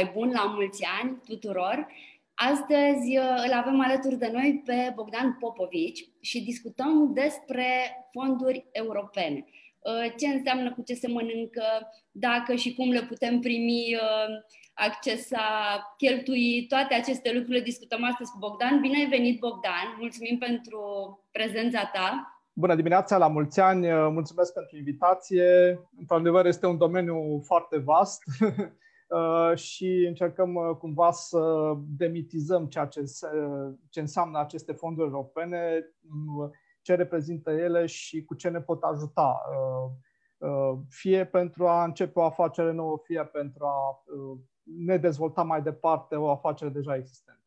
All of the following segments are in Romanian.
mai bun, la mulți ani tuturor. Astăzi uh, îl avem alături de noi pe Bogdan Popovici și discutăm despre fonduri europene. Uh, ce înseamnă, cu ce se mănâncă, dacă și cum le putem primi, uh, accesa, cheltui, toate aceste lucruri le discutăm astăzi cu Bogdan. Bine ai venit, Bogdan! Mulțumim pentru prezența ta! Bună dimineața, la mulți ani, mulțumesc pentru invitație. Într-adevăr, este un domeniu foarte vast și încercăm cumva să demitizăm ceea ce, ce înseamnă aceste fonduri europene, ce reprezintă ele și cu ce ne pot ajuta. Fie pentru a începe o afacere nouă, fie pentru a ne dezvolta mai departe o afacere deja existentă.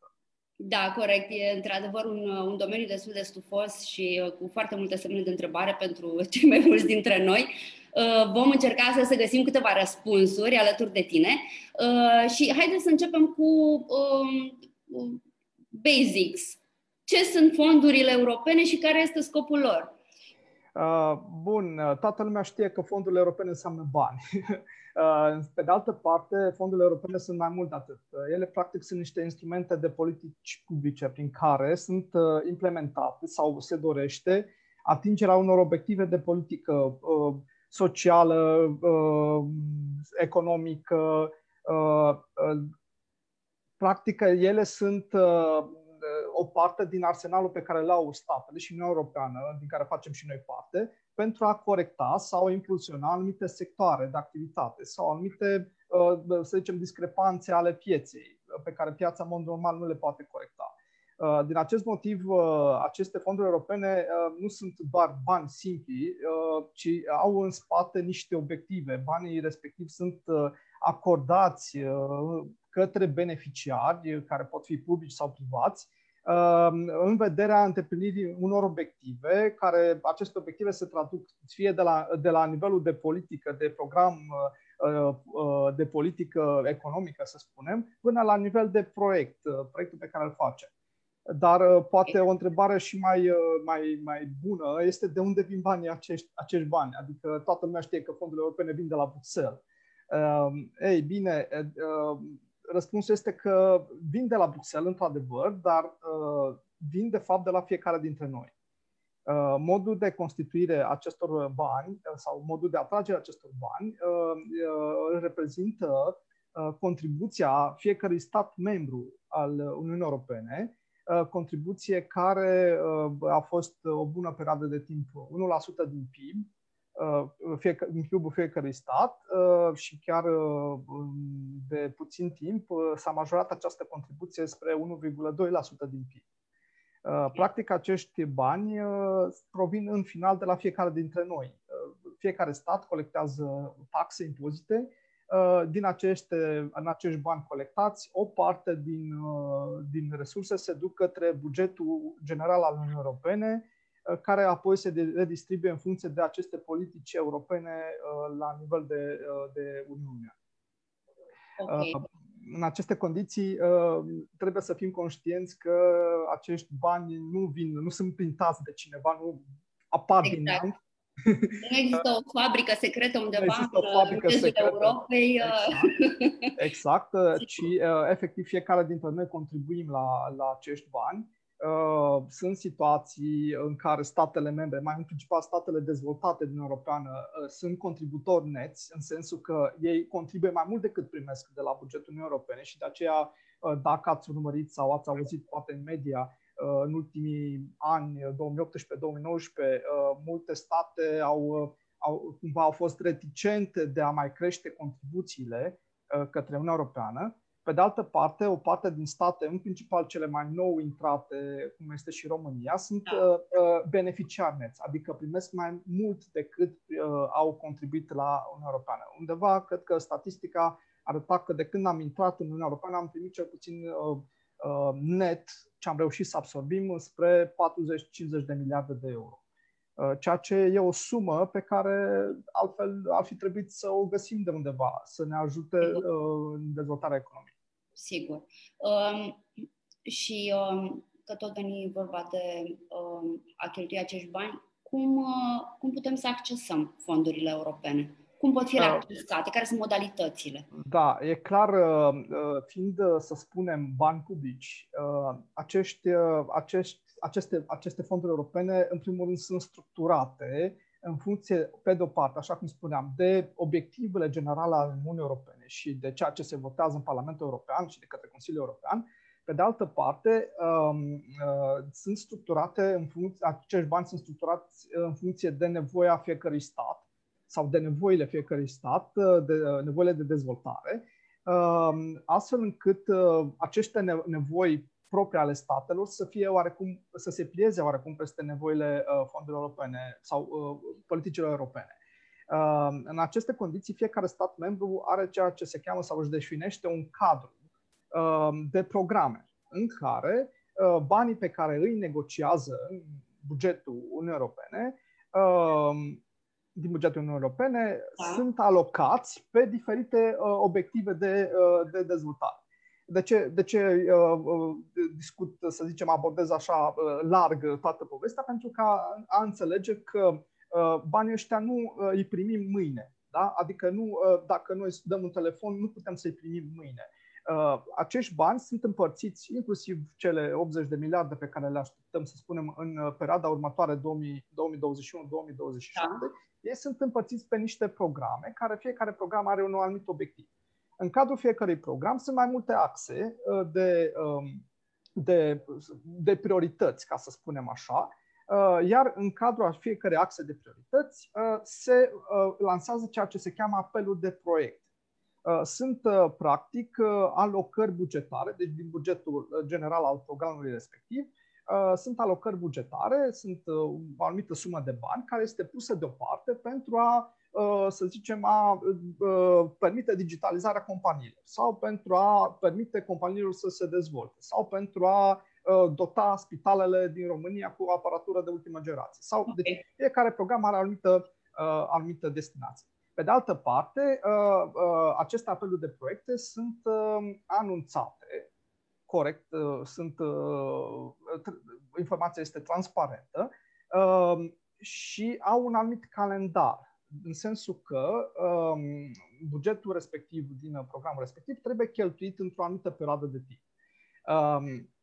Da, corect. E într-adevăr un, un domeniu destul de stufos și uh, cu foarte multe semne de întrebare pentru cei mai mulți dintre noi. Uh, vom încerca să, să găsim câteva răspunsuri alături de tine uh, și haideți să începem cu um, basics. Ce sunt fondurile europene și care este scopul lor? Bun, toată lumea știe că fondurile europene înseamnă bani. Uh, pe de altă parte, fondurile europene sunt mai mult de atât. Uh, ele, practic, sunt niște instrumente de politici publice prin care sunt uh, implementate sau se dorește atingerea unor obiective de politică socială, economică. Practic, ele sunt o parte din arsenalul pe care l-au statele și Uniunea Europeană, din care facem și noi parte, pentru a corecta sau impulsiona anumite sectoare de activitate sau anumite, uh, să zicem, discrepanțe ale pieței uh, pe care piața în mod normal nu le poate corecta. Uh, din acest motiv, aceste fonduri europene nu sunt doar bani simpli, ci au în spate niște obiective. Banii respectivi sunt acordați către beneficiari, care pot fi publici sau privați, Um, în vederea îndeplinirii unor obiective, care aceste obiective se traduc fie de la, de la nivelul de politică, de program uh, uh, de politică economică, să spunem, până la nivel de proiect, uh, proiectul pe care îl face. Dar poate o întrebare și mai, mai, mai bună este de unde vin banii acești, acești bani. Adică toată lumea știe că fondurile europene vin de la Bruxelles. Um, ei bine, răspunsul este că vin de la Bruxelles, într-adevăr, dar uh, vin de fapt de la fiecare dintre noi. Uh, modul de constituire acestor bani uh, sau modul de atragere acestor bani uh, uh, reprezintă uh, contribuția fiecărui stat membru al Uniunii Europene, contribuție care a fost o bună perioadă de timp 1% din PIB, Uh, în PIB-ul fiecărui stat uh, și chiar uh, de puțin timp s-a majorat această contribuție spre 1,2% din PIB. Practic, acești bani provin în final de la fiecare dintre noi. Fiecare stat colectează taxe, impozite. Din aceste, în acești bani colectați, o parte din, din resurse se duc către bugetul general al Uniunii Europene, Uh, care apoi se redistribuie în funcție de aceste politici europene uh, la nivel de, uh, de Uniune. Okay. În aceste condiții trebuie să fim conștienți că acești bani nu vin, nu sunt printați de cineva, nu apar exact. din neant, nu există o fabrică secretă undeva există o fabrică în secretă. Europei. Exact, exact ci efectiv fiecare dintre noi contribuim la, la acești bani Uh, sunt situații în care statele membre, mai în principal statele dezvoltate din Europeană, uh, sunt contributori neți, în sensul că ei contribuie mai mult decât primesc de la bugetul Uniunii Europene și de aceea, uh, dacă ați urmărit sau ați auzit poate în media, în ultimii ani, 2018-2019, multe state au, au, cumva au fost reticente de a mai crește contribuțiile către Uniunea Europeană pe de altă parte, o parte din state, în principal cele mai nou intrate, cum este și România, sunt da. uh, uh beneficiari neți, adică primesc mai mult decât uh, au contribuit la Uniunea Europeană. Undeva, cred că statistica arăta că de când am intrat în Uniunea Europeană am primit cel puțin uh, uh, net ce am reușit să absorbim spre 40-50 de miliarde de euro. Uh, ceea ce e o sumă pe care altfel ar fi trebuit să o găsim de undeva, să ne ajute uh, în dezvoltarea economică sigur. Um, și um, că tot veni vorba de um, a cheltui acești bani, cum, uh, cum putem să accesăm fondurile europene? Cum pot fi accesate? Care sunt modalitățile? Da, e clar, fiind, să spunem, bani publici, acești, acești, aceste, aceste fonduri europene, în primul rând, sunt structurate în funcție, pe de-o parte, așa cum spuneam, de obiectivele generale ale Uniunii Europene și de ceea ce se votează în Parlamentul European și de către Consiliul European, pe de altă parte, um, uh, sunt structurate în funcție, acești bani sunt structurați în funcție de nevoia fiecărui stat sau de nevoile fiecărui stat, uh, de uh, nevoile de dezvoltare, um, astfel încât aceste nevoi proprii ale statelor să fie oarecum, să se plieze oarecum peste nevoile fondurilor europene sau politicilor europene. Um, în aceste condiții, fiecare stat membru are ceea ce se cheamă sau își definește un cadru Um, de programe în care uh, banii pe care îi negociază în bugetul Uniunii Europene um, din bugetul Uniunii Europene da. sunt alocați pe diferite uh, obiective de, uh, de dezvoltare. De ce, de ce uh, discut, să zicem, abordez așa uh, larg toată povestea? Pentru că a, a înțelege că uh, banii ăștia nu uh, îi primim mâine. Da? Adică nu, uh, dacă noi dăm un telefon, nu putem să-i primim mâine. Uh, acești bani sunt împărțiți, inclusiv cele 80 de miliarde pe care le așteptăm, să spunem, în uh, perioada următoare 2021-2027, da. ei sunt împărțiți pe niște programe, care fiecare program are un anumit obiectiv. În cadrul fiecărui program sunt mai multe axe uh, de, um, de, de priorități, ca să spunem așa, iar în cadrul fiecărei axe de priorități se lansează ceea ce se cheamă apelul de proiect. Uh, sunt uh, practic uh, alocări bugetare, deci din bugetul general al programului respectiv, sunt alocări bugetare, sunt o anumită sumă de bani care este pusă deoparte pentru a, să zicem, a permite digitalizarea companiilor sau pentru a permite companiilor să se dezvolte sau pentru a dota spitalele din România cu aparatură de ultimă generație. Sau, okay. Deci fiecare program are anumită, anumită destinație. Pe de altă parte, uh, uh, aceste apeluri de proiecte sunt uh, anunțate corect, sunt, informația este transparentă și au un anumit calendar, în sensul că um, bugetul respectiv din programul respectiv trebuie cheltuit într-o anumită perioadă de timp. Um,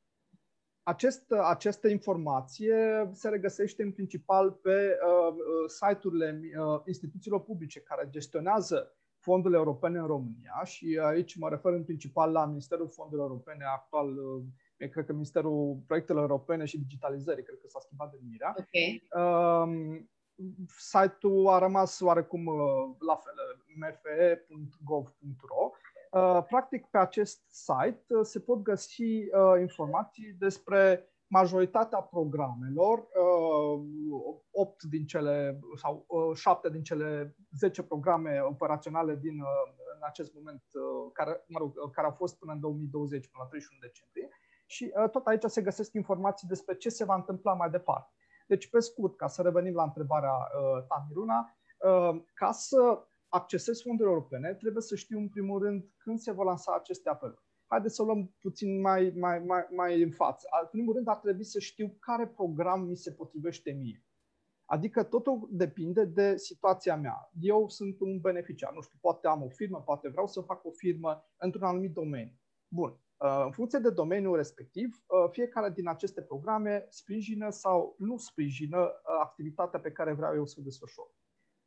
acest, această informație se regăsește în principal pe uh, site-urile uh, instituțiilor publice care gestionează fondurile europene în România și aici mă refer în principal la Ministerul Fondurilor Europene actual, uh, cred că Ministerul Proiectelor Europene și Digitalizării, cred că s-a schimbat mirea. Okay. Uh, site-ul a rămas oarecum uh, la fel, mfe.gov.ro Uh, practic, pe acest site uh, se pot găsi uh, informații despre majoritatea programelor, 8 din cele sau 7 din cele 10 programe operaționale din în acest moment care, mă rog, care au fost până în 2020, până la 31 decembrie. Și tot aici se găsesc informații despre ce se va întâmpla mai departe. Deci, pe scurt, ca să revenim la întrebarea uh, Tamiruna, uh, ca să accesez fonduri europene, trebuie să știu în primul rând când se vor lansa aceste apeluri. Haideți să o luăm puțin mai, mai, mai, mai în față. În primul rând ar trebui să știu care program mi se potrivește mie. Adică totul depinde de situația mea. Eu sunt un beneficiar, nu știu, poate am o firmă, poate vreau să fac o firmă într-un anumit domeniu. Bun. Uh, în funcție de domeniul respectiv, uh, fiecare din aceste programe sprijină sau nu sprijină uh, activitatea pe care vreau eu să o desfășor.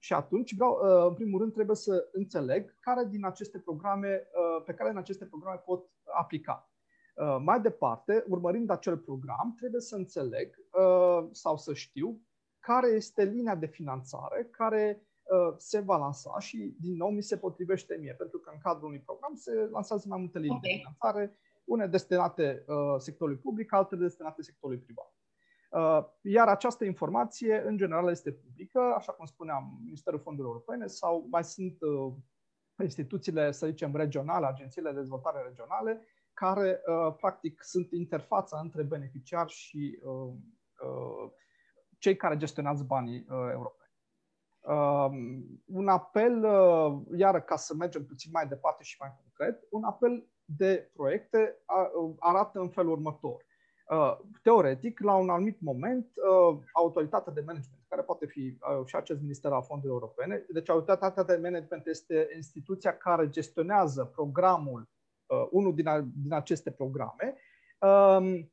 Și atunci vreau, uh, în primul rând, trebuie să înțeleg care din aceste programe, uh, pe care în aceste programe pot aplica. Uh, mai departe, urmărind acel program, trebuie să înțeleg sau să știu care este linia de finanțare care se va lansa și, din nou, mi se potrivește mie, pentru că în cadrul unui program se lansează mai multe linii okay. de finanțare, une destinate sectorului public, altele destinate sectorului privat. Uh, iar această informație, în general, este publică, așa cum spuneam, Ministerul Fondurilor Europene sau mai sunt uh, instituțiile, să zicem, regionale, agențiile de dezvoltare regionale, care, uh, practic, sunt interfața între beneficiari și cei care gestionează banii europeni. Un apel, iară ca să mergem puțin mai departe și mai concret, un apel de proiecte arată în felul următor Teoretic, la un anumit moment, autoritatea de management, care poate fi și acest minister al fondurilor europene, deci autoritatea de management este instituția care gestionează programul, unul din, din aceste programe, um,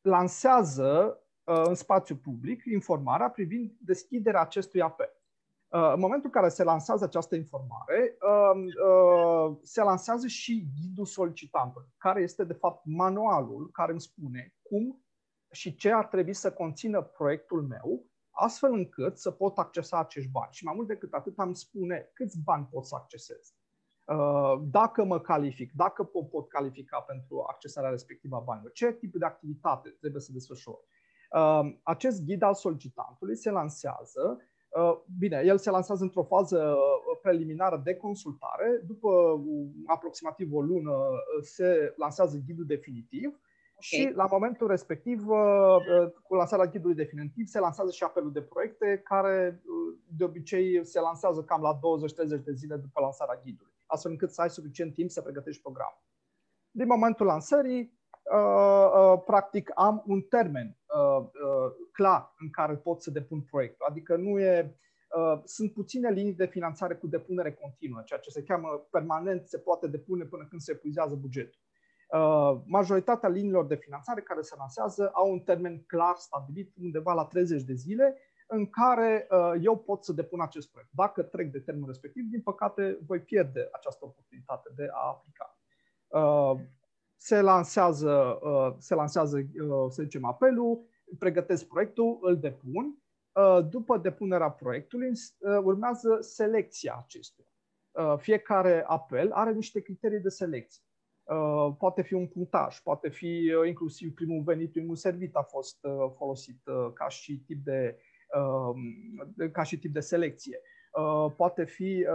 lansează în spațiu public informarea privind deschiderea acestui apel. Uh, în momentul în care se lansează această informare, um, uh, se lansează și ghidul solicitantului, care este de fapt manualul care îmi spune cum și ce ar trebui să conțină proiectul meu, astfel încât să pot accesa acești bani. Și mai mult decât atât, îmi spune câți bani pot să accesez. Uh, dacă mă calific, dacă pot califica pentru accesarea respectivă a banilor, ce tip de activitate trebuie să desfășor. Acest ghid al solicitantului se lansează Uh, bine, el se lansează într-o fază uh, preliminară de consultare. După aproximativ o lună uh, se lansează ghidul definitiv okay. și la momentul respectiv, cu lansarea ghidului definitiv, se lansează și apelul de proiecte, care de obicei se lansează cam la 20-30 de zile după lansarea ghidului, astfel încât să ai suficient timp să pregătești programul. Din momentul lansării, practic am un termen clar în care pot să depun proiectul. Adică nu e, uh, sunt puține linii de finanțare cu depunere continuă, ceea ce se cheamă permanent, se poate depune până când se epuizează bugetul. Uh, majoritatea liniilor de finanțare care se lansează au un termen clar stabilit, undeva la 30 de zile, în care uh, eu pot să depun acest proiect. Dacă trec de termenul respectiv, din păcate, voi pierde această oportunitate de a aplica. Uh, se lansează, uh, se lansează, uh, să zicem, apelul, pregătesc proiectul, îl depun. Uh, după depunerea proiectului, uh, urmează selecția acestuia. Uh, fiecare apel are niște criterii de selecție. Poate fi un punctaj, poate fi inclusiv primul venit, primul servit a fost folosit ca și tip de, ca și tip de selecție. Poate fi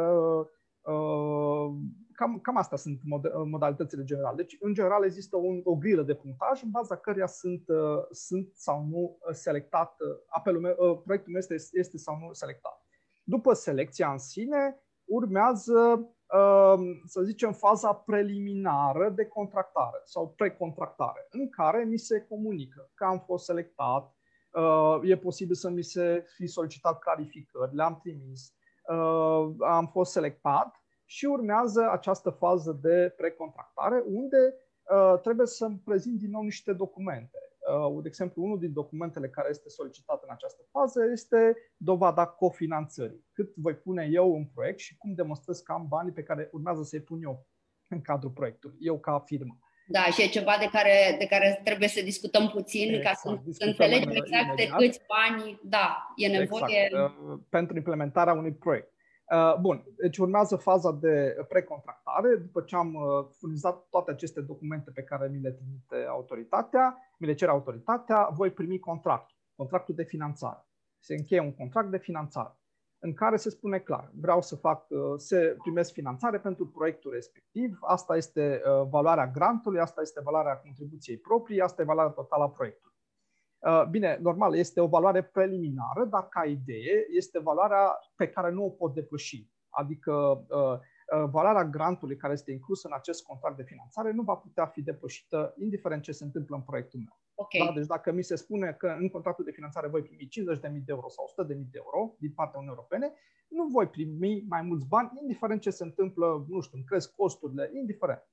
cam, cam astea sunt mod, modalitățile generale. Deci, în general, există un, o grilă de punctaj în baza căreia sunt, uh, sunt sau nu selectat, uh, apelul meu, uh, proiectul meu este, este sau nu selectat. După selecția în sine, urmează, să zicem, faza preliminară de contractare sau precontractare, în care mi se comunică că am fost selectat, e posibil să mi se fi solicitat clarificări, le-am trimis, am fost selectat și urmează această fază de precontractare unde uh, trebuie să-mi prezint din nou niște documente. Uh, de exemplu, unul din documentele care este solicitat în această fază este dovada cofinanțării. Cât voi pune eu în proiect și cum demonstrez că am banii pe care urmează să-i pun eu în cadrul proiectului, eu ca firmă. Da, și e ceva de care, de care trebuie să discutăm puțin exact, ca să, să înțelegem exact de câți bani, da, e nevoie. Exact. Uh, pentru implementarea unui proiect. Uh, bun, deci urmează faza de precontractare. După ce am uh, furnizat toate aceste documente pe care mi le trimite autoritatea, mi le cere autoritatea, voi primi contractul, contractul de finanțare. Se încheie un contract de finanțare în care se spune clar, vreau să fac, uh, să primesc finanțare pentru proiectul respectiv, asta este valoarea grantului, asta este valoarea contribuției proprii, asta e valoarea totală a proiectului. Uh, bine, normal, este o valoare preliminară, dar ca idee este valoarea pe care nu o pot depăși. Adică uh, uh, valoarea grantului care este inclusă în acest contract de finanțare nu va putea fi depășită indiferent ce se întâmplă în proiectul meu. Okay. Da? Deci dacă mi se spune că în contractul de finanțare voi primi 50.000 de euro sau 100.000 de euro din partea Uniunii Europene, nu voi primi mai mulți bani, indiferent ce se întâmplă, nu știu, îmi cresc costurile, indiferent.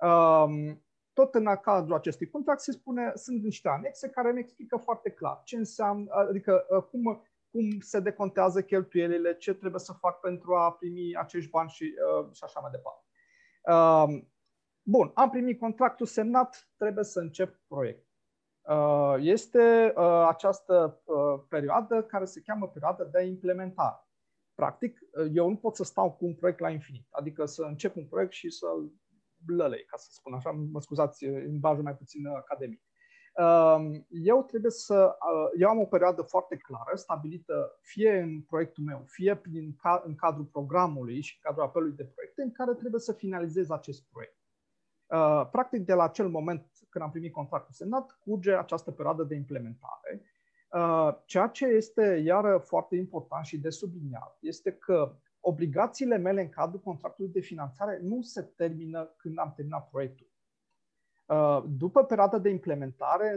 Um, tot în cadrul acestui contract se spune, sunt niște anexe care îmi explică foarte clar ce înseamnă, adică uh, cum, cum se decontează cheltuielile, ce trebuie să fac pentru a primi acești bani și, uh, și așa mai departe. Uh, bun, am primit contractul semnat, trebuie să încep proiectul. Uh, este uh, această uh, perioadă care se cheamă perioada de implementare. Practic, eu nu pot să stau cu un proiect la infinit, adică să încep un proiect și să-l lălei, ca să spun așa, mă scuzați, limbajul mai puțin academic. Um, eu trebuie să, uh, eu am o perioadă foarte clară, stabilită fie în proiectul meu, fie prin, în cadrul programului și în cadrul apelului de proiecte, în care trebuie să finalizez acest proiect. Uh, practic, de la acel moment când am primit contractul semnat, curge această perioadă de implementare. Uh, ceea ce este, iară, foarte important și de subliniat, este că obligațiile mele în cadrul contractului de finanțare nu se termină când am terminat proiectul. După perioada de implementare,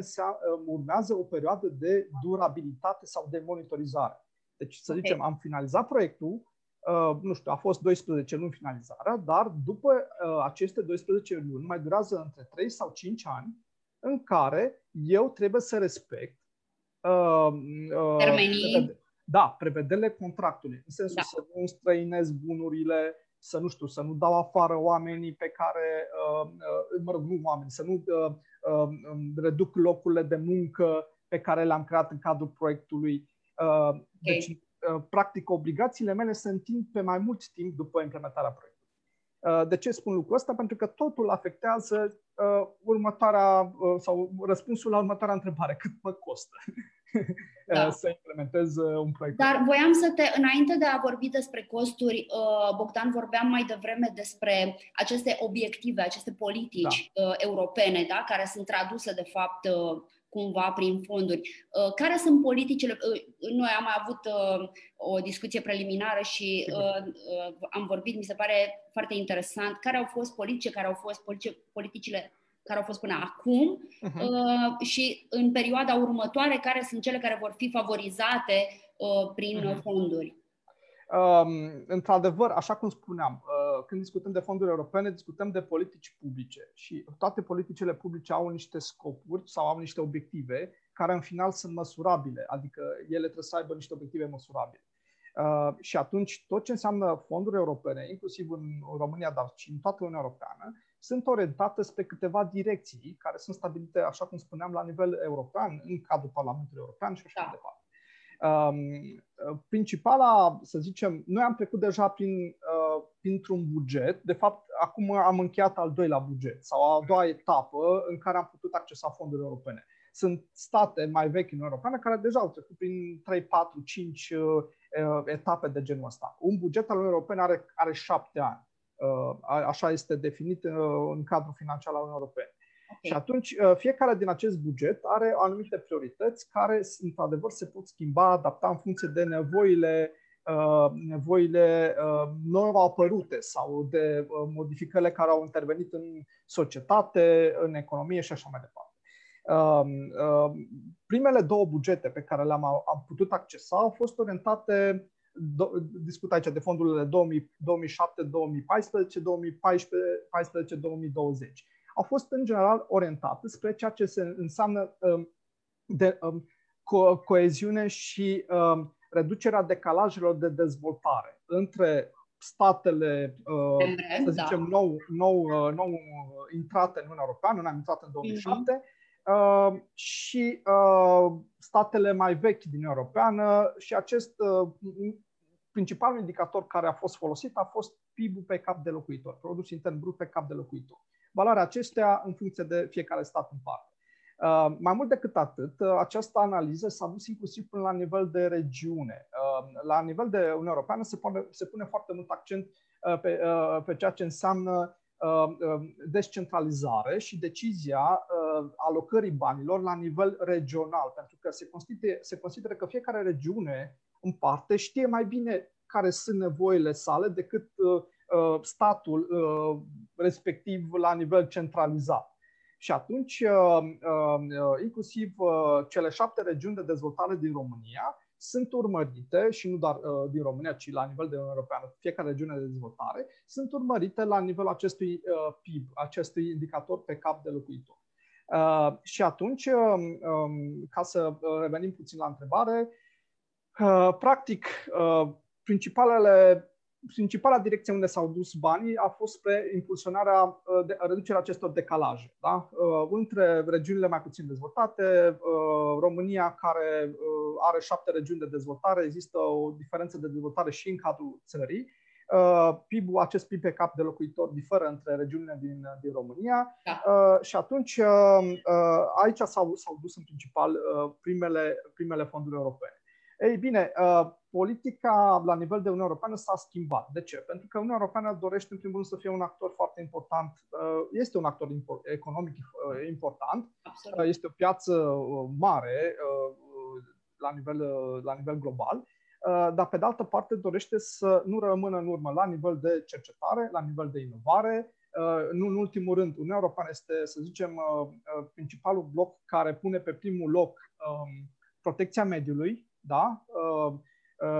urmează o perioadă de durabilitate sau de monitorizare. Deci, să zicem, okay. am finalizat proiectul, nu știu, a fost 12 luni finalizarea, dar după aceste 12 luni mai durează între 3 sau 5 ani în care eu trebuie să respect Termenii. Da, prevederile contractului, în sensul da. să nu străinez bunurile, să nu știu, să nu dau afară oamenii pe care, uh, uh, mă rog, nu oameni, să nu uh, uh, reduc locurile de muncă pe care le-am creat în cadrul proiectului. Uh, okay. Deci, uh, practic, obligațiile mele se întind pe mai mult timp după implementarea proiectului. Uh, de ce spun lucrul ăsta? Pentru că totul afectează uh, următoarea uh, sau răspunsul la următoarea întrebare. Cât mă costă da. să implementez uh, un proiect? Dar voiam să te, înainte de a vorbi despre costuri, uh, Bogdan, vorbeam mai devreme despre aceste obiective, aceste politici da. uh, europene, da, care sunt traduse, de fapt, uh, cumva prin fonduri. Uh, care sunt politicile? Uh, noi am avut uh, o discuție preliminară și am vorbit, mi se pare foarte interesant, care au fost politice, care au fost politicile care au fost până acum uh-huh. și în perioada următoare care sunt cele care vor fi favorizate prin uh-huh. fonduri. Um, într-adevăr, așa cum spuneam, uh, când discutăm de fonduri europene, discutăm de politici publice și toate politicile publice au niște scopuri sau au niște obiective care în final sunt măsurabile, adică ele trebuie să aibă niște obiective măsurabile. Uh, și atunci tot ce înseamnă fonduri europene, inclusiv în România, dar și în toată Uniunea Europeană, sunt orientate spre câteva direcții care sunt stabilite, așa cum spuneam, la nivel european, în cadrul Parlamentului European și așa da. departe. Um, principala, să zicem, noi am trecut deja prin, uh, printr-un buget. De fapt, acum am încheiat al doilea buget sau a doua etapă în care am putut accesa fonduri europene. Sunt state mai vechi în Europeană care deja au trecut prin 3, 4, 5 uh, etape de genul ăsta. Un buget al Uniunii Europene are, are șapte ani. Uh, așa este definit uh, în cadrul financiar al Uniunii Europene. Și atunci, uh, fiecare din acest buget are anumite priorități care, într-adevăr, se pot schimba, adapta în funcție de nevoile uh, nevoile uh, nou apărute sau de modificările care au intervenit în societate, în economie și așa mai departe. Um, primele două bugete pe care le-am am putut accesa au fost orientate, discut aici de fondurile 2007, 2014, 2014, 2020 au fost în general orientate spre ceea ce se înseamnă um, de um, co- coeziune și um, reducerea decalajelor de dezvoltare între statele, uh, să da. zicem, nou, nou, uh, nou intrate în Uniunea Europeană, noi am intrat în 2007, uh-huh. Uh, și uh, statele mai vechi din Europeană și acest uh, principalul indicator care a fost folosit a fost PIB-ul pe cap de locuitor, produs intern brut pe cap de locuitor valoarea acestea în funcție de fiecare stat în parte. Uh, mai mult decât atât, uh, această analiză s-a dus inclusiv până la nivel de regiune. Uh, la nivel de Uniunea Europeană se pune, se pune foarte mult accent uh, pe, uh, pe ceea ce înseamnă uh, uh, descentralizare și decizia uh, alocării banilor la nivel regional, pentru că se, consideră, se consideră că fiecare regiune în parte știe mai bine care sunt nevoile sale decât uh, Uh, statul uh, respectiv la nivel centralizat. Și atunci, uh, inclusiv cele șapte regiuni de dezvoltare din România sunt urmărite, și nu doar din România, ci la nivel de Uniune Europeană, fiecare regiune de dezvoltare, sunt urmărite la nivelul acestui PIB, acestui indicator pe cap de locuitor. Și atunci, um, ca să revenim puțin la întrebare, practic, principalele principala direcție unde s-au dus banii a fost spre impulsionarea, uh, de, reducerea acestor decalaje. Da? Uh, între regiunile mai puțin dezvoltate, uh, România, care are șapte regiuni de dezvoltare, există o diferență de dezvoltare și în cadrul țării. PIB-ul, acest PIB pe cap de locuitor diferă între regiunile din, din România da. și atunci aici s-au, s-au dus în principal primele, primele fonduri europene. Ei bine, politica la nivel de Uniunea Europeană s-a schimbat. De ce? Pentru că Uniunea Europeană dorește, în primul rând, să fie un actor foarte important. Uh, este un actor economic uh, important. Absolut. Uh, este o piață mare la nivel, la nivel global. Dar, pe de altă parte, dorește să nu rămână în urmă la nivel de cercetare, la nivel de inovare, nu în ultimul rând, Uniunea Europeană este, să zicem, principalul bloc care pune pe primul loc um, protecția mediului, da?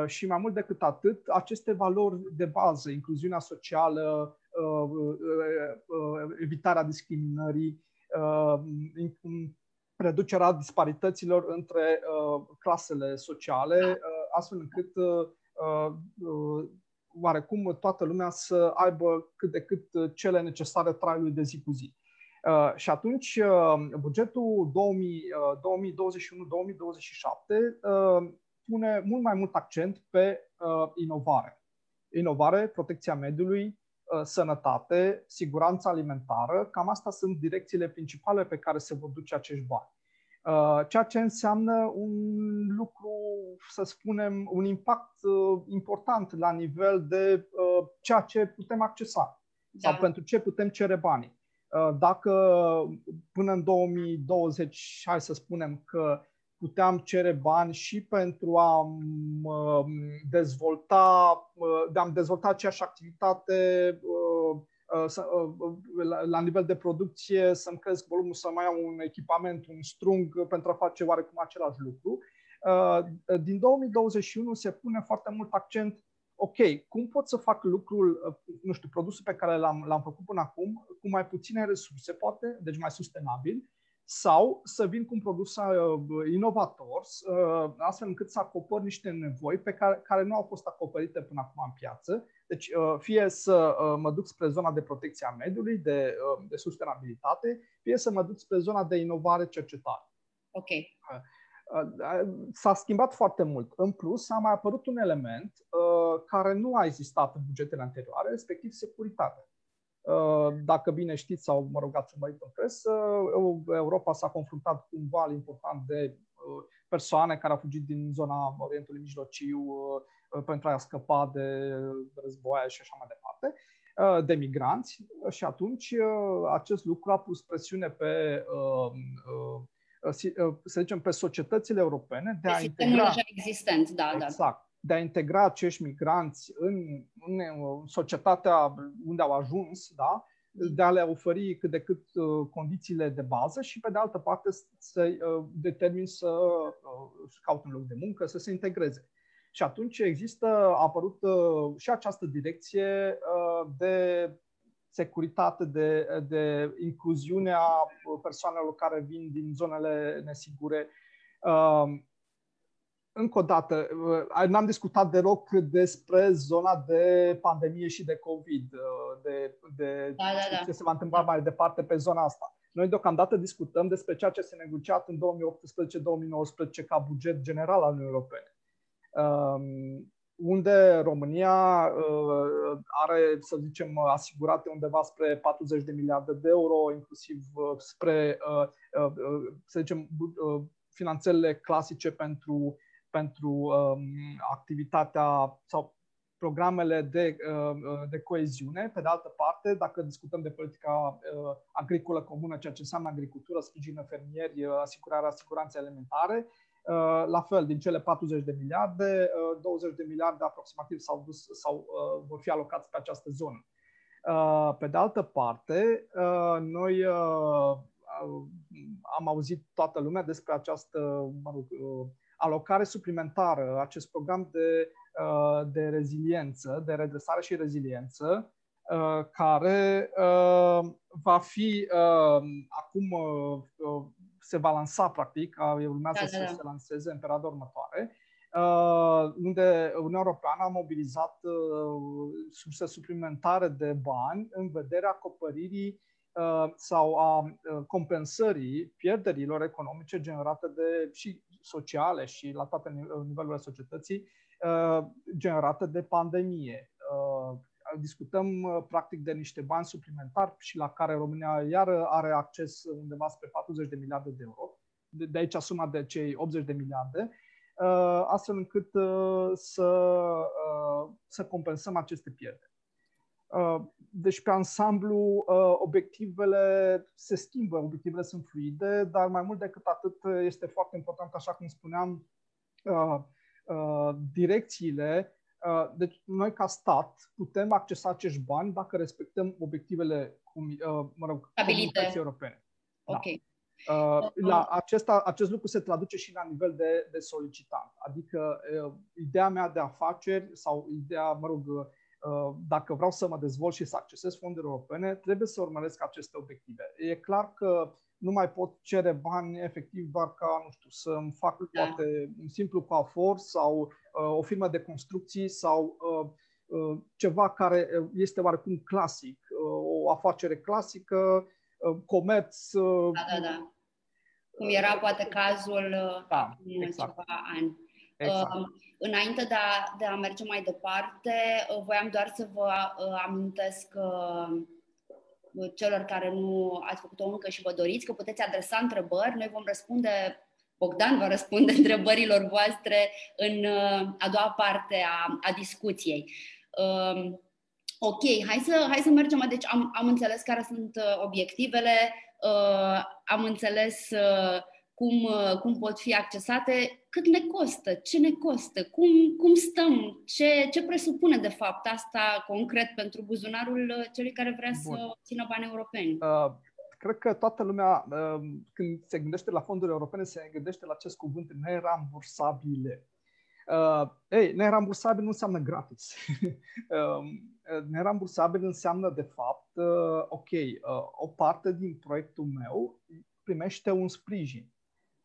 Și mai mult decât atât, aceste valori de bază, incluziunea socială, evitarea discriminării, reducerea disparităților între clasele sociale, astfel încât oarecum toată lumea să aibă cât de cât cele necesare traiului de zi cu zi. Uh, și atunci, uh, bugetul 2021-2027 uh, pune mult mai mult accent pe inovare. Inovare, protecția mediului, sănătate, siguranța alimentară, cam asta sunt direcțiile principale pe care se vor duce acești bani. Uh, ceea ce înseamnă un lucru, să spunem, un impact uh, important la nivel de uh, ceea ce putem accesa da. sau pentru ce putem cere banii. Dacă până în 2020, hai să spunem că puteam cere bani și pentru a dezvolta, de a dezvolta aceeași activitate Uh, uh, la, la nivel de producție să-mi cresc volumul, să mai iau un echipament, un strung pentru a face oarecum același lucru. Uh, din 2021 se pune foarte mult accent ok, cum pot să fac lucrul, nu știu, produsul pe care l-am, l-am făcut până acum, cu mai puține resurse, poate, deci mai sustenabil, sau să vin cu un produs uh, inovator, uh, astfel încât să acopăr niște nevoi pe care, care nu au fost acoperite până acum în piață. Deci, uh, fie să mă duc spre zona de protecție a mediului, de, de sustenabilitate, fie să mă duc spre zona de inovare cercetare. Ok. S-a schimbat foarte mult. În plus, a mai apărut un element care nu a existat în bugetele anterioare, respectiv securitatea. Uh, dacă bine știți sau, mă rog, ați urmărit în presă, Europa s-a confruntat cu un val important de uh, persoane care au fugit din zona Orientului Mijlociu uh, pentru a scăpa de războaie și așa mai departe, de migranți. Și atunci acest lucru a pus presiune pe să zicem, pe societățile europene de a integra... deja existent, da, da. exact, da de a integra acești migranți în, în societatea unde au ajuns, da? de a le oferi cât de cât uh, condițiile de bază și, pe de altă parte, să uh, determin să uh, caute un loc de muncă, să se integreze. Și atunci există, a apărut și această direcție de securitate, de, de incluziune a persoanelor care vin din zonele nesigure încă o dată, uh, n-am discutat deloc despre zona de pandemie și de COVID, uh, de, de da, da, da. ce se va întâmpla mai departe pe zona asta. Noi deocamdată discutăm despre ceea ce s-a negociat în 2018-2019 ca buget general al Uniunii Europene, um, unde România uh, are, să zicem, asigurate undeva spre 40 de miliarde de euro, inclusiv spre, să zicem, finanțele clasice pentru pentru um, activitatea sau programele de, uh, de coeziune. Pe de altă parte, dacă discutăm de politica uh, agricolă comună, ceea ce înseamnă agricultură, sprijină fermieri, uh, asigurarea siguranței alimentare, uh, la fel, din cele 40 de miliarde, uh, 20 de miliarde aproximativ s-au dus sau uh, vor fi alocați pe această zonă. Uh, pe de altă parte, uh, noi uh, am auzit toată lumea despre această mă rog, uh, alocare suplimentară, acest program de, uh, de reziliență, de redresare și reziliență, uh, care uh, va fi acum se va lansa practic, urmează da, da, da. să se lanseze în perioada următoare, unde Uniunea Europeană a mobilizat surse suplimentare de bani în vederea acoperirii sau a compensării pierderilor economice generate de și sociale și la toate nivelurile societății uh, generată de pandemie. Uh, discutăm uh, practic de niște bani suplimentari și la care România iar are acces undeva spre 40 de miliarde de euro. De aici suma de cei 80 de miliarde, astfel încât să, să compensăm aceste pierderi. Deci, pe ansamblu, obiectivele se schimbă, obiectivele sunt fluide, dar mai mult decât atât este foarte important, așa cum spuneam, direcțiile Deci noi ca stat putem accesa acești bani dacă respectăm obiectivele mă rog, comunității europene. Da. Ok. Uh, la acesta, acest lucru se traduce și la nivel de, de solicitant. Adică uh, ideea mea de afaceri sau ideea, mă rog, uh, dacă vreau să mă dezvolt și să accesez fonduri europene, trebuie să urmăresc aceste obiective. E clar că nu mai pot cere bani efectiv doar ca, nu știu, să-mi fac da. poate un simplu coafor sau uh, o firmă de construcții sau uh, uh, ceva care este oarecum clasic, uh, o afacere clasică Uh, comerț. Uh, da, da, da. Cum era poate cazul uh, da, exact. ceva ani. Exact. Uh, înainte de a, de a merge mai departe, uh, voiam doar să vă uh, amintesc uh, celor care nu ați făcut-o încă și vă doriți că puteți adresa întrebări. Noi vom răspunde, Bogdan va răspunde întrebărilor voastre în uh, a doua parte a, a discuției. Uh, ok, hai să, hai să mergem. Deci am, am înțeles care sunt uh, obiectivele, uh, am înțeles uh, cum, uh, cum pot fi accesate, cât ne costă, ce ne costă, cum, cum stăm, ce, ce presupune de fapt asta concret pentru buzunarul uh, celui care vrea Bun. să țină bani europeni. Uh, cred că toată lumea, uh, când se gândește la fonduri europene, se gândește la acest cuvânt nerambursabile. Uh, ei, nerambursabil nu înseamnă gratis. uh, nerambursabil înseamnă, de fapt, uh, ok, uh, o parte din proiectul meu primește un sprijin.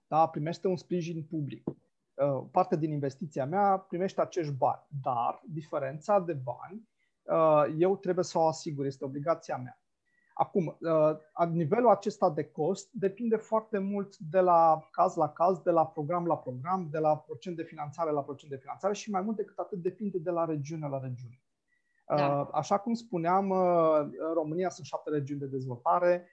Da? Primește un sprijin public. Uh, parte din investiția mea primește acești bani. Dar diferența de bani uh, eu trebuie să o asigur, este obligația mea. Acum, uh, nivelul acesta de cost depinde foarte mult de la caz la caz, de la program la program, de la procent de finanțare la procent de finanțare și mai mult decât atât depinde de la regiune la regiune. Da. Uh, așa cum spuneam, uh, în România sunt șapte regiuni de dezvoltare.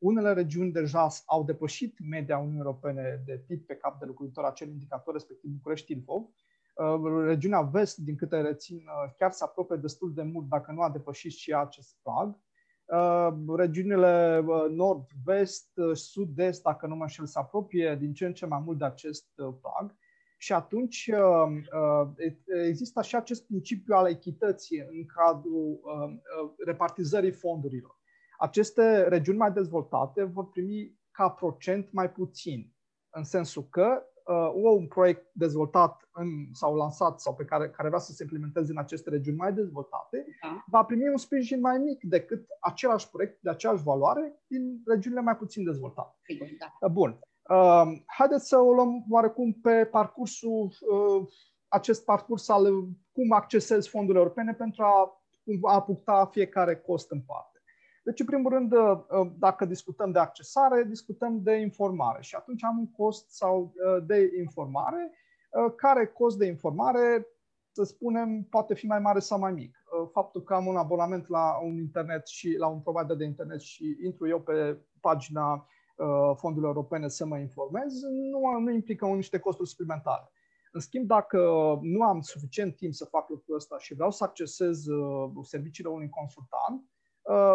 Unele regiuni deja au depășit media Uniunii Europene de PIB pe cap de locuitor, acel indicator respectiv București-Ilfov. Regiunea Vest, din câte rețin, chiar se apropie destul de mult, dacă nu a depășit și acest prag. Uh, regiunile uh, nord-vest, uh, sud-est, dacă nu mă înșel, se apropie din ce în ce mai mult de acest prag. Și atunci există și acest principiu al echității în cadrul repartizării fondurilor. Aceste regiuni mai dezvoltate vor primi ca procent mai puțin, în sensul că uh, un proiect dezvoltat în, sau lansat sau pe care, care vrea să se implementeze în aceste regiuni mai dezvoltate, da. va primi un sprijin mai mic decât același proiect de aceeași valoare din regiunile mai puțin dezvoltate. Sigur, da. Uh, bun. Uh, haideți să o luăm oarecum pe parcursul, uh, acest parcurs al cum accesezi fondurile europene pentru a, a puncta fiecare cost în parte. Deci, în primul rând, uh, uh, dacă discutăm de accesare, discutăm de informare și atunci am un cost sau uh, de informare, care cost de informare, să spunem, poate fi mai mare sau mai mic. Faptul că am un abonament la un internet și la un provider de internet și intru eu pe pagina fondurilor europene să mă informez, nu, nu implică niște costuri suplimentare. În schimb, dacă nu am suficient timp să fac lucrul ăsta și vreau să accesez serviciile unui consultant, Uh,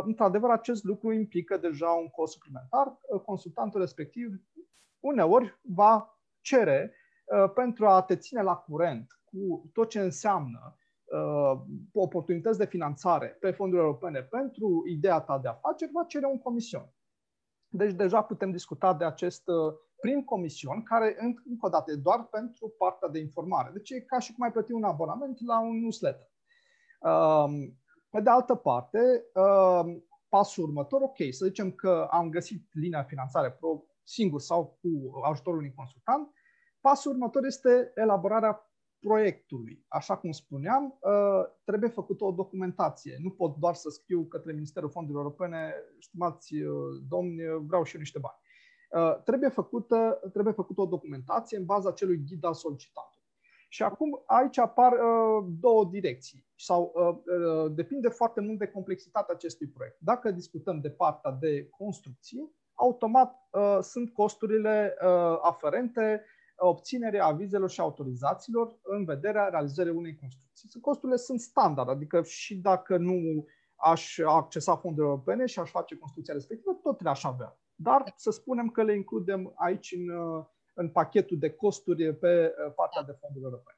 într-adevăr, acest lucru implică deja un cost suplimentar. Uh, consultantul respectiv uneori va cere uh, pentru a te ține la curent cu tot ce înseamnă oportunități de finanțare pe fonduri europene pentru ideea ta de afaceri, va cere un comision. Deci deja putem discuta de acest prim comision, care, încă o dată, e doar pentru partea de informare. Deci e ca și cum ai plăti un abonament la un newsletter. Pe de altă parte, uh, pasul următor, ok, să zicem că am găsit linia finanțare pro singur sau cu ajutorul unui consultant, pasul următor este elaborarea proiectului. Așa cum spuneam, uh, trebuie făcută o documentație. Nu pot doar să scriu către Ministerul Fondurilor Europene, stimați uh, domni, vreau și eu niște bani. Trebuie făcută, trebuie făcută o documentație în baza acelui ghid al solicitantului. Și acum aici apar uh, două direcții sau uh, uh, depinde foarte mult de complexitatea acestui proiect. Dacă discutăm de partea de construcții, automat uh, sunt costurile uh, aferente obținerea avizelor și autorizațiilor în vederea realizării unei construcții. Costurile sunt standard, adică și dacă nu aș accesa fonduri europene și aș face construcția respectivă, tot le-aș avea. Dar să spunem că le includem aici în, uh, în pachetul de costuri pe uh, partea de fonduri europene.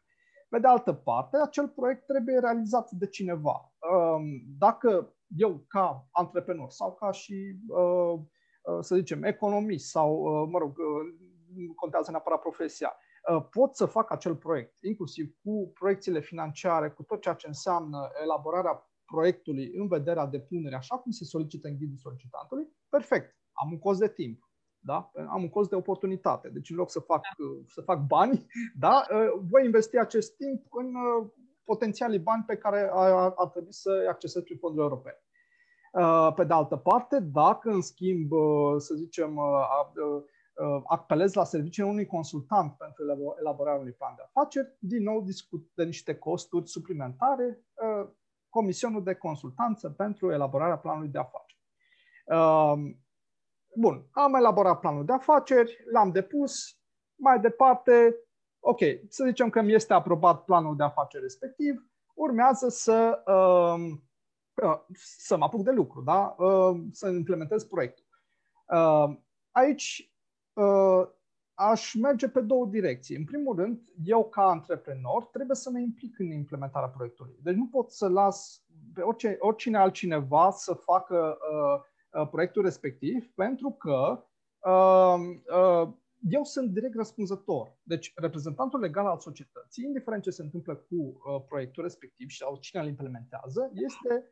Pe de altă parte, acel proiect trebuie realizat de cineva. Um, dacă eu, ca antreprenor sau ca și, uh, uh, să zicem, economist sau, uh, mă rog, nu contează neapărat profesia, pot să fac acel proiect, inclusiv cu proiecțiile financiare, cu tot ceea ce înseamnă elaborarea proiectului în vederea depunerii, așa cum se solicită în ghidul solicitantului, perfect, am un cost de timp. Da? Am un cost de oportunitate. Deci în loc să fac, să fac bani, da? voi investi acest timp în potențialii bani pe care ar, ar trebui să accesez prin fondurile europene. Pe de altă parte, dacă în schimb, să zicem, apelez la serviciile unui consultant pentru elaborarea unui plan de afaceri, din nou discut de niște costuri suplimentare, comisionul de consultanță pentru elaborarea planului de afaceri. Bun, am elaborat planul de afaceri, l-am depus, mai departe, ok, să zicem că mi este aprobat planul de afaceri respectiv, urmează să, uh, să mă apuc de lucru, da? uh, să implementez proiectul. Uh, aici uh, aș merge pe două direcții. În primul rând, eu ca antreprenor trebuie să mă implic în implementarea proiectului. Deci nu pot să las pe orice, oricine altcineva să facă uh, Uh, proiectul respectiv, pentru că uh, uh, eu sunt direct răspunzător. Deci, reprezentantul legal al societății, indiferent ce se întâmplă cu proiectul respectiv sau cine îl implementează, este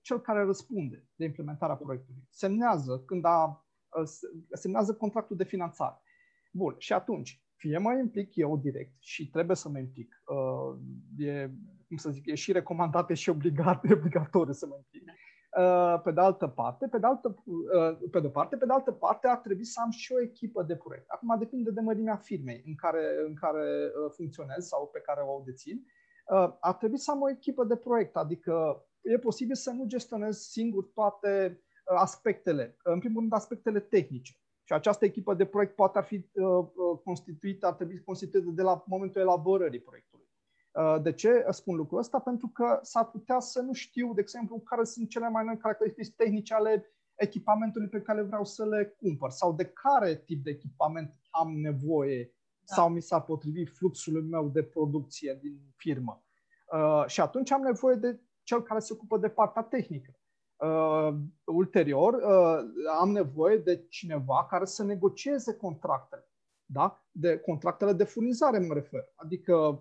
cel care răspunde de implementarea proiectului. Semnează când a, semnează contractul de finanțare. Bun, și atunci, fie mă implic eu direct și trebuie să mă implic. E, cum să zic, e și recomandat, e și obligat, e obligatoriu să mă implic. Uh, pe de altă parte, pe de altă, uh, pe de parte, pe de altă parte ar trebui să am și o echipă de proiect. Acum depinde de mărimea firmei în care, în care uh, funcționez sau pe care o dețin. Ar trebui să am o echipă de proiect, adică e posibil să nu gestionez singur toate aspectele, în primul rând aspectele tehnice. Și această echipă de proiect poate ar fi constituită, ar trebui constituită de la momentul elaborării proiectului. Uh, de ce spun lucrul ăsta? Pentru că s-ar putea să nu știu, de exemplu, care sunt cele mai noi caracteristici tehnice ale echipamentului pe care vreau să le cumpăr sau de care tip de echipament am nevoie da. sau mi s-ar potrivi fluxul meu de producție din firmă. Uh, și atunci am nevoie de cel care se ocupă de partea tehnică. Uh, ulterior, uh, am nevoie de cineva care să negocieze contractele. Da? De contractele de furnizare mă refer. Adică Uh,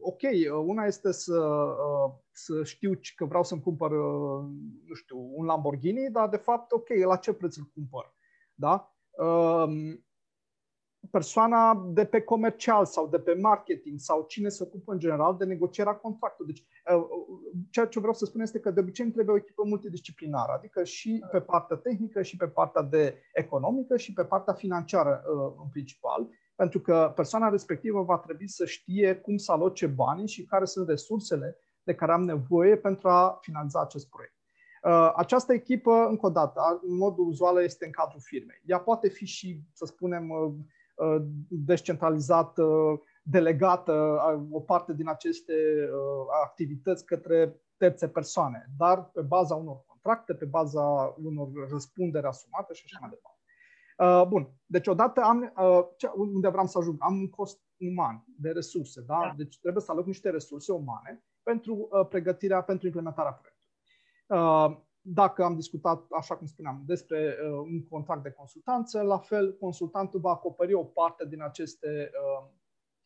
ok, uh, una este să, uh, să știu că vreau să-mi cumpăr, uh, nu știu, un Lamborghini, dar de fapt, ok, la ce preț îl cumpăr? Da? Uh, persoana de pe comercial sau de pe marketing sau cine se ocupă în general de negocierea contractului. Deci, uh, ceea ce vreau să spun este că de obicei îmi trebuie o echipă multidisciplinară, adică și pe partea tehnică, și pe partea de economică, și pe partea financiară uh, în principal pentru că persoana respectivă va trebui să știe cum să aloce banii și care sunt resursele de care am nevoie pentru a finanța acest proiect. Uh, această echipă, încă o dată, în mod uzual este în cadrul firmei. Ea poate fi și, să spunem, uh, uh, descentralizată, delegată o parte din aceste activități către terțe persoane, dar pe baza unor contracte, pe baza unor răspunderi asumate și așa mai departe. Uh, bun, deci odată am, uh, unde vreau să ajung, am un cost uman de resurse, da? da. Deci trebuie să aloc niște resurse umane pentru uh, pregătirea, pentru implementarea proiectului. Uh, dacă am discutat, așa cum spuneam, despre uh, un contract de consultanță, la fel, consultantul va acoperi o parte din aceste, uh,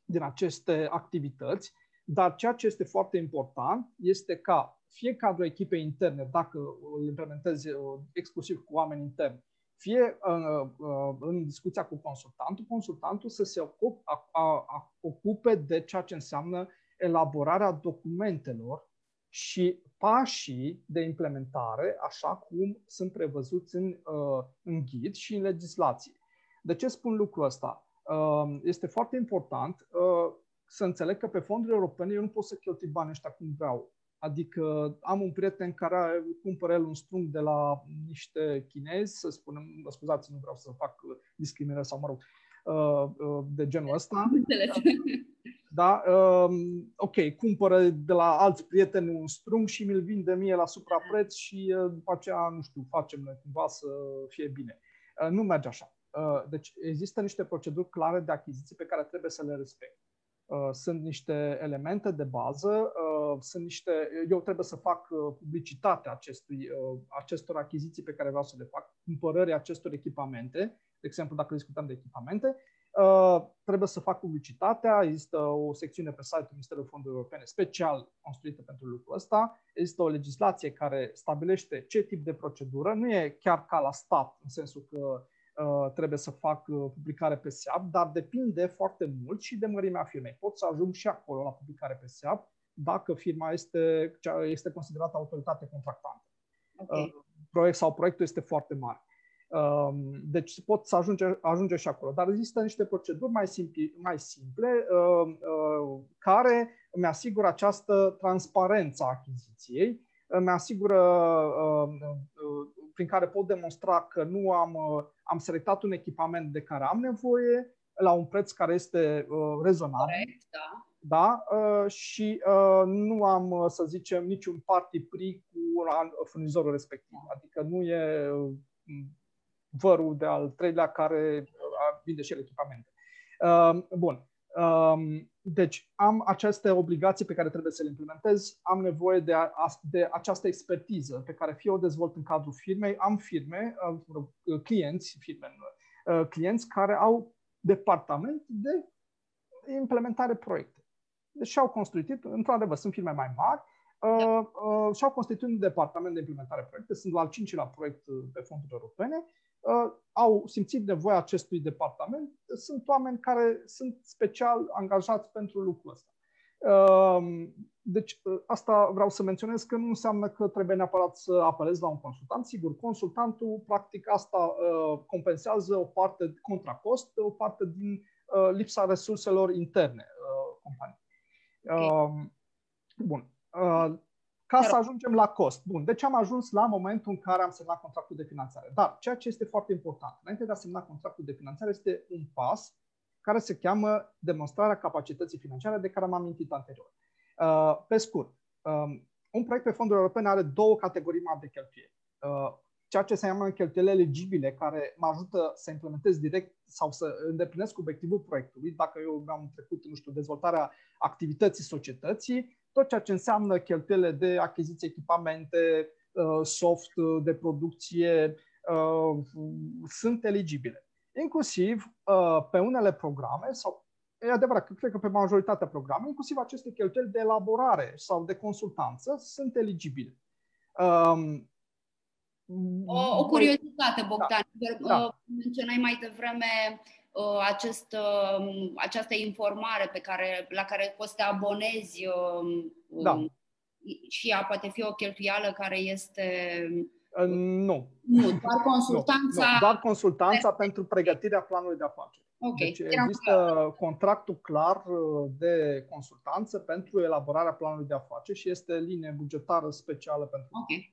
din aceste activități, dar ceea ce este foarte important este ca fie cadrul echipei interne, dacă îl implementezi uh, exclusiv cu oameni interni, fie uh, uh, în discuția cu consultantul, consultantul să se ocup, a, a, a, ocupe de ceea ce înseamnă elaborarea documentelor și pașii de implementare, așa cum sunt prevăzuți în, uh, în ghid și în legislație. De ce spun lucrul ăsta? Uh, este foarte important uh, să înțeleg că pe fonduri europene eu nu pot să cheltui banii ăștia cum vreau. Adică am un prieten care cumpără el un strung de la niște chinezi, să spunem, mă scuzați, nu vreau să fac discriminare sau, mă rog, uh, uh, de genul ăsta. Da, um, ok, cumpără de la alți prieteni un strung și mi-l vinde mie la suprapreț și uh, după aceea, nu știu, facem noi cumva să fie bine. Nu merge așa. Deci există niște proceduri clare de achiziție pe care trebuie să le respect. Uh, sunt niște elemente de bază, uh, sunt niște, eu trebuie să fac uh, publicitatea acestui, acestor achiziții pe care vreau să le fac, cumpărării acestor echipamente, de exemplu, dacă discutăm de echipamente, trebuie să fac publicitatea, există o secțiune pe site-ul Ministerului Fondurilor Europene special construită pentru lucrul ăsta, există o legislație care stabilește ce tip de procedură, nu e chiar ca la stat, în sensul că Uh, trebuie să fac uh, publicare pe SEAP, dar depinde foarte mult și de mărimea firmei. Pot să ajung și acolo la publicare pe SEAP dacă firma este, este considerată autoritate contractantă. Okay. Uh, proiect sau proiectul este foarte mare. Um, deci pot să ajunge, ajunge și acolo. Dar există niște proceduri mai, simpli, mai simple care îmi asigură această transparență a achiziției, îmi asigură prin care pot demonstra că nu am am selectat un echipament de care am nevoie la un preț care este uh, rezonabil. Corect, da. Da? Uh, și uh, nu am, uh, să zicem, niciun party pri cu furnizorul respectiv. Adică nu e uh, vărul de al treilea care uh, vinde și el echipamente. Uh, bun. Um, deci am aceste obligații pe care trebuie să le implementez, am nevoie de, a, de această expertiză pe care fie o dezvolt în cadrul firmei, am firme, uh, clienți, firme, uh, clienți care au departament de implementare proiecte. Deci au constituit, într-adevăr, sunt firme mai mari, uh, uh, și-au constituit un departament de implementare proiecte, sunt la al cincilea proiect uh, pe fonduri europene. uh, au simțit nevoia acestui departament. Sunt oameni care sunt special angajați pentru lucrul ăsta. Uh, deci uh, asta vreau să menționez că nu înseamnă că trebuie neapărat să apelezi la un consultant. Sigur, consultantul practic asta uh, compensează o parte contra cost, o parte din uh, lipsa resurselor interne uh, companiei. Okay. Bun. Ca să ajungem la cost. Bun, deci am ajuns la momentul în care am semnat contractul de finanțare. Dar ceea ce este foarte important, înainte de a semna contractul de finanțare, este un pas care se cheamă demonstrarea capacității financiare de care am amintit anterior. Uh, pe scurt, um, un proiect pe fonduri europene are două categorii mari de cheltuieli. Uh, ceea ce se cheamă cheltuieli eligibile, care mă ajută să implementez direct sau să îndeplinesc obiectivul proiectului. Dacă eu am trecut, nu știu, dezvoltarea activității societății, tot ceea ce înseamnă cheltuielile de achiziție echipamente, uh, soft uh, de producție, uh, sunt eligibile. Inclusiv pe unele programe, sau e adevărat că cred că pe majoritatea programe, inclusiv aceste cheltuieli de elaborare sau de consultanță sunt eligibile. Um, o, o curiozitate, Bogdan. Da, da. Menționai mai devreme Uh, acest, uh, această informare pe care, la care poți să te abonezi uh, da. și ea poate fi o cheltuială care este... Nu. Nu, doar consultanța... Nu, nu, doar consultanța pentru pregătirea planului de afaceri. Okay. Deci există clar. contractul clar de consultanță pentru elaborarea planului de afaceri și este linie bugetară specială pentru okay.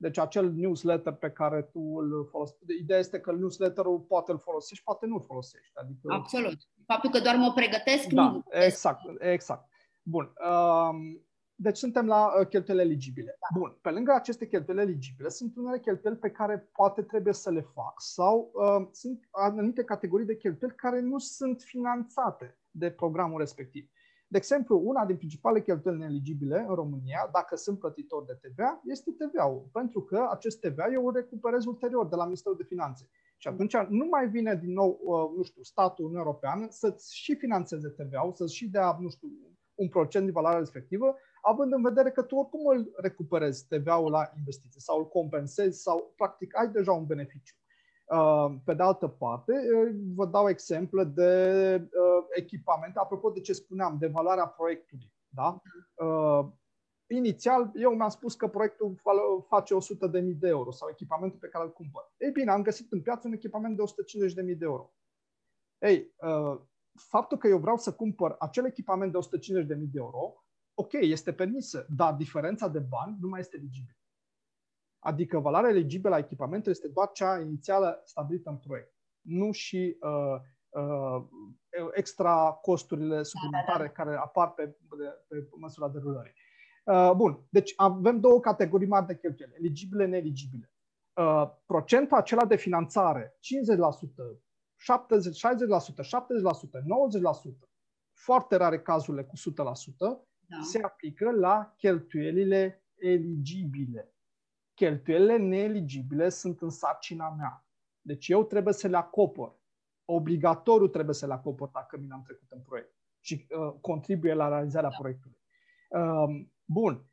Deci acel newsletter pe care tu îl folosești, ideea este că newsletterul poate îl folosești, poate nu îl folosești. Adică... Absolut. Faptul că doar mă pregătesc, da, nu. exact, exact. Bun. Um, deci suntem la uh, cheltuieli eligibile. Da. Bun. Pe lângă aceste cheltuieli eligibile, sunt unele cheltuieli pe care poate trebuie să le fac sau uh, sunt anumite categorii de cheltuieli care nu sunt finanțate de programul respectiv. De exemplu, una din principalele cheltuieli neeligibile în România, dacă sunt plătitor de TVA, este TVA-ul, pentru că acest TVA eu îl recuperez ulterior de la Ministerul de Finanțe. Și atunci nu mai vine din nou, uh, nu știu, statul European să-ți și finanțeze TVA-ul, să-ți și dea, nu știu, un procent din valoarea respectivă, având în vedere că tu oricum îl recuperezi TVA-ul la investiții sau îl compensezi sau practic ai deja un beneficiu. Uh, pe de altă parte, uh, vă dau exemple de uh, echipamente, apropo de ce spuneam, de valoarea proiectului. Da? Inițial, eu mi-am spus că proiectul face 100.000 de euro sau echipamentul pe care îl cumpăr. Ei bine, am găsit în piață un echipament de 150.000 de euro. Ei, faptul că eu vreau să cumpăr acel echipament de 150.000 de euro, ok, este permisă, dar diferența de bani nu mai este eligibilă. Adică valoarea eligibilă a echipamentului este doar cea inițială stabilită în proiect, nu și uh, uh, extra costurile suplimentare da, da, da. care apar pe, pe, pe măsura derulării. Uh, bun, deci avem două categorii mari de cheltuieli, eligibile, neeligibile. Uh, procentul acela de finanțare, 50%, 70, 60%, 70%, 90%, foarte rare cazurile cu 100%, da. se aplică la cheltuielile eligibile. Cheltuielile neeligibile sunt în sarcina mea. Deci eu trebuie să le acopăr. Obligatoriu trebuie să le acopăr dacă mi am trecut în proiect și uh, contribuie la realizarea da. proiectului. Uh, bun.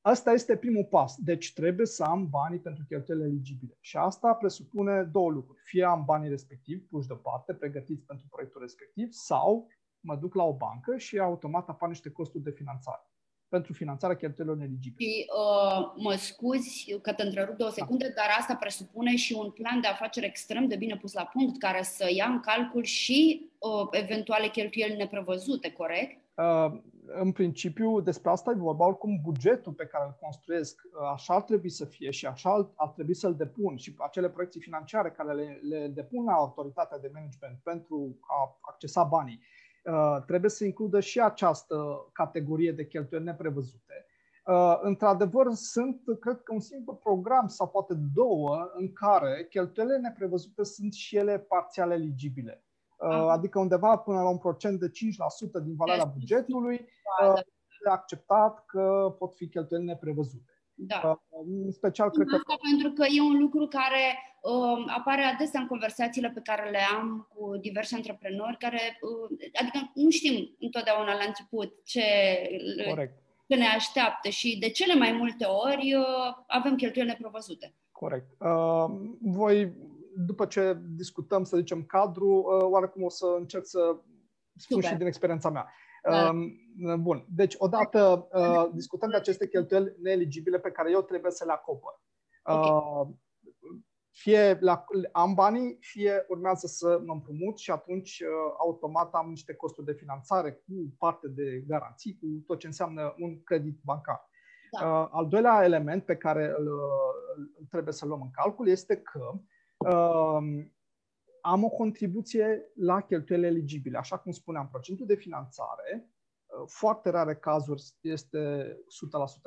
Asta este primul pas. Deci trebuie să am banii pentru cheltuielile eligibile. Și asta presupune două lucruri. Fie am banii respectivi puși deoparte, pregătiți pentru proiectul respectiv, sau mă duc la o bancă și automat apar niște costuri de finanțare pentru finanțarea cheltuielor eligibile. Și uh, mă scuzi că te întrerup două secunde, da. dar asta presupune și un plan de afaceri extrem de bine pus la punct, care să ia în calcul și uh, eventuale cheltuieli neprevăzute, corect? Uh, în principiu, despre asta e vorba, oricum bugetul pe care îl construiesc, uh, așa ar trebui să fie și așa ar trebui să-l depun și acele proiecții financiare care le, le depun la autoritatea de management pentru a accesa banii, uh, trebuie să includă și această categorie de cheltuieli neprevăzute. Uh, într-adevăr, sunt, cred că, un singur program sau poate două în care cheltuielile neprevăzute sunt și ele parțial eligibile. Uh, adică undeva până la un procent de 5% din valoarea bugetului uh, e acceptat că pot fi cheltuieli neprevăzute. Da. Uh, în special, cred că... Asta pentru că e un lucru care uh, apare adesea în conversațiile pe care le am cu diversi antreprenori, care, uh, adică nu știm întotdeauna la început ce, Corect. ce ne așteaptă și de cele mai multe ori uh, avem cheltuieli neprevăzute. Corect. Uh, voi după ce discutăm, să zicem, cadru, uh, oarecum o să încerc să spun Super. și din experiența mea. Da. Um, bun. Deci, odată uh, discutăm de aceste cheltuieli neeligibile pe care eu trebuie să le acopăr. Okay. Uh, fie la, am banii, fie urmează să mă împrumut și atunci automat am niște costuri de finanțare cu parte de garanții, cu tot ce înseamnă un credit bancar. Da. Al doilea element pe care îl, îl trebuie să luăm în calcul este că uh, am o contribuție la cheltuielile eligibile. Așa cum spuneam, procentul de finanțare, uh, foarte rare cazuri este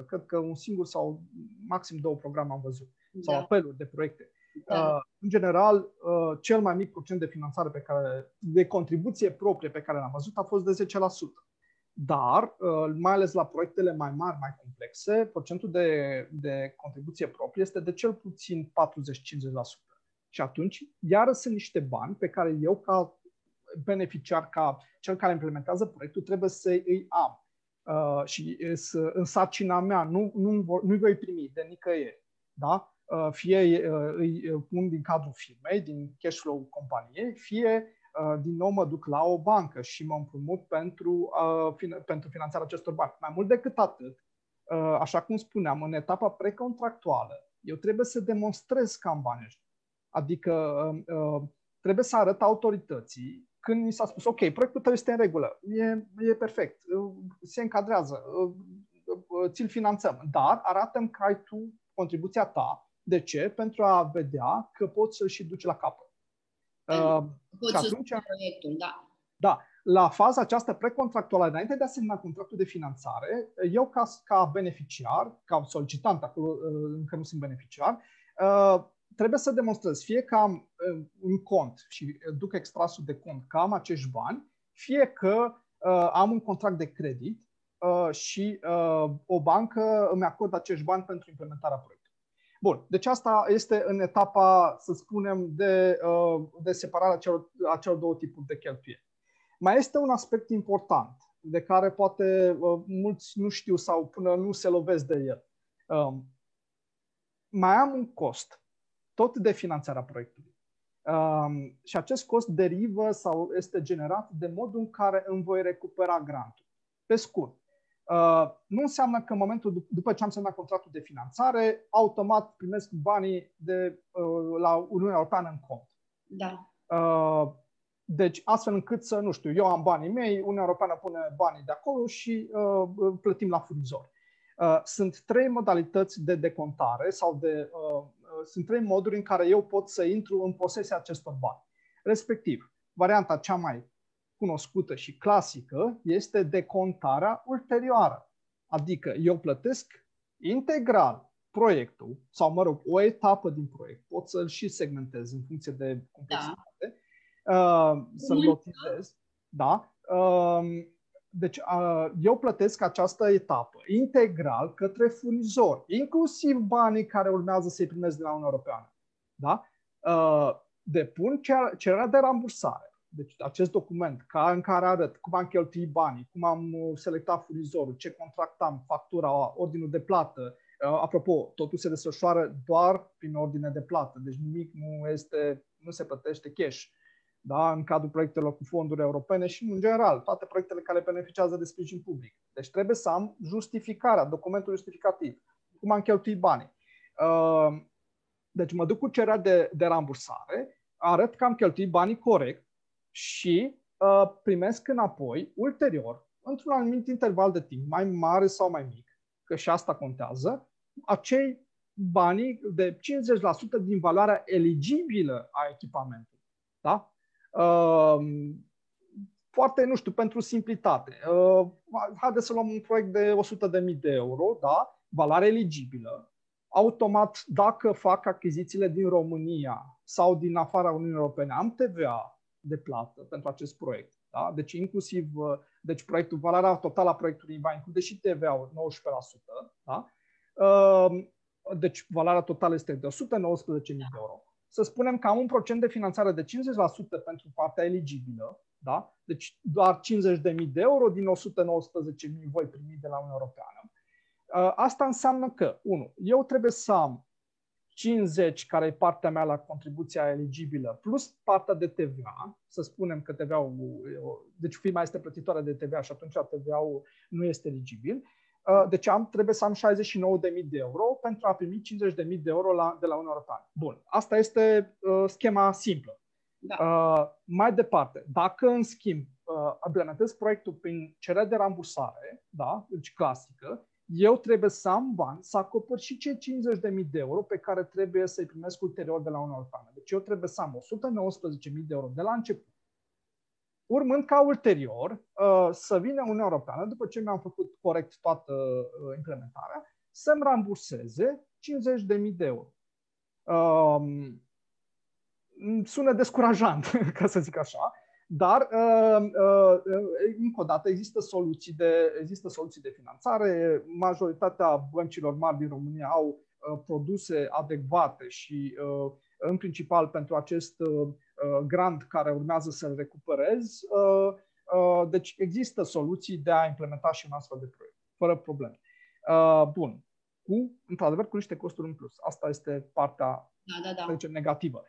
100%. Cred că un singur sau maxim două programe am văzut, sau da. apeluri de proiecte. Da. Uh, în general, uh, cel mai mic procent de finanțare pe care, de contribuție proprie pe care l-am văzut a fost de 10%. Dar, uh, mai ales la proiectele mai mari, mai complexe, procentul de, de contribuție proprie este de cel puțin 40-50%. Și atunci, iară sunt niște bani pe care eu, ca beneficiar, ca cel care implementează proiectul, trebuie să îi am. Uh, și uh, în sarcina mea, nu, nu, nu voi primi de nicăieri. Da? Uh, fie uh, îi pun din cadrul firmei, din cash flow companiei, fie uh, din nou mă duc la o bancă și mă împrumut pentru, uh, fin- pentru finanțarea acestor bani. Mai mult decât atât, uh, așa cum spuneam, în etapa precontractuală, eu trebuie să demonstrez că am bani ăștia. Adică uh, trebuie să arăt autorității când mi s-a spus, ok, proiectul tău este în regulă, e, e perfect, uh, se încadrează, uh, ți-l finanțăm, dar arată că ai tu contribuția ta. De ce? Pentru a vedea că poți să-l și duci la capăt. Uh, poți și atunci, proiectul, da. Da, la faza aceasta precontractuală, înainte de a semna contractul de finanțare, eu ca, ca beneficiar, ca solicitant, acolo încă nu sunt beneficiar, trebuie să demonstrez fie că am uh, un cont și uh, duc extrasul de cont că am acești bani, fie că uh, am un contract de credit uh, și uh, o bancă îmi acordă acești bani pentru implementarea proiectului. Bun, deci asta este în etapa, să spunem, de, uh, de separarea celor, a celor două tipuri de cheltuieli. Mai este un aspect important de care poate uh, mulți nu știu sau până nu se lovesc de el. Uh, mai am un cost tot de finanțarea proiectului. Um, și acest cost derivă sau este generat de modul în care îmi voi recupera grantul. Pe scurt, uh, nu înseamnă că în momentul după ce am semnat contractul de finanțare, automat primesc banii de uh, la Uniunea Europeană în cont. Da. Uh, deci, astfel încât să, nu știu, eu am banii mei, Uniunea Europeană pune banii de acolo și uh, plătim la furnizor. Uh, sunt trei modalități de decontare sau de uh, sunt trei moduri în care eu pot să intru în posesia acestor bani. Respectiv, varianta cea mai cunoscută și clasică este decontarea ulterioară. Adică eu plătesc integral proiectul, sau mă rog, o etapă din proiect, pot să-l și segmentez în funcție de complexitate, da. uh, să-l lotizez, da, uh, deci eu plătesc această etapă integral către furnizor, inclusiv banii care urmează să-i primesc de la Uniunea Europeană. Da? Depun cererea de rambursare. Deci acest document ca, în care arăt cum am cheltuit banii, cum am uh, selectat furnizorul, ce contract am, factura, ordinul de plată. Apropo, totul se desfășoară doar prin ordine de plată, deci nimic nu, este, nu se plătește cash da, în cadrul proiectelor cu fonduri europene și, în general, toate proiectele care beneficiază de sprijin public. Deci trebuie să am justificarea, documentul justificativ, cum am cheltuit banii. Uh, deci mă duc cu cererea de, de rambursare, arăt că am cheltuit banii corect și uh, primesc înapoi, ulterior, într-un anumit interval de timp, mai mare sau mai mic, că și asta contează, acei banii de 50% din valoarea eligibilă a echipamentului. Da? Ehm, foarte, nu știu, pentru simplitate. Uh, haideți să luăm un proiect de 100.000 de euro, da? valoare eligibilă. Automat, dacă fac achizițiile din România sau din afara Uniunii Europene, am TVA de plată pentru acest proiect. Da? Deci inclusiv, uh, deci proiectul, valoarea totală a proiectului va include și TVA-ul 19%. Da? Uh, deci valoarea totală este de 119.000 de euro să spunem că am un procent de finanțare de 50% pentru partea eligibilă, da? deci doar 50.000 de euro din 119.000 voi primi de la Uniunea Europeană. Uh, asta înseamnă că, unu, eu trebuie să am 50, care e partea mea la contribuția eligibilă, plus partea de TVA, să spunem că TVA-ul, deci firma este plătitoare de TVA și atunci TVA-ul nu este eligibil, Uh, deci am, trebuie să am 69.000 de euro pentru a primi 50.000 de euro la, de la Uniunea Europeană. Bun, asta este uh, schema simplă. Da. Uh, mai departe, dacă în schimb uh, implementez proiectul prin cerere de rambursare, da, deci clasică, eu trebuie să am bani să acopăr și cei 50.000 de euro pe care trebuie să-i primesc ulterior de la Uniunea Europeană. Deci eu trebuie să am 119.000 de euro de la început urmând ca ulterior uh, să vină Uniunea Europeană, după ce mi-am făcut corect toată uh, implementarea, să-mi ramburseze 50.000 de euro. Um, sună descurajant, ca să zic așa, dar, uh, încă o dată, există soluții, de, există soluții de finanțare. Majoritatea băncilor mari din România au produse adecvate și, în principal, pentru acest Uh, grant care urmează să-l recuperez. Uh, uh, deci există soluții de a implementa și un astfel de proiect, fără probleme. Bun. Cu, într-adevăr, cu niște costuri în plus. Asta este partea da, da, da. Deci, negativă.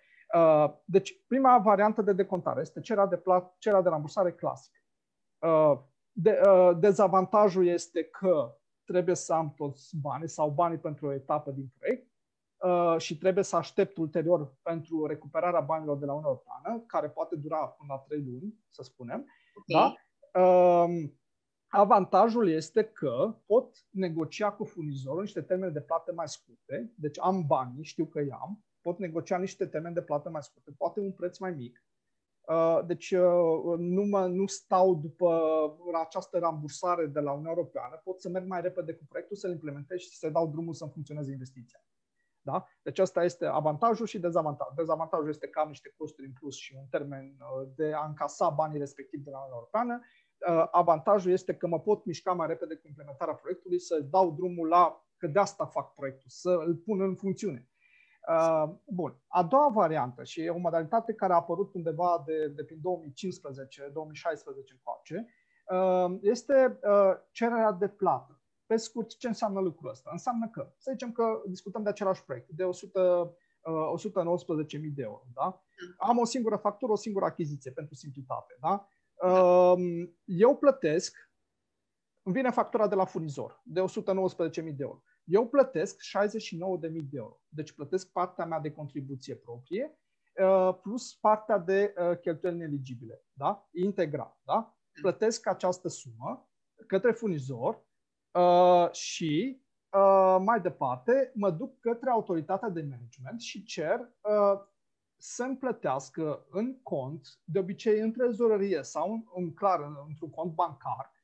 Deci, prima variantă de decontare este cererea de, plat, cererea de rambursare clasică. De, dezavantajul este că trebuie să am toți banii sau banii pentru o etapă din proiect Uh, și trebuie să aștept ulterior pentru recuperarea banilor de la Uniunea Europeană, care poate dura până la 3 luni, să spunem. Okay. Da? Uh, avantajul este că pot negocia cu furnizorul niște termene de plată mai scurte, deci am bani, știu că i-am, pot negocia niște termene de plată mai scurte, poate un preț mai mic. Uh, deci nu, mă, nu stau după această rambursare de la Uniunea Europeană, pot să merg mai repede cu proiectul, să-l implementez și să dau drumul să-mi funcționeze investiția. Da? Deci asta este avantajul și dezavantajul. Dezavantajul este că am niște costuri în plus și un termen uh, de a încasa banii respectiv de la Uniunea Europeană. Uh, avantajul este că mă pot mișca mai repede cu implementarea proiectului, să dau drumul la, că de asta fac proiectul, să îl pun în funcțiune. Uh, bun. A doua variantă și e o modalitate care a apărut undeva de, de prin 2015-2016 încoace, este cererea de plată. Pe scurt, ce înseamnă lucrul ăsta? Înseamnă că, să zicem că discutăm de același proiect, de 100, uh, 119.000 de euro. Da? Am o singură factură, o singură achiziție pentru simplitate. Da? Uh, eu plătesc, îmi vine factura de la furnizor de 119.000 de euro. Eu plătesc 69.000 de euro. Deci plătesc partea mea de contribuție proprie uh, plus partea de uh, cheltuieli eligibile. Da? Integral. Da? Plătesc această sumă către furnizor Uh, și uh, mai departe mă duc către autoritatea de management și cer uh, să-mi plătească în cont, de obicei în trezorărie sau în, în clar într-un cont bancar, uh,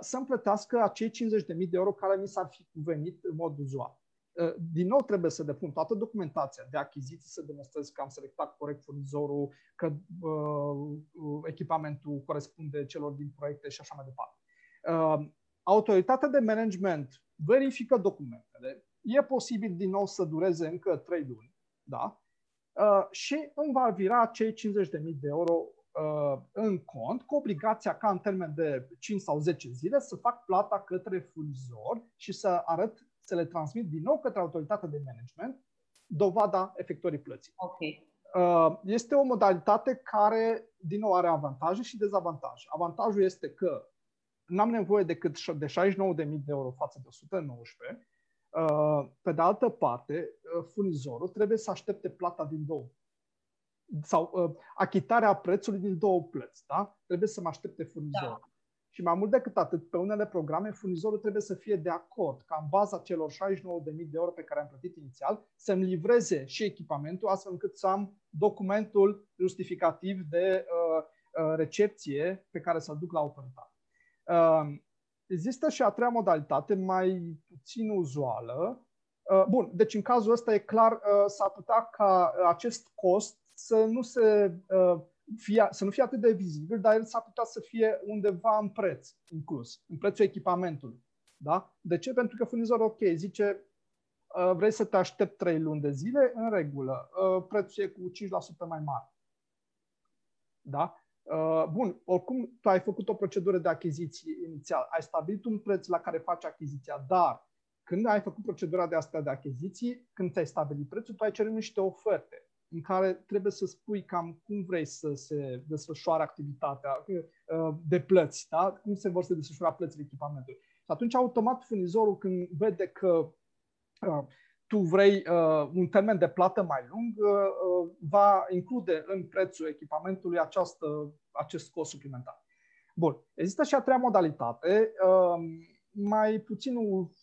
să-mi plătească acei 50.000 de euro care mi s-ar fi cuvenit în mod uzual. Uh, din nou trebuie să depun toată documentația de achiziții, să demonstrez că am selectat corect furnizorul, că uh, echipamentul corespunde celor din proiecte și așa mai departe. Uh, autoritatea de management verifică documentele. E posibil din nou să dureze încă 3 luni, da? Uh, și îmi va vira cei 50.000 de euro uh, în cont, cu obligația ca în termen de 5 sau 10 zile să fac plata către furnizor și să arăt să le transmit din nou către autoritatea de management dovada efectorii plății. Okay. Uh, este o modalitate care, din nou, are avantaje și dezavantaje. Avantajul este că n-am nevoie decât de 69.000 de euro față de 119. Uh, pe de altă parte, uh, furnizorul trebuie să aștepte plata din două sau achitarea prețului din două plăți. Da? Trebuie să mă aștepte furnizorul. Da. Și mai mult decât atât, pe unele programe, furnizorul trebuie să fie de acord ca în baza celor 69.000 de euro pe care am plătit inițial să-mi livreze și echipamentul, astfel încât să am documentul justificativ de uh, uh, recepție pe care să-l duc la autoritate. Uh, există și a treia modalitate, mai puțin uzuală. Uh, bun, deci în cazul ăsta e clar, uh, s-ar putea ca acest cost să nu se uh, fie, să nu fie atât de vizibil, dar el s-ar putea să fie undeva în preț inclus, în prețul echipamentului. Da? De ce? Pentru că furnizorul, ok, zice, uh, vrei să te aștept 3 luni de zile, în regulă, uh, prețul e cu 5% mai mare. Da? Uh, bun, oricum tu ai făcut o procedură de achiziție inițial, ai stabilit un preț la care faci achiziția, dar când ai făcut procedura de asta de achiziții, când ți-ai stabilit prețul, tu ai cerut niște oferte în care trebuie să spui cam cum vrei să se desfășoare activitatea uh, de plăți, da? cum se vor să desfășura plățile echipamentului. Și atunci, automat, furnizorul, când vede că uh, tu vrei uh, un termen de plată mai lung, uh, uh va include în prețul echipamentului această, acest cost suplimentar. Bun. Există și a treia modalitate, uh, mai puțin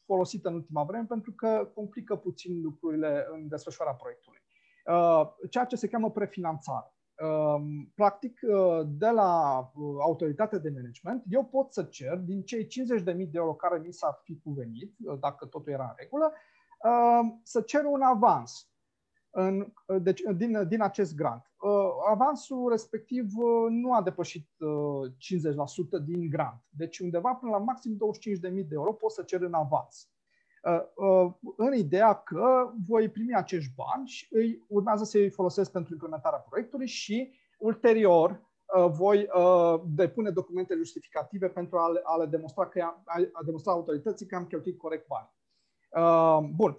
folosită în ultima vreme, pentru că complică puțin lucrurile în desfășurarea proiectului. Uh, ceea ce se cheamă prefinanțare. Um, practic, uh, de la uh, autoritatea de management, eu pot să cer din cei 50.000 de euro care mi s-ar fi cuvenit, dacă totul era în regulă, să cer un avans în, deci, din, din acest grant. Avansul respectiv nu a depășit 50% din grant. Deci undeva până la maxim 25.000 de euro pot să cer în avans. Uh, uh, în ideea că voi primi acești bani și îi urmează să îi folosesc pentru implementarea proiectului și ulterior uh, voi depune documente justificative pentru a le, a le demonstra, că a, a demonstra autorității că am cheltuit corect bani. Bun.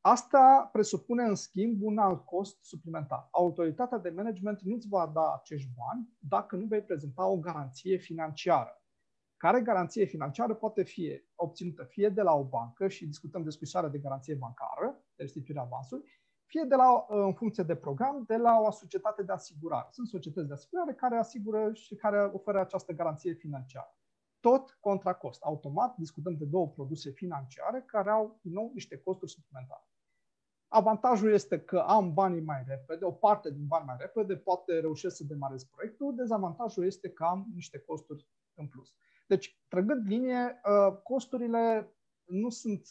Asta presupune, în schimb, un alt cost suplimentar. Autoritatea de management nu-ți va da acești bani dacă nu vei prezenta o garanție financiară care garanție financiară poate fi obținută fie de la o bancă și discutăm de scrisoare de garanție bancară, de restituirea avansului, fie de la, în funcție de program, de la o societate de asigurare. Sunt societăți de asigurare care asigură și care oferă această garanție financiară. Tot contra cost. Automat discutăm de două produse financiare care au, din nou, niște costuri suplimentare. Avantajul este că am banii mai repede, o parte din bani mai repede, poate reușesc să demarez proiectul. Dezavantajul este că am niște costuri în plus. Deci, trăgând linie, uh, costurile nu sunt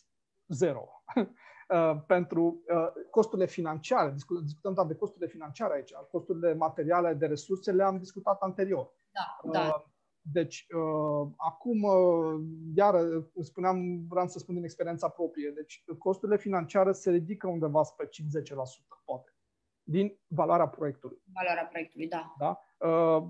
zero. Uh, pentru uh, costurile financiare, discutăm doar de costurile financiare aici, costurile materiale de resurse le-am discutat anterior. Da, da. Deci, acum, iar spuneam, vreau să spun din experiența proprie, deci costurile financiare se ridică undeva spre 50%, poate, din valoarea proiectului. Valoarea proiectului, da. da? Uh,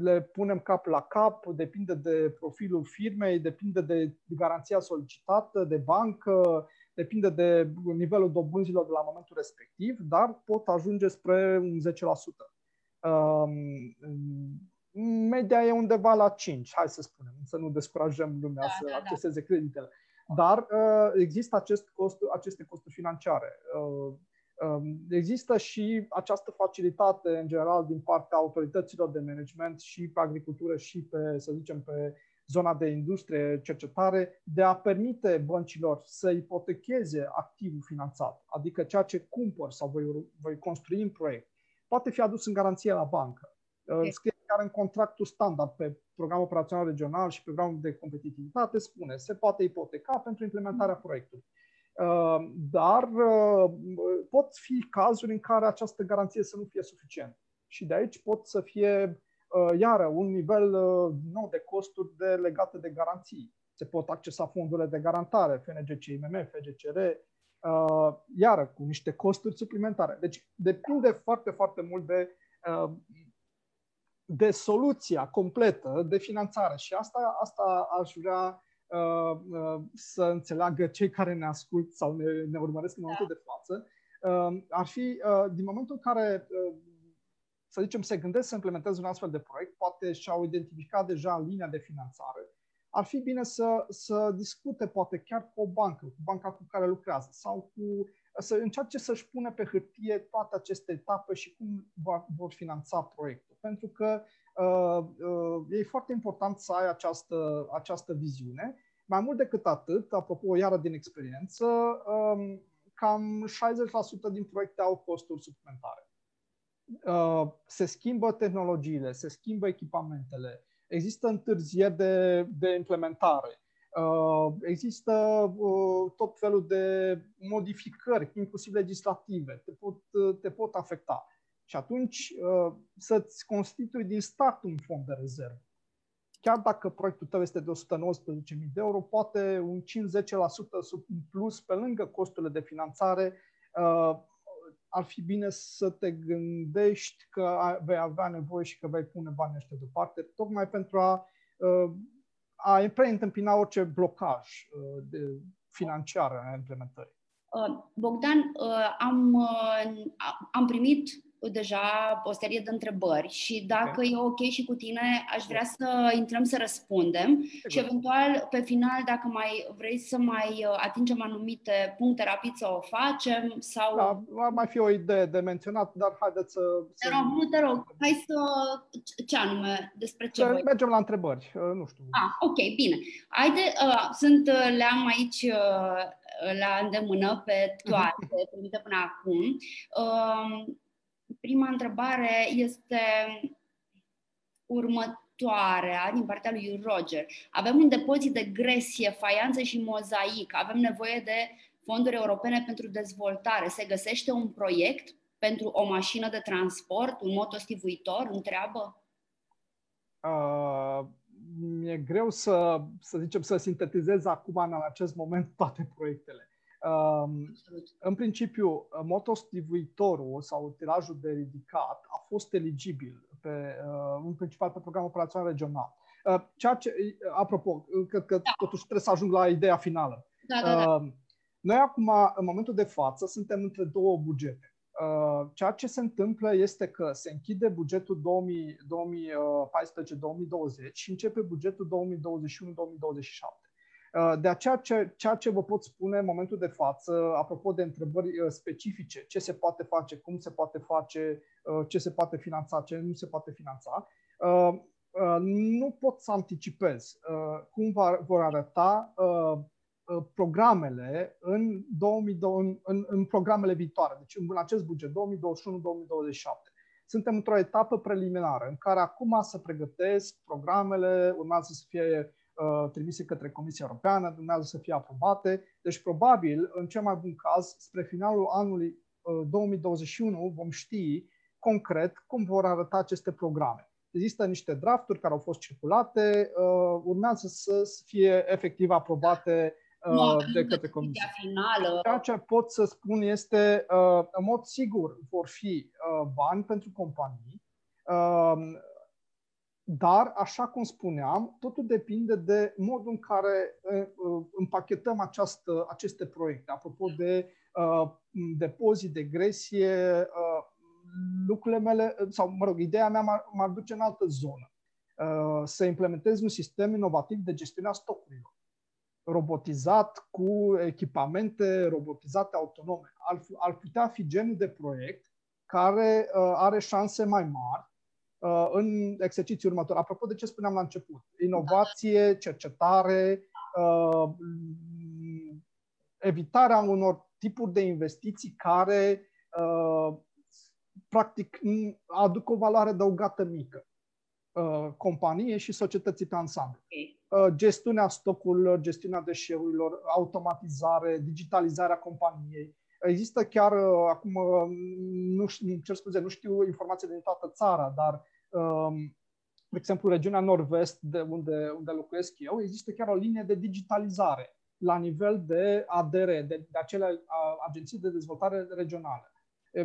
le punem cap la cap, depinde de profilul firmei, depinde de garanția solicitată de bancă, depinde de nivelul dobânzilor de la momentul respectiv, dar pot ajunge spre un 10%. Um, media e undeva la 5, hai să spunem, să nu descurajăm lumea da, să da, da. acceseze creditele. Dar uh, există acest cost, aceste costuri financiare. Uh, Um, există și această facilitate, în general, din partea autorităților de management și pe agricultură și pe, să zicem, pe zona de industrie, cercetare, de a permite băncilor să ipotecheze activul finanțat, adică ceea ce cumpăr sau voi, voi construi în proiect, poate fi adus în garanție la bancă. Uh, okay. Scrie chiar în contractul standard pe programul operațional regional și programul de competitivitate, spune, se poate ipoteca pentru implementarea proiectului. Dar pot fi cazuri în care această garanție să nu fie suficientă. Și de aici pot să fie, iară, un nivel nou de costuri de, legate de garanții. Se pot accesa fondurile de garantare, FNGC, IMM, FGCR, iară, cu niște costuri suplimentare. Deci depinde foarte, foarte mult de de soluția completă de finanțare. Și asta, asta aș vrea uh, uh, să înțeleagă cei care ne ascult sau ne, ne urmăresc în momentul da. de față. Uh, ar fi, uh, din momentul în care, uh, să zicem, se gândesc să implementeze un astfel de proiect, poate și-au identificat deja linia de finanțare, ar fi bine să, să discute poate chiar cu o bancă, cu banca cu care lucrează sau cu să încerce să-și pune pe hârtie toate aceste etape și cum va, vor finanța proiectul. Pentru că uh, uh, e foarte important să ai această, această viziune. Mai mult decât atât, apropo, iară din experiență, um, cam 60% din proiecte au costuri suplimentare. Uh, se schimbă tehnologiile, se schimbă echipamentele, există întârzieri de, de implementare Uh, există uh, tot felul de modificări, inclusiv legislative, te pot, uh, te pot afecta. Și atunci să-ți constitui din start un fond de rezervă. Chiar dacă proiectul tău este de 119.000 de euro, poate un 5-10% sub plus pe lângă costurile de finanțare ar fi bine să te gândești că vei avea nevoie și că vei pune banii ăștia deoparte, tocmai pentru a a preîntâmpina orice blocaj uh, de financiar a implementării. Uh, Bogdan, uh, am, am primit deja o serie de întrebări și dacă okay. e ok și cu tine, aș vrea să intrăm să răspundem Sigur. și eventual pe final, dacă mai vrei să mai atingem anumite puncte rapid să o facem sau... Da, ar mai fi o idee de menționat, dar haideți să... Te rog, nu te rog, hai să... Ce anume? Despre ce voi? Mergem la întrebări, nu știu. Ah, ok, bine. Haide, uh, sunt, le-am aici uh, la îndemână pe toate, primite până acum. Uh, prima întrebare este următoarea din partea lui Roger. Avem un depozit de gresie, faianță și mozaic. Avem nevoie de fonduri europene pentru dezvoltare. Se găsește un proiect pentru o mașină de transport, un motostivuitor? Întreabă? Uh, mi-e greu să, să zicem, să sintetizez acum în acest moment toate proiectele. În principiu, motostivuitorul sau tirajul de ridicat a fost eligibil pe, uh, în principal pe programul operațional regional. Uh, ceea ce, apropo, cred că da. totuși trebuie să ajung la ideea finală. Da, da, da. Noi acum, în momentul de față, suntem între două bugete. Ceea ce se întâmplă este că se închide bugetul 2014-2020 și începe bugetul 2021-2027. Uh, de aceea, ce, ceea ce vă pot spune în momentul de față, apropo de întrebări uh, specifice, ce se poate face, cum se poate face, uh, ce se poate finanța, ce nu se poate finanța, nu pot să anticipez cum vor arăta programele în, 2000, în, în programele viitoare, deci în acest buget 2021-2027. Suntem într-o etapă preliminară în care acum să pregătesc programele, urmează să fie Uh, trimise către Comisia Europeană, urmează să fie aprobate. Deci, probabil, în cel mai bun caz, spre finalul anului 2021 uh, vom ști concret cum vor arăta aceste programe. Există niște drafturi care au fost circulate, uh, urmează să fie efectiv aprobate de către Comisie. Finală. Ceea ce pot să spun este, în mod sigur, vor fi bani pentru companii, dar, așa cum spuneam, totul depinde de modul în care uh, împachetăm această, aceste proiecte. Apropo de uh, depozit, de gresie, uh, lucrurile mele, sau, mă rog, ideea mea m-ar, m-ar duce în altă zonă. Uh, să implementez un sistem inovativ de gestiune a stocurilor robotizat cu echipamente robotizate autonome. Ar, ar putea fi genul de proiect care uh, are șanse mai mari Uh, în exercițiul următor. Apropo de ce spuneam la început, inovație, cercetare, uh, evitarea unor tipuri de investiții care uh, practic aduc o valoare adăugată mică companie și societății pe ansamblu. Okay. gestiunea stocurilor, gestiunea deșeurilor, automatizare, digitalizarea companiei. Există chiar, acum, nu știu, cer scuze, nu știu informații din toată țara, dar um, de exemplu, regiunea nord-vest, de unde, unde locuiesc eu, există chiar o linie de digitalizare la nivel de ADR, de, de acele agenții de dezvoltare regională.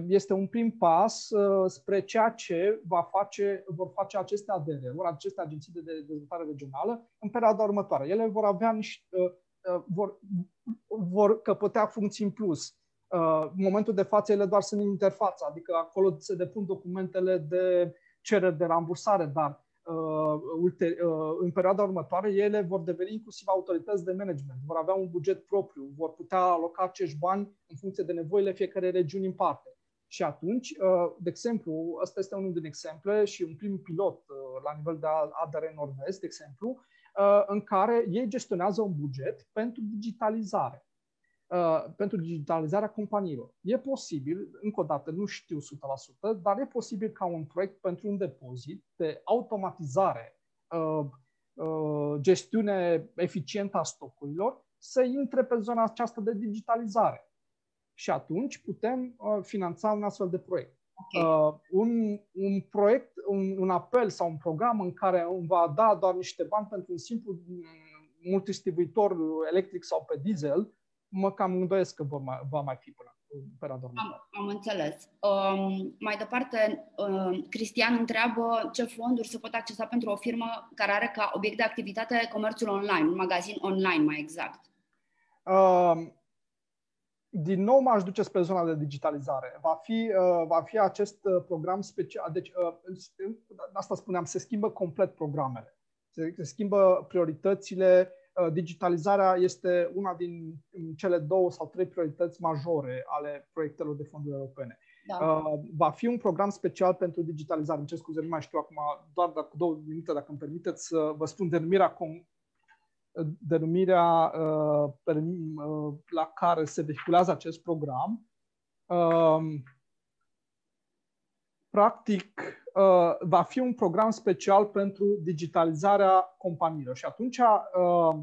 Este un prim pas uh, spre ceea ce va face, vor face aceste ADR-uri, aceste agenții de dezvoltare regională, în perioada următoare. Ele vor avea niște, uh, uh, vor, vor căpătea funcții în plus. În momentul de față, ele doar sunt în interfață, adică acolo se depun documentele de cerere de rambursare, dar Uh, uh, în perioada următoare, ele vor deveni inclusiv autorități de management, vor avea un buget propriu, vor putea aloca acești bani în funcție de nevoile fiecare regiuni în parte. Și atunci, uh, de exemplu, ăsta este unul din exemple și un prim pilot la nivel de ADR Nord-Vest, de exemplu, în care ei gestionează un buget pentru digitalizare. Uh, pentru digitalizarea companiilor. E posibil, încă o dată, nu știu 100%, dar e posibil ca un proiect pentru un depozit de automatizare, uh, uh, gestiune eficientă a stocurilor, să intre pe zona aceasta de digitalizare. Și atunci putem finanța un astfel de proiect. Okay. un, un proiect, un, un apel sau un program în care îmi va da doar niște bani pentru un simplu mm, multidistribuitor electric sau pe diesel, mă cam îndoiesc că vor mai, va mai fi până în perioada următoare. Am, am înțeles. Um, mai departe, um, Cristian întreabă ce fonduri se pot accesa pentru o firmă care are ca obiect de activitate comerțul online, un magazin online mai exact. Um, din nou m-aș duce spre zona de digitalizare. Va fi, uh, va fi acest uh, program special. Deci, uh, asta spuneam, se schimbă complet programele. Se, se schimbă prioritățile, Uh, digitalizarea este una din cele două sau trei priorități majore ale proiectelor de fonduri europene. Da. Uh, va fi un program special pentru digitalizare. Îmi cer scuze, nu mai știu acum, doar dacă două minute, dacă îmi permiteți să vă spun denumirea, com- denumirea uh, uh, la care se vehiculează acest program. Uh, practic, uh, va fi un program special pentru digitalizarea companiilor. Și atunci, uh,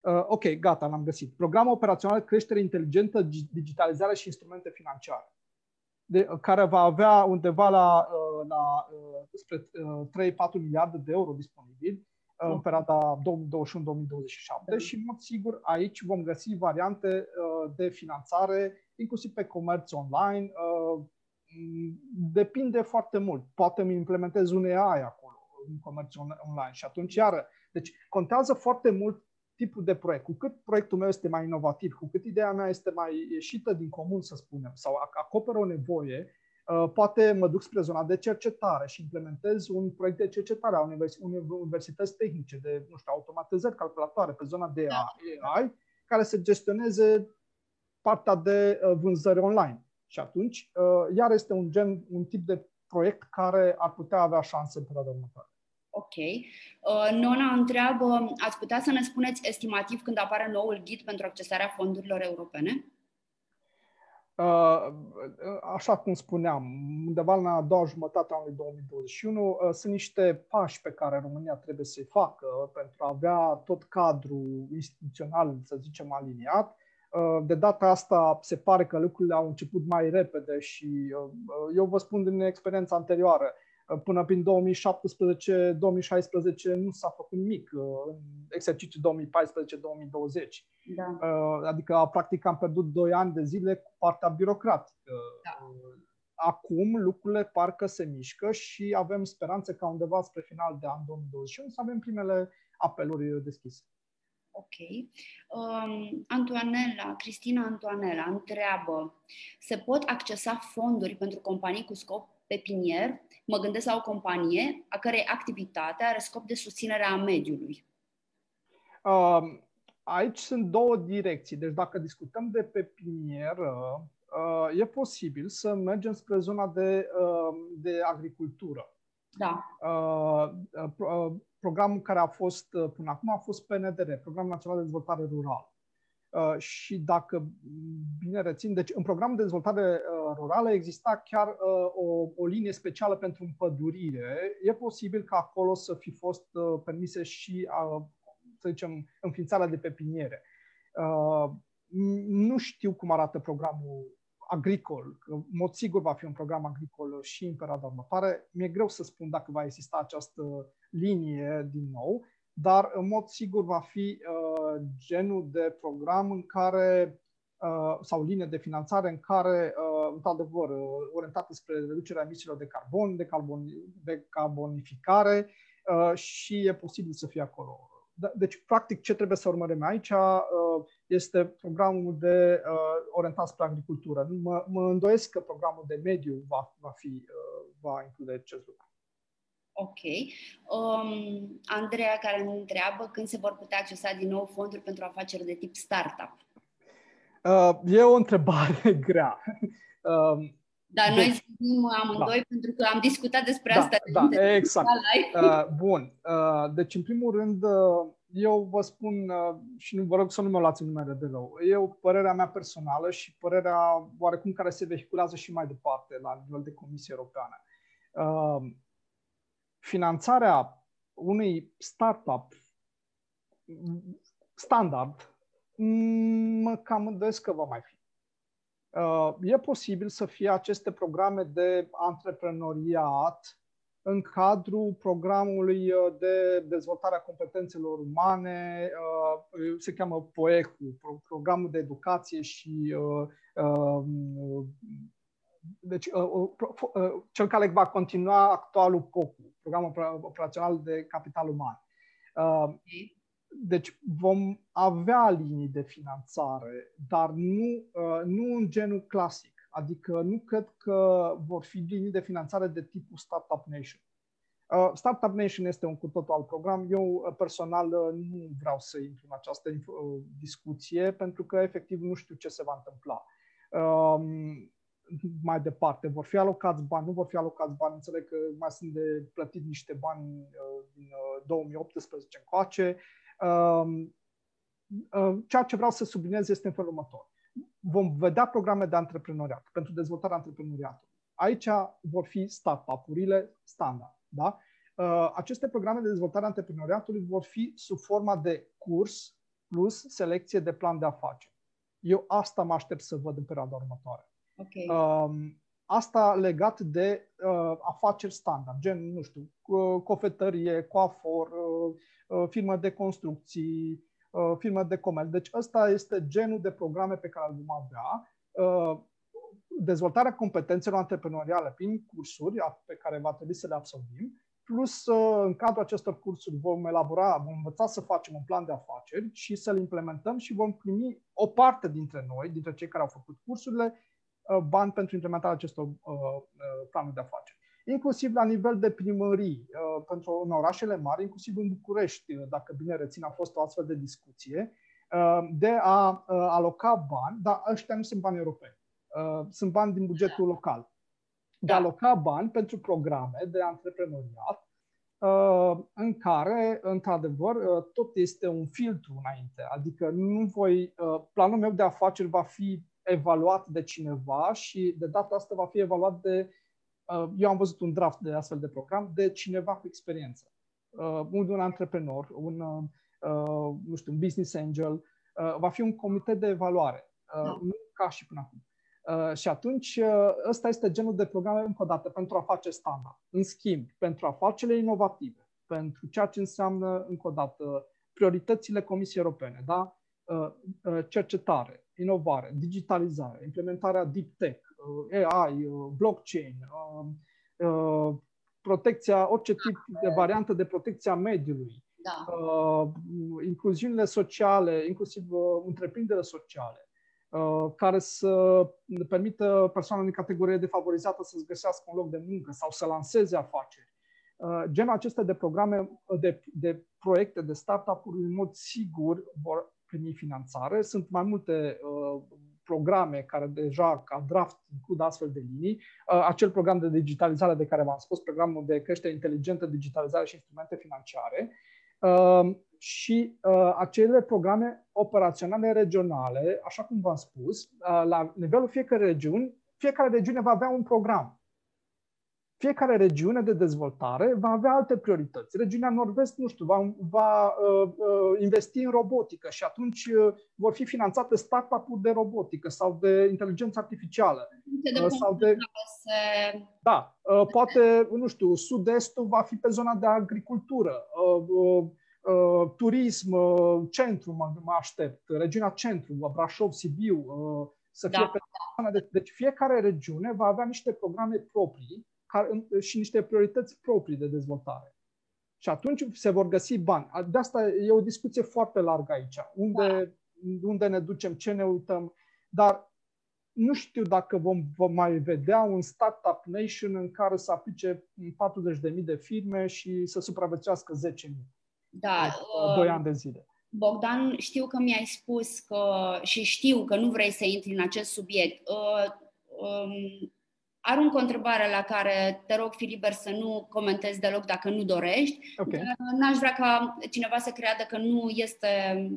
uh, ok, gata, l-am găsit. Program operațional creștere inteligentă, digitalizare și instrumente financiare, de, care va avea undeva la, uh, la uh, spre uh, 3-4 miliarde de euro disponibili uh, în perioada 2021-2027 și, în mod sigur, aici vom găsi variante uh, de finanțare, inclusiv pe comerț online, uh, depinde foarte mult. Poate îmi implementez un AI acolo, în comerț online și atunci iară. Deci contează foarte mult tipul de proiect. Cu cât proiectul meu este mai inovativ, cu cât ideea mea este mai ieșită din comun, să spunem, sau acoperă o nevoie, uh, poate mă duc spre zona de cercetare și implementez un proiect de cercetare a universități tehnice, de nu știu, automatizări calculatoare pe zona de AI, da. care să gestioneze partea de uh, vânzări online. Și atunci, uh, iar este un gen, un tip de proiect care ar putea avea șanse în perioada următoare. Ok. Uh, Nona întreabă, ați putea să ne spuneți estimativ când apare noul ghid pentru accesarea fondurilor europene? Uh, așa cum spuneam, undeva la a doua jumătate a anului 2021 sunt niște pași pe care România trebuie să-i facă pentru a avea tot cadrul instituțional, să zicem, aliniat Uh, de data asta se pare că lucrurile au început mai repede și uh, eu vă spun din experiența anterioară, uh, până prin 2017-2016 nu s-a făcut nimic în exercițiul 2014-2020. Da. Adică, practic, am pierdut 2 ani de zile cu partea birocratică. Da. Acum lucrurile parcă se mișcă și avem speranțe ca undeva spre final de an 2021 să avem primele apeluri deschise. Ok. Um, Antoanela, Cristina Antoanela întreabă, se pot accesa fonduri pentru companii cu scop pepinier? Mă gândesc la o companie a cărei activitate are scop de susținere a mediului. Um, aici sunt două direcții. Deci dacă discutăm de pepinieră, uh, e posibil să mergem spre zona de, uh, de agricultură. Da. Uh, uh, programul care a fost uh, până acum a fost PNDR, Programul Național de Dezvoltare Rurală. Uh, și dacă bine rețin, deci în programul de dezvoltare uh, rurală exista chiar o, o linie specială pentru împădurire. E posibil ca acolo să fi fost permise și să zicem, înființarea de pepiniere. Nu știu cum arată programul agricol, că în mod sigur va fi un program agricol și în perioada următoare. Mi-e greu să spun dacă va exista această linie din nou, dar în mod sigur va fi uh, genul de program în care uh, sau linie de finanțare în care, uh, într-adevăr, uh, orientată spre reducerea emisiilor de carbon, de, carbon, de carbonificare uh, și e posibil să fie acolo da, deci, practic, ce trebuie să urmărim aici uh, este programul de uh, orientat spre agricultură. Mă, mă îndoiesc că programul de mediu va, va, fi, uh, va include acest lucru. Ok. Um, Andreea care ne întreabă când se vor putea accesa din nou fonduri pentru afaceri de tip startup. Uh, e o întrebare grea. Uh, dar deci, noi zicem amândoi da. pentru că am discutat despre da, asta. Da, exact. Uh, bun. Uh, deci, în primul rând, uh, eu vă spun uh, și nu vă rog să nu mă luați în numere de rău. E o părerea mea personală și părerea oarecum care se vehiculează și mai departe la nivel de Comisie Europeană. Uh, finanțarea unui startup standard mă cam îndoiesc că va mai fi. Uh, e posibil să fie aceste programe de antreprenoriat în cadrul programului uh, de dezvoltare a competențelor umane, uh, se cheamă POECU, Programul de Educație și deci, cel care va continua actualul POCU, Programul Operațional de Capital Uman. Deci vom avea linii de finanțare, dar nu, uh, nu în genul clasic. Adică nu cred că vor fi linii de finanțare de tipul Startup Nation. Uh, Startup Nation este un cu totul alt program. Eu uh, personal nu vreau să intru în această discuție pentru că efectiv nu știu ce se va întâmpla. Um, mai departe, vor fi alocați bani, nu vor fi alocați bani, înțeleg că mai sunt de plătit niște bani din 2018 încoace. Um, um, ceea ce vreau să subliniez este în felul următor. Vom vedea programe de antreprenoriat pentru dezvoltarea antreprenoriatului. Aici vor fi startup-urile standard. Da? Uh, aceste programe de dezvoltare a antreprenoriatului vor fi sub forma de curs plus selecție de plan de afaceri. Eu asta mă aștept să văd în perioada următoare. Okay. Um, asta legat de uh, afaceri standard, gen, nu știu, cofetărie, coafor, uh, Uh, firmă de construcții, uh, firmă de comerț. Deci ăsta este genul de programe pe care îl vom avea. Uh, dezvoltarea competențelor antreprenoriale prin cursuri pe care va trebui să le absolvim, plus în cadrul acestor cursuri vom elabora, vom învăța să facem un plan de afaceri și să-l implementăm și vom primi o parte dintre noi, dintre cei care au făcut cursurile, bani pentru implementarea acestor planuri de afaceri inclusiv la nivel de primării, uh, pentru în orașele mari, inclusiv în București, uh, dacă bine rețin, a fost o astfel de discuție, uh, de a aloca bani, dar ăștia nu sunt bani europeni, sunt bani din bugetul da. local, de a da. aloca bani pentru programe de antreprenoriat, în care, într-adevăr, tot este un filtru înainte. Adică nu voi, planul meu de afaceri va fi evaluat de cineva și de data asta va fi evaluat de Uh, eu am văzut un draft de astfel de program de cineva cu experiență. Uh, un antreprenor, un, uh, nu știu, un business angel, va fi un comitet de evaluare, da. nu ca și până acum. Și atunci, ăsta este genul de programe, încă o dată, pentru a face standard. În schimb, pentru afacerile inovative, pentru ceea ce înseamnă, încă o dată, prioritățile Comisiei Europene, da? cercetare, inovare, digitalizare, implementarea deep tech, Uh, AI, uh, blockchain, uh, protecția, orice tip de variantă de protecție a mediului, da. incluziunile sociale, inclusiv întreprinderile sociale, care să permită persoanelor din categorie defavorizată să-ți găsească un loc de muncă sau să lanseze afaceri. Genul acesta de programe, de, de proiecte, de startup-uri, în mod sigur vor primi finanțare. Sunt mai multe uh, programe care deja ca draft includ astfel de linii, uh, acel program de digitalizare de care v-am spus, programul de creștere inteligentă, digitalizare și instrumente financiare, uh, și uh, acele programe operaționale regionale, așa cum v-am spus, la nivelul fiecare regiuni, fiecare regiune va avea un program. Fiecare regiune de dezvoltare va avea alte priorități. Regiunea Nord-Vest, nu știu, va, va uh, uh, investi în robotică și atunci uh, vor fi finanțate startup-uri de robotică sau de inteligență artificială. De uh, sau de... Se... Da, uh, poate, nu știu, sud-estul va fi pe zona de agricultură, uh, uh, uh, turism, uh, centru, mă, mă aștept, regiunea centru, Brașov, Sibiu, uh, să fie da. pe zona. De, deci fiecare regiune va avea niște programe proprii și niște priorități proprii de dezvoltare. Și atunci se vor găsi bani. De asta e o discuție foarte largă aici. Unde, da. unde ne ducem, ce ne uităm. Dar nu știu dacă vom, vom mai vedea un startup nation în care să aplice 40.000 de firme și să supraviețuiască 10.000. Da. Uh, 2 ani de zile. Bogdan, știu că mi-ai spus că și știu că nu vrei să intri în acest subiect. Uh, um, Arunc o întrebare la care te rog, Filiber, să nu comentezi deloc dacă nu dorești. Okay. N-aș vrea ca cineva să creadă că nu este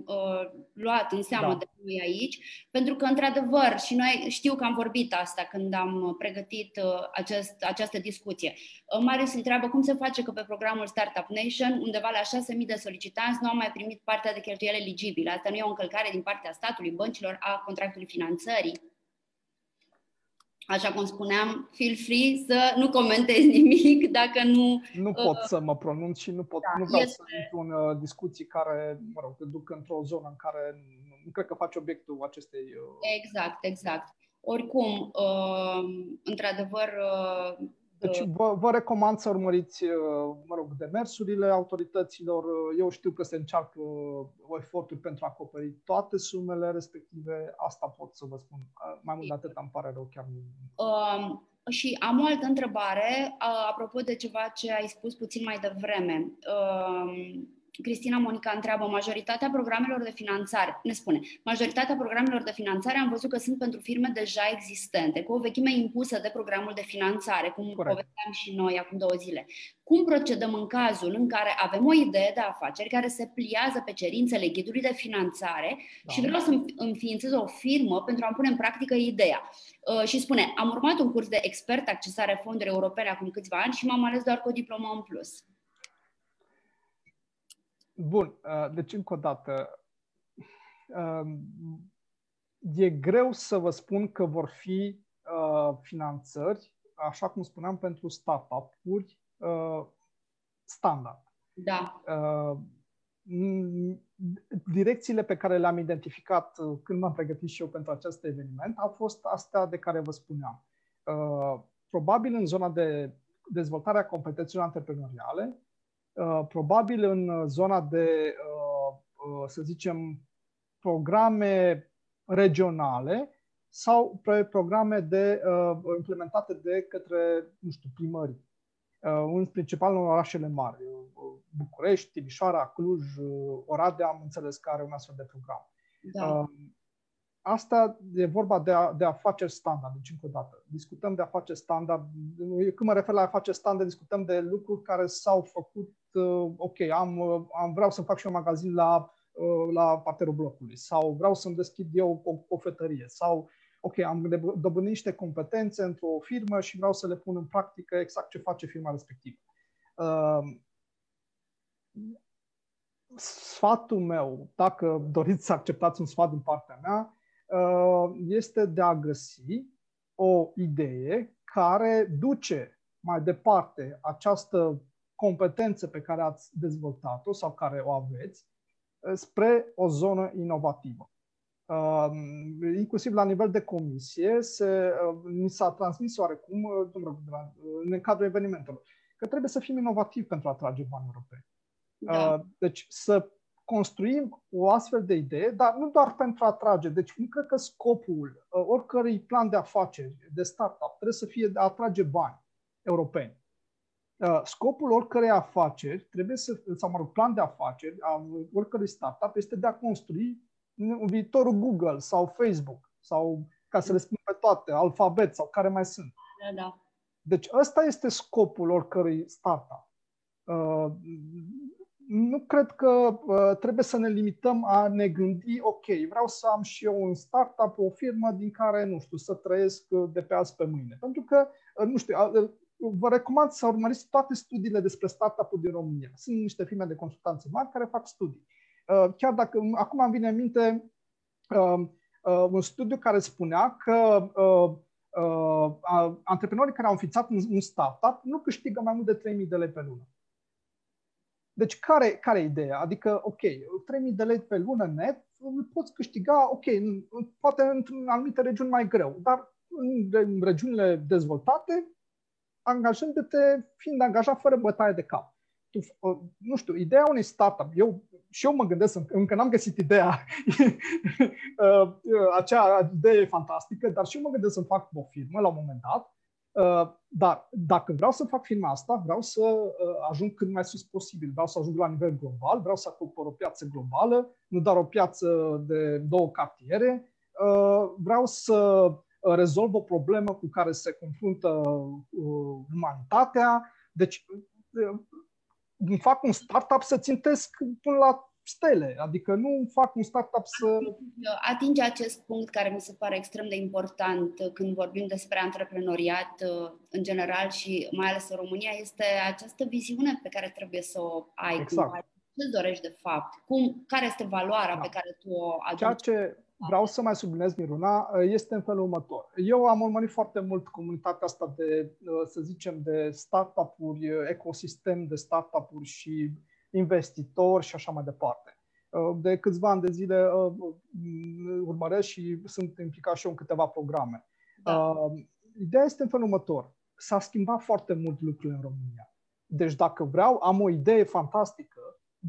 uh, luat în seamă da. de noi aici, pentru că, într-adevăr, și noi știu că am vorbit asta când am pregătit uh, acest, această discuție. Uh, Marius întreabă cum se face că pe programul Startup Nation, undeva la 6.000 de solicitanți, nu au mai primit partea de cheltuieli eligibile. Asta nu e o încălcare din partea statului, băncilor, a contractului finanțării? Așa cum spuneam, feel free să nu comentezi nimic dacă nu... Nu uh, pot să mă pronunț și nu, pot, da, nu vreau este... să intru în uh, discuții care, mă rog, te duc într-o zonă în care nu cred că faci obiectul acestei... Uh... Exact, exact. Oricum, uh, într-adevăr, uh, deci uh. vă, vă recomand să urmăriți, uh, mă rog, demersurile autorităților. Uh, eu știu că se încearcă eforturi pentru a acoperi toate sumele respective. Asta pot să vă spun. Mai mult de atât îmi pare rău chiar nu. Um, și am o altă întrebare, apropo de ceva ce ai spus puțin mai devreme. Um, Cristina Monica întreabă, majoritatea programelor de finanțare, ne spune, majoritatea programelor de finanțare am văzut că sunt pentru firme deja existente, cu o vechime impusă de programul de finanțare, cum Corect. povesteam și noi acum două zile. Cum procedăm în cazul în care avem o idee de afaceri care se pliază pe cerințele ghidului de finanțare da. și vreau să înființez o firmă pentru a pune în practică ideea? Uh, și spune, am urmat un curs de expert accesare fonduri europene acum câțiva ani și m-am ales doar cu o diplomă în plus. Bun, uh, deci încă o dată, um, e greu să vă spun că vor fi uh, finanțări, așa cum spuneam, pentru startup-uri uh, standard. Da. Direcțiile pe care le-am identificat când m-am pregătit și eu pentru acest eveniment au fost astea de care vă spuneam. Probabil în zona de dezvoltare a competențelor antreprenoriale, Uh, probabil în zona de, uh, uh, să zicem, programe regionale sau programe de, implementate de către, nu știu, primării. În principal în orașele mari. București, Timișoara, Cluj, Oradea, am înțeles că are un astfel de program. Da asta e vorba de, a, de afaceri standard, deci încă o dată. Discutăm de afaceri standard. Când mă refer la afaceri standard, discutăm de lucruri care s-au făcut, uh, ok, am, uh, am, vreau să fac și un magazin la, uh, la parterul blocului sau vreau să-mi deschid eu o cofetărie sau ok, am dobândit niște competențe într-o firmă și vreau să le pun în practică exact ce face firma respectivă. Uh, sfatul meu, dacă doriți să acceptați un sfat din partea mea, Uh, este de a găsi o idee care duce mai departe această competență pe care ați dezvoltat-o sau care o aveți uh, spre o zonă inovativă. Uh, inclusiv la nivel de comisie, se, ni s-a transmis oarecum, în cadrul evenimentelor, că trebuie să fim inovativi pentru a atrage bani europeni. Da. Deci să construim o astfel de idee, dar nu doar pentru a atrage. Deci nu cred că scopul uh, oricărui plan de afaceri, de startup, trebuie să fie de a atrage bani europeni. Uh, scopul oricărei afaceri trebuie să, sau mă rog, plan de afaceri a oricărui startup este de a construi viitorul Google sau Facebook sau, ca să le spun pe toate, alfabet sau care mai sunt. Da, da. Deci ăsta este scopul oricărui startup. Uh, nu cred că uh, trebuie să ne limităm a ne gândi, ok, vreau să am și eu un startup, o firmă din care, nu știu, să trăiesc uh, de pe azi pe mâine. Pentru că, uh, nu știu, uh, vă recomand să urmăriți toate studiile despre startup-uri din România. Sunt niște firme de consultanță mari care fac studii. Uh, chiar dacă acum îmi vine în minte uh, uh, un studiu care spunea că antreprenorii care au înființat un startup nu câștigă mai mult de 3.000 de lei pe lună. Deci care, care e ideea? Adică, ok, 3.000 de lei pe lună net, poți câștiga, ok, poate într-un anumite regiuni mai greu, dar în regiunile dezvoltate, angajându-te, fiind angajat fără bătaie de cap. Tu, nu știu, ideea unui startup, eu și eu mă gândesc, încă n-am găsit ideea, uh, acea idee e fantastică, dar și eu mă gândesc să fac o firmă la un moment dat, uh, dar dacă vreau să fac firma asta, vreau să uh, ajung cât mai sus posibil, vreau să ajung la nivel global, vreau să acopăr o piață globală, nu doar o piață de două cartiere, vreau să rezolv o problemă cu care se confruntă umanitatea, deci fac un startup să țintesc până la stele, adică nu fac un startup să... Atinge acest punct care mi se pare extrem de important când vorbim despre antreprenoriat uh, în general și mai ales în România, este această viziune pe care trebuie să o ai. Exact. Ce îți dorești de fapt? Cum, care este valoarea da. pe care tu o aduci? Ceea ce vreau să mai subliniez, Miruna, este în felul următor. Eu am urmărit foarte mult comunitatea asta de, să zicem, de startup-uri, ecosistem de startup-uri și investitori și așa mai departe. De câțiva ani de zile urmăresc și sunt implicat și eu în câteva programe. Da. Ideea este în felul următor. S-a schimbat foarte mult lucrurile în România. Deci dacă vreau, am o idee fantastică,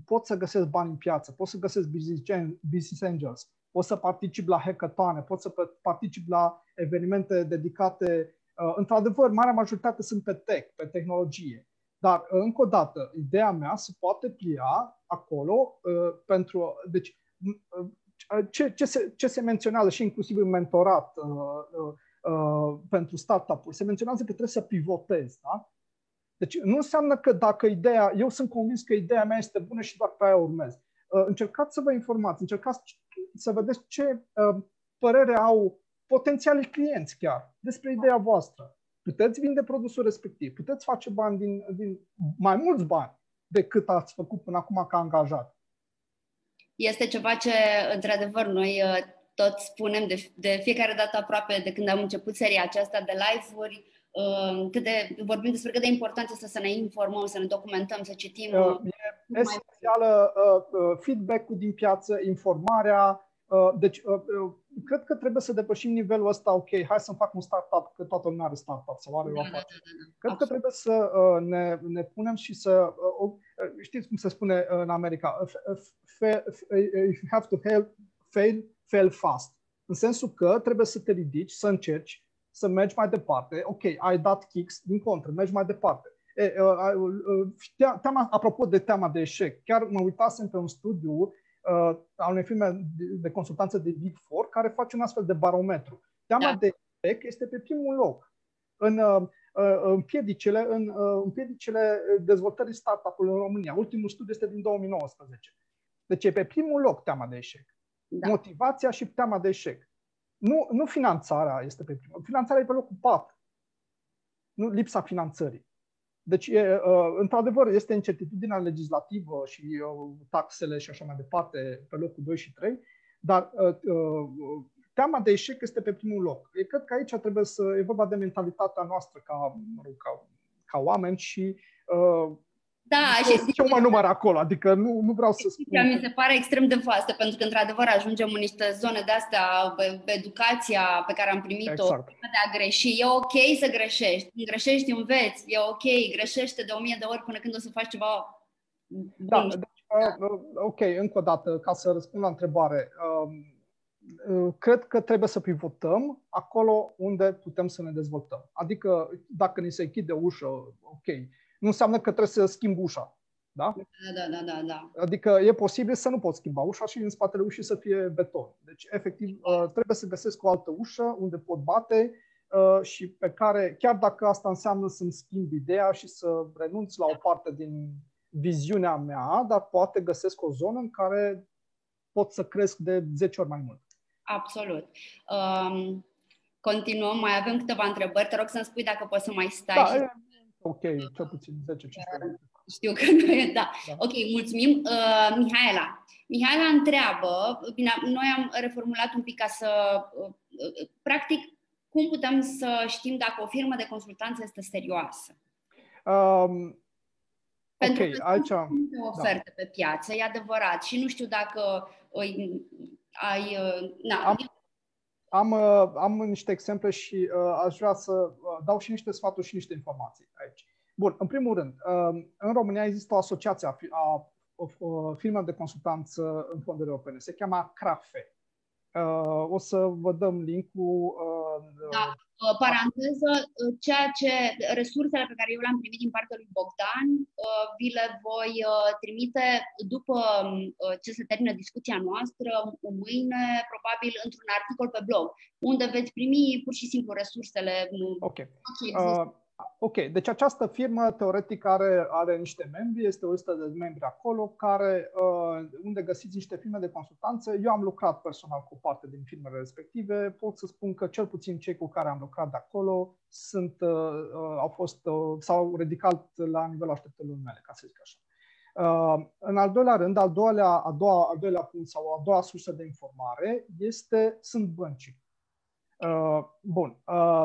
pot să găsesc bani în piață, pot să găsesc business angels, poți să participi la hackathon, poți să participi la evenimente dedicate. Uh, într-adevăr, marea majoritate sunt pe tech, pe tehnologie. Dar, uh, încă o dată, ideea mea se poate plia acolo uh, pentru. Deci, ce, ce, se, ce se menționează și inclusiv în mentorat pentru startup-uri, se menționează că trebuie să pivotezi. Da? Deci nu înseamnă că dacă ideea, eu sunt convins că ideea mea este bună și doar pe aia urmez. Încercați să vă informați, încercați să vedeți ce uh, părere au potențialii clienți chiar despre ideea voastră. Puteți vinde produsul respectiv, puteți face bani din, din mai mulți bani decât ați făcut până acum ca angajat. Este ceva ce, într-adevăr, noi uh, tot spunem de, de fiecare dată aproape de când am început seria aceasta de live-uri, uh, cât de, vorbim despre cât de important este să ne informăm, să ne documentăm, să citim. Uh, e esențială uh, feedback-ul din piață, informarea, Uh, deci, uh, uh, cred că trebuie să depășim nivelul ăsta, ok, hai să-mi fac un startup, că toată lumea are startup sau are o afacere. Da, da, da, da. Cred Absolut. că trebuie să ne, ne punem și să, știți cum se spune în America, you have to fail, fail, fail fast. În sensul că trebuie să te ridici, să încerci, să mergi mai departe. Ok, ai dat kicks, din contră, mergi mai departe. E, teama, apropo de teama de eșec, chiar mă uitasem pe un studiu uh, a unei firme de consultanță de Big Four care face un astfel de barometru. Teama da. de eșec este pe primul loc în, uh, în, piedicele, în, uh, în piedicele dezvoltării startup-ului în România. Ultimul studiu este din 2019. Deci e pe primul loc teama de eșec. Da. Motivația și teama de eșec. Nu, nu finanțarea este pe primul. Finanțarea e pe locul 4. Nu lipsa finanțării. Deci, e, uh, într-adevăr, este incertitudinea legislativă și uh, taxele și așa mai departe pe locul 2 și 3, dar uh, teama de eșec este pe primul loc. Eu cred că aici trebuie să e vorba de mentalitatea noastră ca, mă rog, ca, ca oameni și da, și ce mă număr acolo, adică nu, nu vreau să spun. Mi se pare extrem de vastă, pentru că într-adevăr ajungem în niște zone de astea, educația pe care am primit-o, exact. de a greși. E ok să greșești, greșești, înveți, e ok, greșește de o mie de ori până când o să faci ceva da, bun. Deci, da. Uh, ok, încă o dată, ca să răspund la întrebare, um, uh, cred că trebuie să pivotăm acolo unde putem să ne dezvoltăm. Adică dacă ni se închide ușă, ok, nu înseamnă că trebuie să schimb ușa. Da? Da, da, da, da. Adică e posibil să nu pot schimba ușa și în spatele ușii să fie beton. Deci, efectiv, uh, trebuie să găsesc o altă ușă unde pot bate uh, și pe care, chiar dacă asta înseamnă să-mi schimb ideea și să renunț la o parte din viziunea mea, dar poate găsesc o zonă în care pot să cresc de 10 ori mai mult. Absolut. Um, continuăm, mai avem câteva întrebări. Te rog să-mi spui dacă poți să mai stai. Da, și Ok, cel puțin 10-15 minute. Știu că nu e, da. da. Ok, mulțumim. Uh, Mihaela. Mihaela întreabă, bine, noi am reformulat un pic ca să, uh, uh, practic, cum putem să știm dacă o firmă de consultanță este serioasă? Um, pentru okay, că aici, sunt da. oferte da. pe piață, e adevărat. Și nu știu dacă îi, ai... Uh, na, am, am, uh, am niște exemple și uh, aș vrea să uh, dau și niște sfaturi și niște informații aici. Bun, în primul rând, uh, în România există o asociație a, a, a firmelor de consultanță în fonduri europene. Se cheamă CRAFE. Uh, o să vă dăm link-ul. Uh, da. Uh, paranteză, uh, ceea ce resursele pe care eu le-am primit din partea lui Bogdan, uh, vi le voi trimite după ce se termină discuția noastră, mâine, probabil într-un articol pe blog, unde veți primi pur și simplu resursele. Ok. Uh, Ok, deci această firmă teoretic are, are niște membri, este o listă de membri acolo, care, uh, unde găsiți niște firme de consultanță. Eu am lucrat personal cu parte din firmele respective. Pot să spun că cel puțin cei cu care am lucrat de acolo sunt, uh, uh, au fost, uh, s-au ridicat la nivelul așteptărilor mele, ca să zic așa. Uh, în al doilea rând, al doilea, a doua, al doilea punct sau a doua sursă de informare este, sunt băncii. Uh, bun. Uh,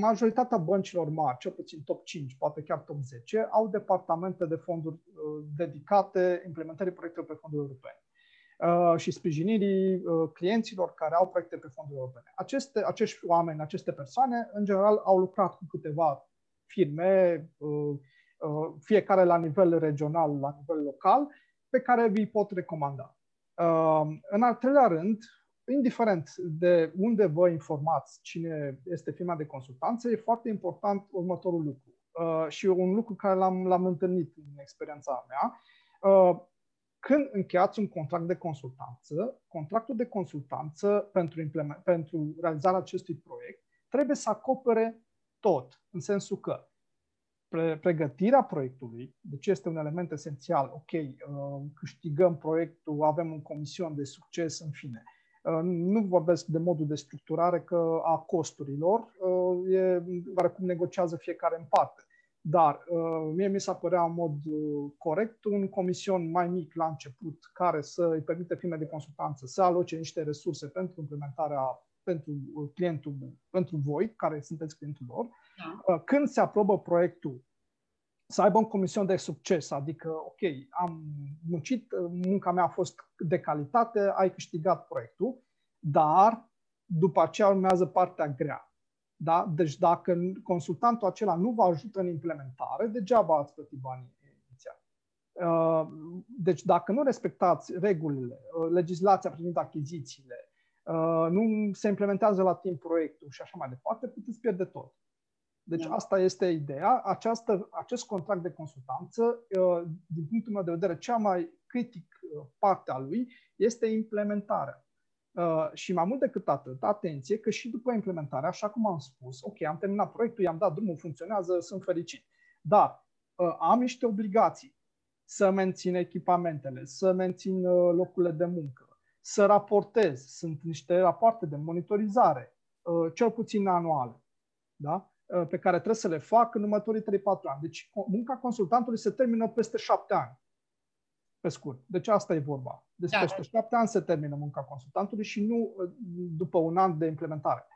majoritatea băncilor mari, cel puțin top 5, poate chiar top 10, au departamente de fonduri uh, dedicate implementării proiectelor pe fonduri europene uh, și sprijinirii uh, clienților care au proiecte pe fonduri europene. Aceste, acești oameni, aceste persoane, în general, au lucrat cu câteva firme, uh, fiecare la nivel regional, la nivel local, pe care vi pot recomanda. În al treilea rând, indiferent de unde vă informați cine este firma de consultanță, e foarte important următorul lucru. Uh, și un lucru care l-am, l-am întâlnit în experiența mea. Uh, când încheiați un contract de consultanță, contractul de consultanță pentru, implement, pentru realizarea acestui proiect trebuie să acopere tot, în sensul că pre- pregătirea proiectului, deci este un element esențial, ok, uh, câștigăm proiectul, avem un comision de succes, în fine, Uh, nu vorbesc de modul de structurare că a costurilor, uh, e oarecum negociază fiecare în parte. Dar uh, mie mi s-a părea în mod corect un comision mai mic la început care să îi permite firme de consultanță să aloce niște resurse pentru implementarea pentru clientul, pentru voi, care sunteți clientul lor. Da. Când se aprobă proiectul să aibă un comision de succes, adică, ok, am muncit, munca mea a fost de calitate, ai câștigat proiectul, dar după aceea urmează partea grea. Da? Deci dacă consultantul acela nu vă ajută în implementare, degeaba ați plătit banii inițial. Uh, deci dacă nu respectați regulile, uh, legislația privind achizițiile, uh, nu se implementează la timp proiectul și așa mai departe, puteți pierde tot. Deci da. asta este ideea. Această, acest contract de consultanță, uh, din punctul meu de vedere, cea mai critic uh, parte a lui este implementarea. Uh, și mai mult decât atât, atenție că și după implementare, așa cum am spus, ok, am terminat proiectul, i-am dat drumul, funcționează, sunt fericit. Dar am niște obligații să mențin echipamentele, să mențin locurile de muncă, să raportez. Sunt niște rapoarte de monitorizare, cel puțin anuale. Da? Uh, pe care trebuie să le fac în următorii 3-4 ani. Deci munca consultantului se termină peste 7 ani. Pe scurt. Deci asta e vorba. Deci da. peste 7 ani se termină munca consultantului și nu uh, după un an de implementare.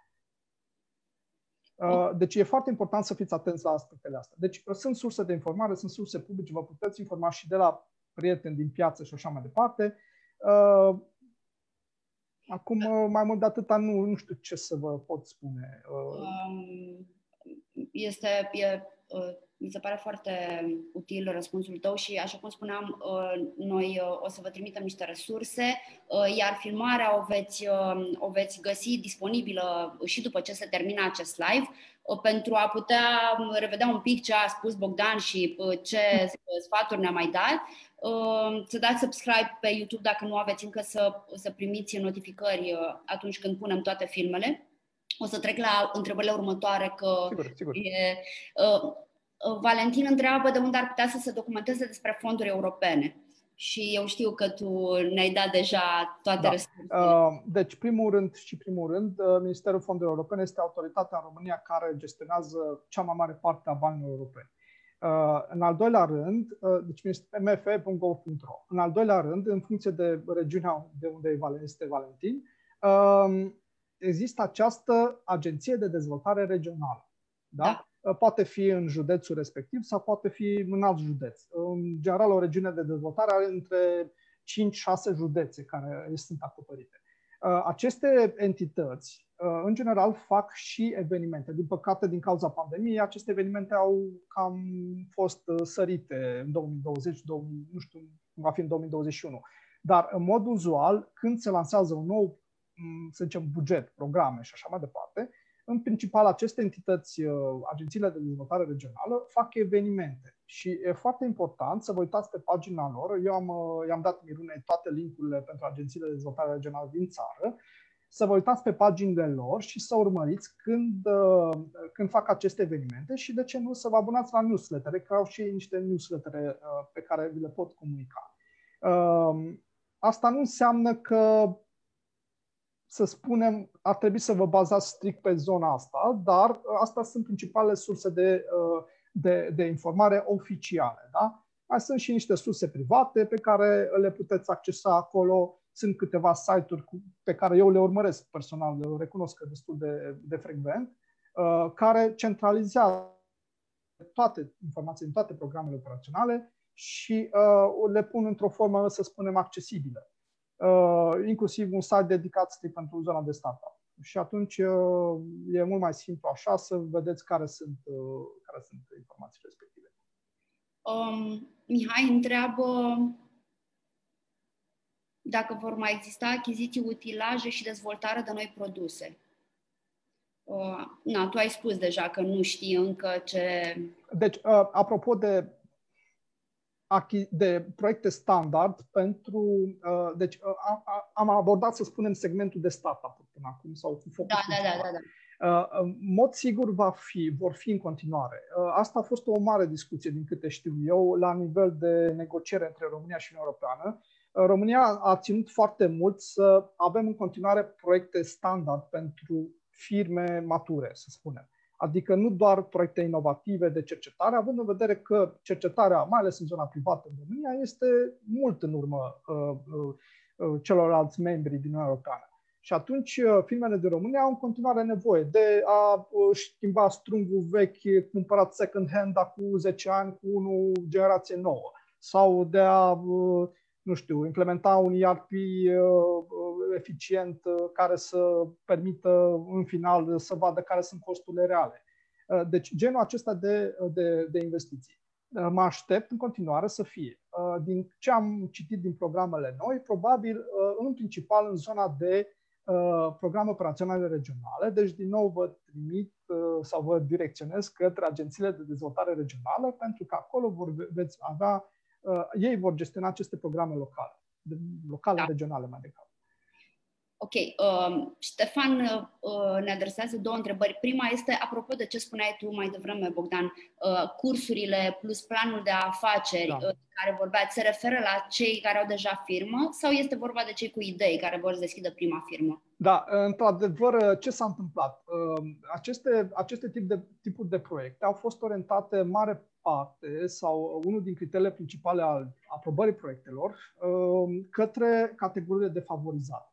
Uh, deci e foarte important să fiți atenți la aspectele astea. Deci sunt surse de informare, sunt surse publice, vă puteți informa și de la prieteni din piață și așa mai departe. Acum, mai mult de atâta, nu, nu știu ce să vă pot spune. Um, este, e, uh, mi se pare foarte util răspunsul tău și, așa cum spuneam, uh, noi uh, o să vă trimitem niște resurse, iar filmarea o veți, o veți găsi disponibilă și după ce se termină acest live, pentru a putea revedea un pic ce a spus Bogdan și ce sfaturi ne-a mai dat. Să dați subscribe pe YouTube dacă nu aveți încă să, să primiți notificări atunci când punem toate filmele. O să trec la întrebările următoare, că sigur, sigur. E, uh, uh, Valentin întreabă de unde ar putea să se documenteze despre fonduri europene. Și eu știu că tu ne-ai dat deja toate da. răspunsurile. Uh, deci, primul rând și primul rând, uh, Ministerul Fondurilor Europene este autoritatea în România care gestionează cea mai mare parte a banilor europeni. Uh, în al doilea rând, uh, deci este mfe.gov.ro. În al doilea rând, în funcție de regiunea de unde este Valentin, uh, există această agenție de dezvoltare regională. Da? da? Uh, poate fi în județul respectiv sau poate fi în alt județ. În general, o regiune de dezvoltare are între 5-6 județe care sunt acoperite. Uh, aceste entități, uh, în general, fac și evenimente. Din păcate, din cauza pandemiei, aceste evenimente au cam fost sărite în 2020, 2000, nu știu, va fi în 2021. Dar, în mod uzual, când se lansează un nou, să zicem, buget, programe și așa mai departe, în principal, aceste entități, uh, agențiile de dezvoltare regională, fac evenimente. Și e foarte important să vă uitați pe pagina lor. Eu am, uh, i-am dat Mirune toate linkurile pentru agențiile de dezvoltare regională din țară. Să vă uitați pe paginile lor și să urmăriți când, uh, când fac aceste evenimente și, de ce nu, să vă abonați la newsletter, că au și niște newsletter pe care vi le pot comunica. Asta nu înseamnă că să spunem, ar trebui să vă bazați strict pe zona asta, dar uh, astea sunt principalele surse de, uh, de, de informare oficiale. Da? Mai sunt și niște surse private pe care le puteți accesa acolo. Sunt câteva site-uri pe care eu le urmăresc personal, le recunosc că destul de, de frecvent, uh, care centralizează toate informațiile din toate programele operaționale și le pun într-o formă, să spunem, accesibilă uh, inclusiv un site dedicat strict pentru zona de startup. Și atunci uh, e mult mai simplu așa să vedeți care sunt, uh, care sunt informațiile respective. Um, Mihai întreabă dacă vor mai exista achiziții, utilaje și dezvoltare de noi produse. Uh, na, tu ai spus deja că nu știi încă ce... Deci, uh, apropo de de proiecte standard pentru. Uh, deci uh, am abordat, să spunem, segmentul de startup până acum sau cu focus. Da, da, da, da, da. Uh, în mod sigur va fi, vor fi în continuare. Asta a fost o mare discuție, din câte știu eu, la nivel de negociere între România și Uniunea Europeană. România a ținut foarte mult să avem în continuare proiecte standard pentru firme mature, să spunem. Adică nu doar proiecte inovative de cercetare, având în vedere că cercetarea, mai ales în zona privată în România, este mult în urmă uh, uh, uh celorlalți membri din Uniunea Europeană. Și atunci uh, firmele de România au în continuare nevoie de a uh, schimba strungul vechi cumpărat second hand acum 10 ani cu unul generație nouă sau de a nu știu, implementa un ERP eficient uh, care să permită în final să vadă care sunt costurile reale. Uh, deci genul acesta de, de, de investiții. Uh, mă aștept în continuare să fie. Din ce am citit din programele noi, probabil în principal în zona de programe operaționale regionale, deci din nou vă trimit sau vă direcționez către agențiile de dezvoltare regională, pentru că acolo vor, veți avea, ei vor gestiona aceste programe locale, locale, da. regionale mai degrabă. Ok, uh, Ștefan uh, ne adresează două întrebări. Prima este, apropo de ce spuneai tu mai devreme, Bogdan, uh, cursurile plus planul de afaceri da. uh, care vorbeați, se referă la cei care au deja firmă sau este vorba de cei cu idei care vor să deschidă prima firmă? Da, într-adevăr, uh, ce s-a întâmplat? Uh, aceste, aceste tip de, tipuri de proiecte au fost orientate mare parte sau unul din criteriile principale al aprobării proiectelor uh, către categoriile defavorizate.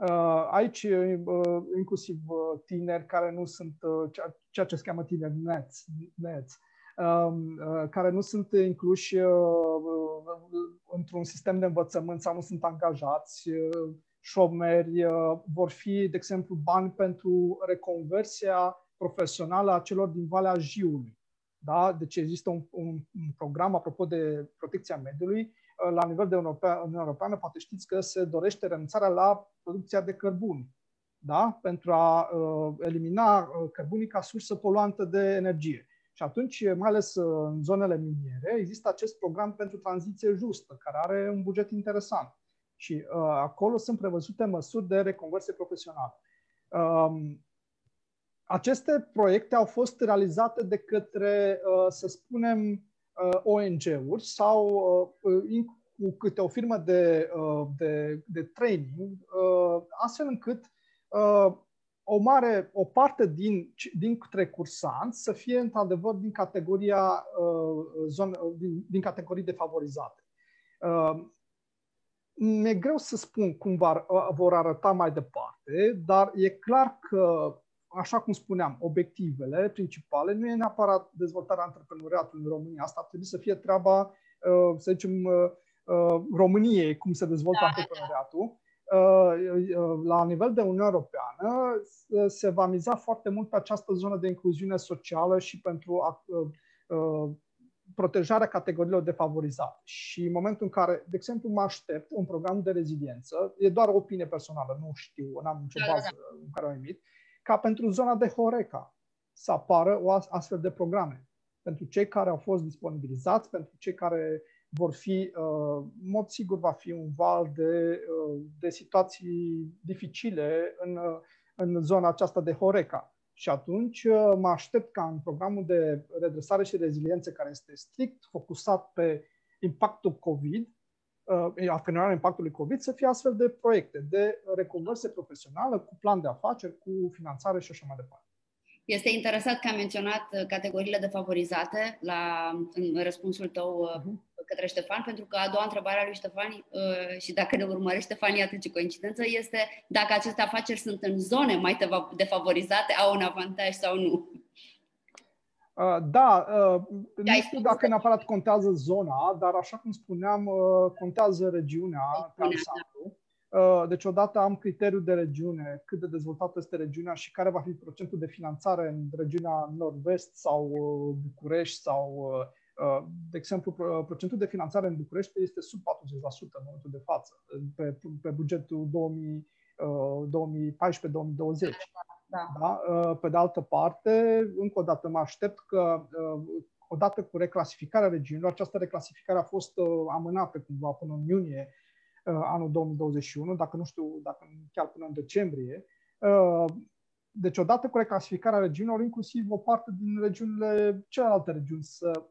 Uh, aici, uh, inclusiv uh, tineri care nu sunt ceea ce se cheamă tineri neți, neți um, care nu sunt incluși într-un sistem de învățământ sau nu sunt angajați, șomeri, vor fi, de exemplu, bani pentru reconversia profesională a celor din Valea Jiului. Da? Deci există un, un, un program, apropo de protecția mediului, la nivel de Uniunea Europeană, poate știți că se dorește renunțarea la producția de cărbuni, da? pentru a uh, elimina uh, cărbunii ca sursă poluantă de energie. Și atunci, mai ales uh, în zonele miniere, există acest program pentru tranziție justă, care are un buget interesant. Și uh, acolo sunt prevăzute măsuri de reconversie profesională. Um, aceste proiecte au fost realizate de către, uh, să spunem, Uh, ONG-uri sau uh, cu câte o firmă de, uh, de, de training, astfel încât o mare, o parte din, dintre cursanți să fie într-adevăr din categoria uh, zone, din, din categorii defavorizate. Uh, mi-e greu să spun cum va, vor arăta mai departe, dar e clar că, așa cum spuneam, obiectivele principale nu e neapărat dezvoltarea antreprenoriatului în România. Asta ar trebui să fie treaba, uh, să zicem, uh, uh, României, cum se dezvoltă da, antreprenoriatul. La nivel de Uniune Europeană se va miza foarte mult pe această zonă de incluziune socială și pentru a, protejarea categoriilor defavorizate. Și în momentul în care, de exemplu, mă aștept un program de reziliență, e doar o opinie personală, nu știu, n-am nicio da, bază da, da. în care o emit, ca pentru zona de Horeca să apară o astfel de programe. Pentru cei care au fost disponibilizați, pentru cei care vor fi, uh, în mod sigur, va fi un val de, uh, de situații dificile în, uh, în zona aceasta de Horeca. Și atunci uh, mă aștept ca în programul de redresare și reziliență, care este strict focusat pe impactul COVID, uh, atenuarea impactului COVID, să fie astfel de proiecte de reconversie profesională cu plan de afaceri, cu finanțare și așa mai departe. Este interesant că am menționat uh, categoriile defavorizate la, în răspunsul tău uh-huh către Ștefan, pentru că a doua întrebare a lui Ștefan, uh, și dacă ne urmărește Ștefan, atât ce coincidență, este dacă aceste afaceri sunt în zone mai defavorizate, au un avantaj sau nu. Uh, da, uh, nu știu dacă neapărat contează zona, dar așa cum spuneam, uh, contează regiunea ca ansamblu. Uh, deci odată am criteriul de regiune, cât de dezvoltată este regiunea și care va fi procentul de finanțare în regiunea nord-vest sau uh, București sau uh, Uh, de exemplu, procentul de finanțare în București este sub 40% în momentul de față, pe, pe bugetul 2014-2020. Uh, da. Da? Uh, pe de altă parte, încă o dată mă aștept că odată cu reclasificarea regiunilor, această reclasificare a fost amânată cumva până în iunie anul 2021, dacă nu știu, dacă chiar până în decembrie. Deci odată cu reclasificarea regiunilor, inclusiv o parte din regiunile, celelalte regiuni să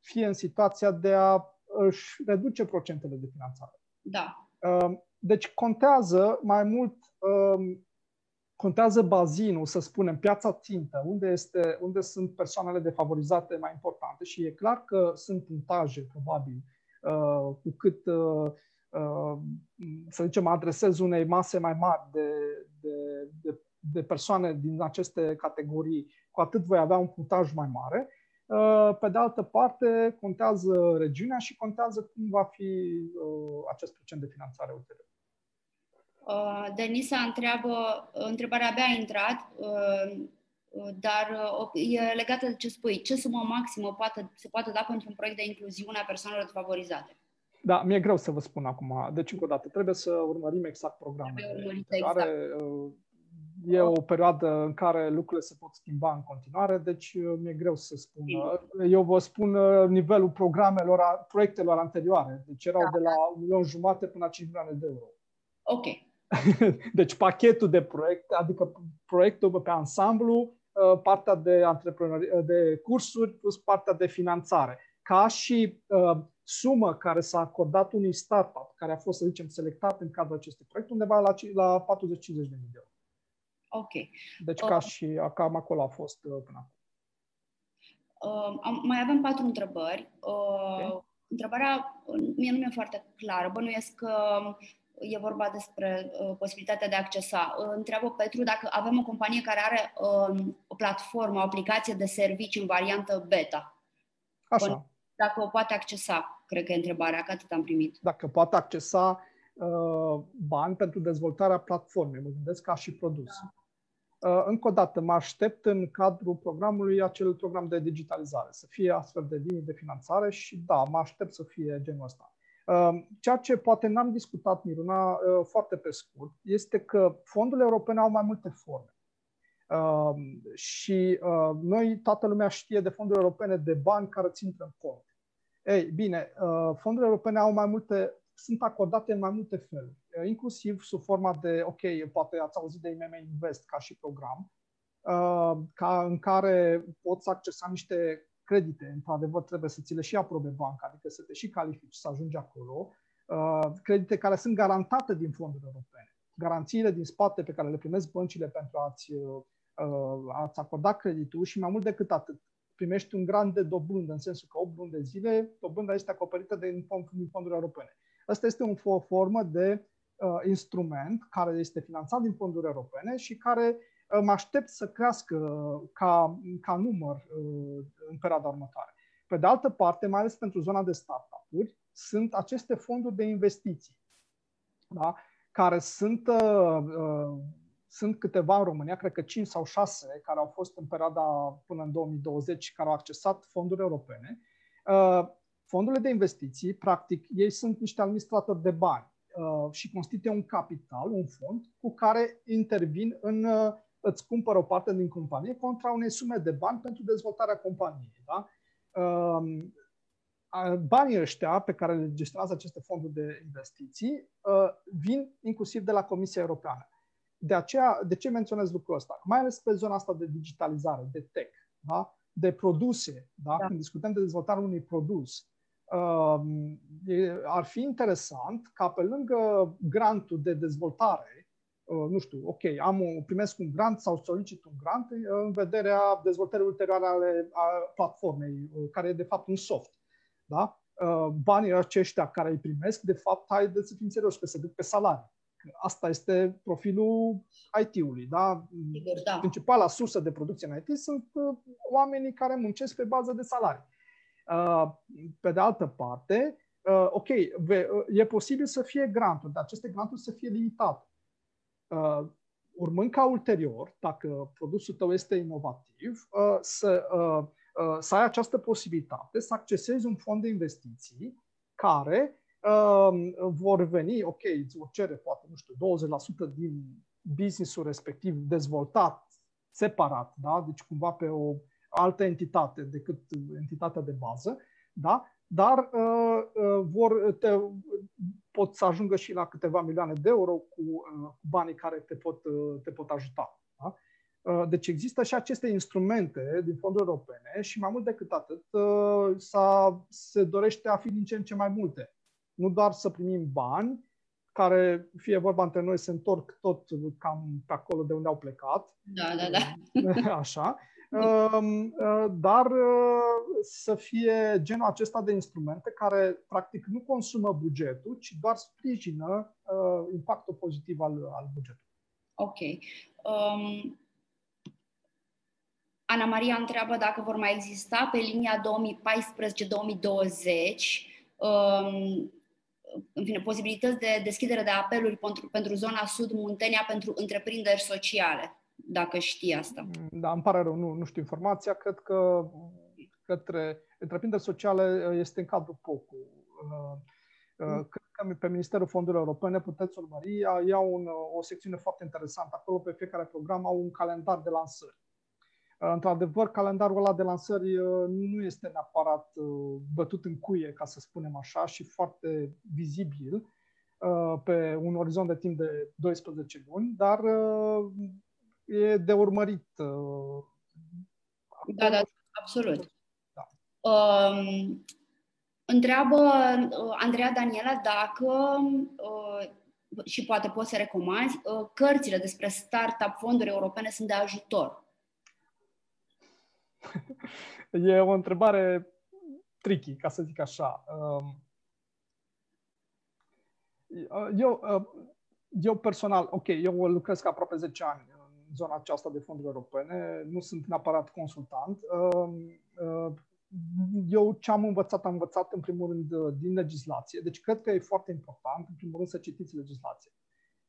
fie în situația de a își reduce procentele de finanțare. Da. Um, deci contează mai mult, um, contează bazinul, să spunem, piața țintă, unde, este, unde sunt persoanele defavorizate mai importante și e clar că sunt puntaje, probabil, uh, cu cât, uh, uh, să zicem, adresez unei mase mai mari de, de, de, de persoane din aceste categorii, cu atât voi avea un puntaj mai mare Uh, pe de altă parte, contează regiunea și contează cum va fi uh, acest procent de finanțare ulterior. Uh, Denisa întreabă, întrebarea abia a intrat, dar e legată de ce spui. Ce sumă maximă poate, se poate da pentru un proiect de incluziune a persoanelor defavorizate? Da, mi-e greu să vă spun acum. Deci, încă o dată, trebuie să urmărim exact programele. Trebuie exact. Care, e o perioadă în care lucrurile se pot schimba în continuare, deci uh, mi-e greu să spun. Eu vă spun uh, nivelul programelor, proiectelor anterioare. Deci erau da. de la un milion jumate până la 5 milioane de euro. Ok. Deci pachetul de proiecte, adică proiectul pe ansamblu, uh, partea de, antreprenori, de cursuri plus partea de finanțare. Ca și uh, sumă care s-a acordat unui startup care a fost, să zicem, selectat în cadrul acestui proiect, undeva la, la 40-50 de mii de euro. Ok. Deci ca uh, și cam acolo a fost uh, până acum. Uh, mai avem patru întrebări. Uh, okay. Întrebarea mie nu mi-e foarte clară. Bănuiesc că e vorba despre uh, posibilitatea de a accesa. Uh, întreabă Petru dacă avem o companie care are uh, o platformă, o aplicație de servicii în variantă beta. Așa. Dacă o poate accesa, cred că e întrebarea, că atât am primit. Dacă poate accesa uh, bani pentru dezvoltarea platformei, mă gândesc ca și produs. Da. Uh, încă o dată, mă aștept în cadrul programului acel program de digitalizare, să fie astfel de linii de finanțare și da, mă aștept să fie genul ăsta. Uh, ceea ce poate n-am discutat, Miruna, uh, foarte pe scurt, este că fondurile europene au mai multe forme. Și noi, toată lumea știe de fonduri europene de bani care țin în cont. Ei, bine, fondurile europene au mai multe sunt acordate în mai multe feluri, uh, inclusiv sub forma de, ok, poate ați auzit de IMM Invest ca și program, uh, ca, în care poți accesa niște credite, într-adevăr trebuie să ți le și aprobe banca, adică să te și califici să ajungi acolo, uh, credite care sunt garantate din fonduri europene, garanțiile din spate pe care le primesc băncile pentru a-ți, a-ți acorda creditul și mai mult decât atât, primești un grant de dobândă, în sensul că 8 luni de zile, dobânda este acoperită de fond, din fonduri europene. Asta este o formă de uh, instrument care este finanțat din fonduri europene și care uh, mă aștept să crească ca, ca număr uh, în perioada următoare. Pe de altă parte, mai ales pentru zona de startup-uri, sunt aceste fonduri de investiții, da? care sunt uh, uh, sunt câteva în România, cred că 5 sau 6, care au fost în perioada până în 2020 care au accesat fonduri europene. Uh, fondurile de investiții, practic, ei sunt niște administratori de bani uh, și constituie un capital, un fond, cu care intervin în uh, îți cumpără o parte din companie contra unei sume de bani pentru dezvoltarea companiei. Da? Banii ăștia pe care le gestionează aceste fonduri de investiții vin inclusiv de la Comisia Europeană. De, aceea, de ce menționez lucrul ăsta? Mai ales pe zona asta de digitalizare, de tech, da? de produse. Da? Da. Când discutăm de dezvoltarea unui produs, uh, ar fi interesant ca pe lângă grantul de dezvoltare, uh, nu știu, ok, am un, primesc un grant sau solicit un grant uh, în vederea dezvoltării ulterioare ale a platformei, uh, care e de fapt un soft. Da? Uh, banii aceștia care îi primesc, de fapt, haideți să fim serioși, că se duc pe salarii asta este profilul IT-ului. Da? Sigur, da. Principala sursă de producție în IT sunt uh, oamenii care muncesc pe bază de salarii. Uh, pe de altă parte, uh, ok, e posibil să fie granturi, dar aceste granturi să fie limitate. Urmând ca ulterior, dacă produsul tău este inovativ, să, să ai această posibilitate să accesezi un fond de investiții care vor veni, ok, îți vor cere poate, nu știu, 20% din businessul respectiv dezvoltat separat, da? deci cumva pe o altă entitate decât entitatea de bază, da? Dar uh, uh, vor, te, pot să ajungă și la câteva milioane de euro cu, uh, cu banii care te pot, uh, te pot ajuta. Da? Uh, deci există și aceste instrumente din fonduri europene și mai mult decât atât uh, se dorește a fi din ce în ce mai multe nu doar să primim bani, care, fie vorba între noi, se întorc tot cam pe acolo de unde au plecat. Da, da, da. Așa. Um, uh, dar uh, să fie genul acesta de instrumente care, practic, nu consumă bugetul, ci doar sprijină uh, impactul pozitiv al, al bugetului. Ok. Um, Ana Maria întreabă dacă vor mai exista pe linia 2014-2020 um, în fine, posibilități de deschidere de apeluri pentru, pentru zona sud Muntenia pentru întreprinderi sociale, dacă știi asta. Da, îmi pare rău, nu, nu știu informația. Cred că către întreprinderi sociale este în cadrul POCU. Uh, uh, cred că pe Ministerul Fondurilor Europene puteți urmări. Iau un, o secțiune foarte interesantă. Acolo pe fiecare program au un calendar de lansări. Uh, într-adevăr, calendarul ăla de lansări uh, nu este neapărat uh, bătut în cuie, ca să spunem așa, și foarte vizibil pe un orizont de timp de 12 luni, dar e de urmărit. Da, da, absolut. Da. Um, întreabă Andreea Daniela dacă și poate poți să recomanzi, cărțile despre startup fonduri europene sunt de ajutor. e o întrebare tricky, ca să zic așa. Um, eu, uh, eu personal, ok, eu lucrez ca aproape 10 ani în zona aceasta de fonduri europene, nu sunt neapărat consultant. Um, uh, eu ce am învățat, am învățat în primul rând uh, din legislație, deci cred că e foarte important, în primul rând, să citiți legislație.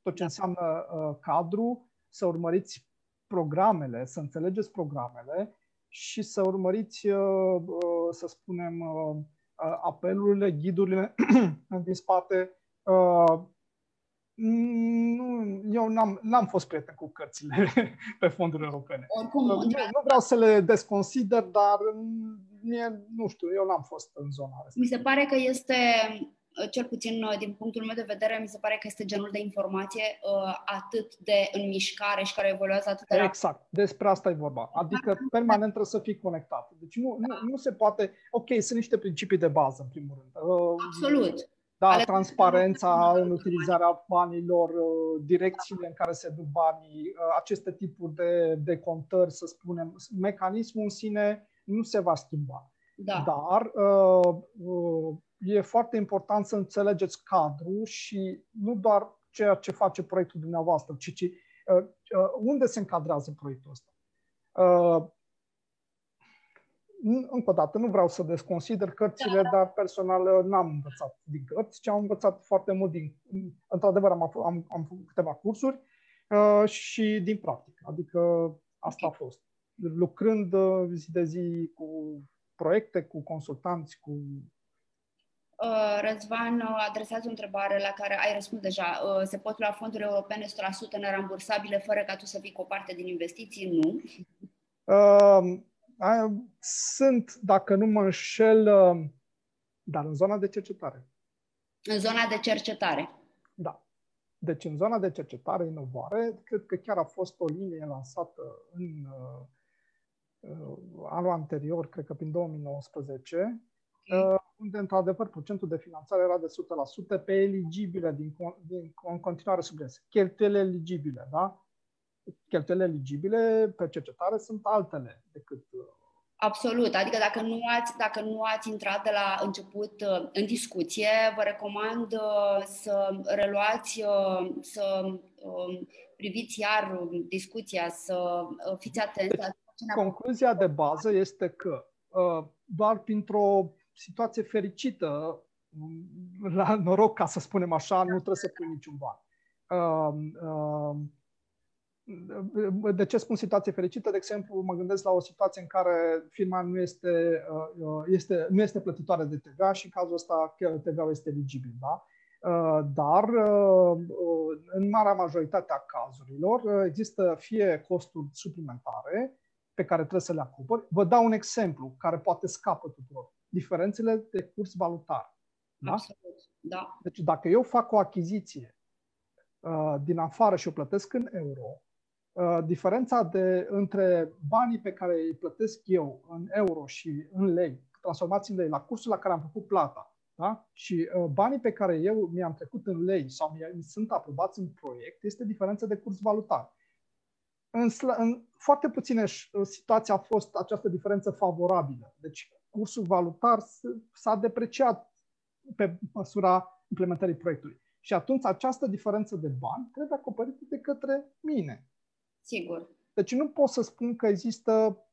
Tot ce înseamnă cadru, să urmăriți programele, să înțelegeți programele, și să urmăriți, uh, uh, să spunem, uh, apelurile, ghidurile din spate. Nu, eu n-am, n-am fost prieten cu cărțile pe fonduri europene. Oricum, nu, nu vreau să le desconsider, dar mie, nu știu, eu n-am fost în zona asta. Mi se pare că este Uh, cel puțin uh, din punctul meu de vedere, mi se pare că este genul de informație uh, atât de în mișcare și care evoluează atât de Exact, despre asta e vorba. Adică permanent trebuie să fii conectat. Deci nu, nu, nu se poate... Ok, sunt niște principii de bază, în primul rând. Absolut. Da, ale transparența în utilizarea banilor, uh, direcțiile în care se duc banii, uh, aceste tipuri de, de contări, să spunem, mecanismul în sine nu se va schimba. Da. Dar uh, uh, e foarte important să înțelegeți cadrul și nu doar ceea ce face proiectul dumneavoastră, ci, ci uh, uh, unde se încadrează proiectul ăsta. Uh, încă o dată, nu vreau să desconsider cărțile, da, da. dar personal uh, n-am învățat din cărți, ci am învățat foarte mult din... Într-adevăr, am, am, am făcut câteva cursuri uh, și din practică. Adică asta a fost. Lucrând uh, zi de zi cu proiecte, cu consultanți, cu uh, Răzvan adresează o întrebare la care ai răspuns deja. Se pot lua fonduri europene 100% nerambursabile fără ca tu să fii cu o parte din investiții? Nu. Uh, sunt, dacă nu mă înșel, uh, dar în zona de cercetare. În zona de cercetare. Da. Deci în zona de cercetare, inovare, cred că chiar a fost o linie lansată în uh, uh anul anterior, cred că prin 2019, okay. uh, unde, într-adevăr, procentul de finanțare era de 100% pe eligibile, din, din, în continuare subliniez, cheltuielile eligibile, da? Cheltuielile eligibile pe cercetare sunt altele decât uh, Absolut. Adică dacă nu ați, dacă nu ați intrat de la început uh, în discuție, vă recomand uh, să reluați, să um, priviți iar discuția, să fiți atenți. Deci, concluzia de bază este că doar printr-o situație fericită, la noroc, ca să spunem așa, nu trebuie să pui niciun ban de ce spun situație fericită? De exemplu, mă gândesc la o situație în care firma nu este, uh, este, nu este plătitoare de TVA și în cazul ăsta TVA-ul este eligibil. Da? Uh, dar uh, în marea majoritate a cazurilor există fie costuri suplimentare pe care trebuie să le acoperi. Vă dau un exemplu care poate scapă tuturor. Diferențele de curs valutar. Da? Absolut, da. Deci dacă eu fac o achiziție din afară și o plătesc în euro, Uh, diferența de, între banii pe care îi plătesc eu în euro și în lei, transformați în lei, la cursul la care am făcut plata, da? și uh, banii pe care eu mi-am trecut în lei sau mi sunt aprobați în proiect, este diferența de curs valutar. În, în foarte puține uh, situații a fost această diferență favorabilă. Deci cursul valutar s-a depreciat pe măsura implementării proiectului. Și atunci această diferență de bani trebuie acoperită de către mine. Sigur. Deci nu pot să spun că există,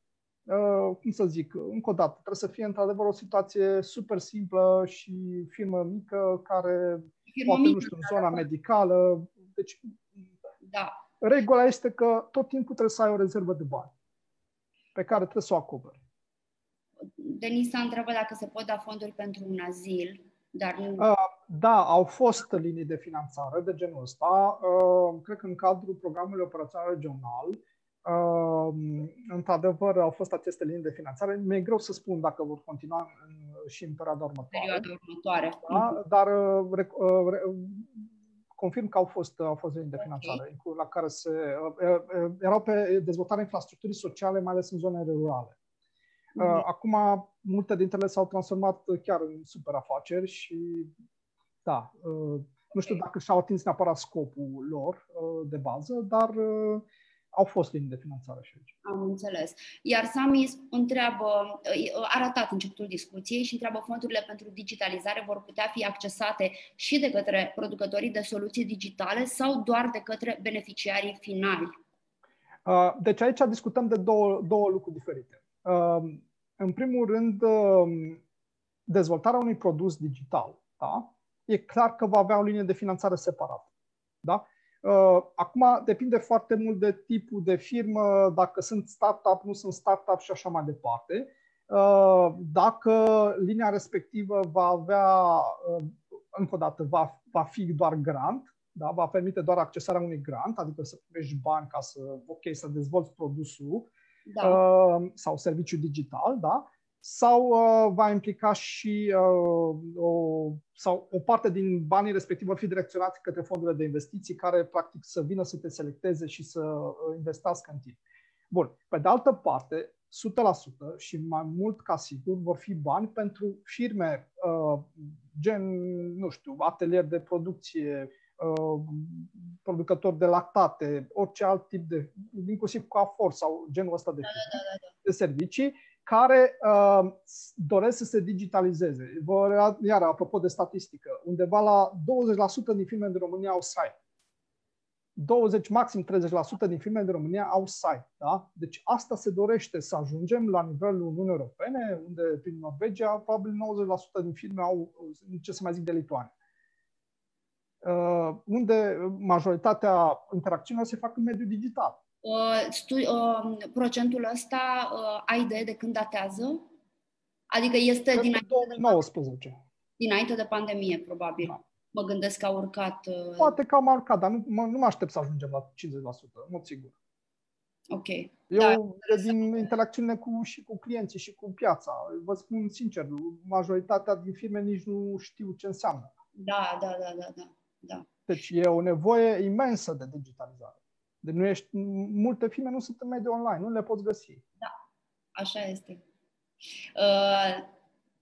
uh, cum să zic, încă o dată, trebuie să fie într-adevăr o situație super simplă și firmă mică care firmă poate, mică, nu știu, în zona medicală. Deci, da. regula este că tot timpul trebuie să ai o rezervă de bani pe care trebuie să o acoperi. Denisa întreabă dacă se pot da fonduri pentru un azil, dar nu... Uh, da, au fost linii de finanțare de genul ăsta. Uh, cred că în cadrul programului operațional regional, uh, într-adăvăr, au fost aceste linii de finanțare. Mi-e greu să spun dacă vor continua în, și în perioada următoare. Perioada următoare. Da? Dar uh, confirm că au fost, au fost linii de finanțare okay. la care se, erau pe dezvoltarea infrastructurii sociale, mai ales în zone rurale. Mm-hmm. Acum, multe dintre ele s-au transformat chiar în super afaceri și da, uh, nu știu dacă și-au atins neapărat scopul lor uh, de bază, dar uh, au fost linii de finanțare și aici. Am înțeles. Iar Sami întreabă, a ratat începutul discuției și întreabă fondurile pentru digitalizare vor putea fi accesate și de către producătorii de soluții digitale sau doar de către beneficiarii finali? Deci aici discutăm de două, două lucruri diferite. În primul rând, dezvoltarea unui produs digital da? E clar că va avea o linie de finanțare separată. Da? Uh, acum depinde foarte mult de tipul de firmă, dacă sunt startup, nu sunt startup și așa mai departe. Uh, dacă linia respectivă va avea, uh, încă o dată, va, va fi doar grant, da? va permite doar accesarea unui grant, adică să primești bani ca să, ok, să dezvolți produsul da. sau serviciu digital, da? sau uh, va implica și uh, o, sau o parte din banii respectiv vor fi direcționați către fondurile de investiții care practic să vină să te selecteze și să uh, investească în tine. Bun. Pe de altă parte, 100% și mai mult ca sigur vor fi bani pentru firme uh, gen, nu știu, atelier de producție, uh, producători de lactate, orice alt tip de, inclusiv coafor sau genul ăsta de, da, da, da, da. de servicii, care uh, doresc să se digitalizeze. Vă, iar, apropo de statistică, undeva la 20% din firme din România au site. 20, maxim 30% din firmele din România au site. Da? Deci asta se dorește să ajungem la nivelul Uniunii Europene, unde prin Norvegia probabil 90% din firme au, ce să mai zic, de Lituania. Uh, unde majoritatea interacțiunilor se fac în mediul digital. Uh, stu- uh, procentul ăsta, uh, ai idee de când datează? Adică este din 2019. Dinainte de pandemie, probabil. Da mă gândesc că a urcat. Uh... Poate că am urcat, dar nu, mă, nu mă aștept să ajungem la 50%, mod sigur. Ok. Eu, da, din interacțiune cu, și cu clienții și cu piața, vă spun sincer, majoritatea din firme nici nu știu ce înseamnă. Da, da, da, da, da. da. Deci e o nevoie imensă de digitalizare. Deci nu ești, multe firme nu sunt în mediul online, nu le poți găsi. Da, așa este. Uh,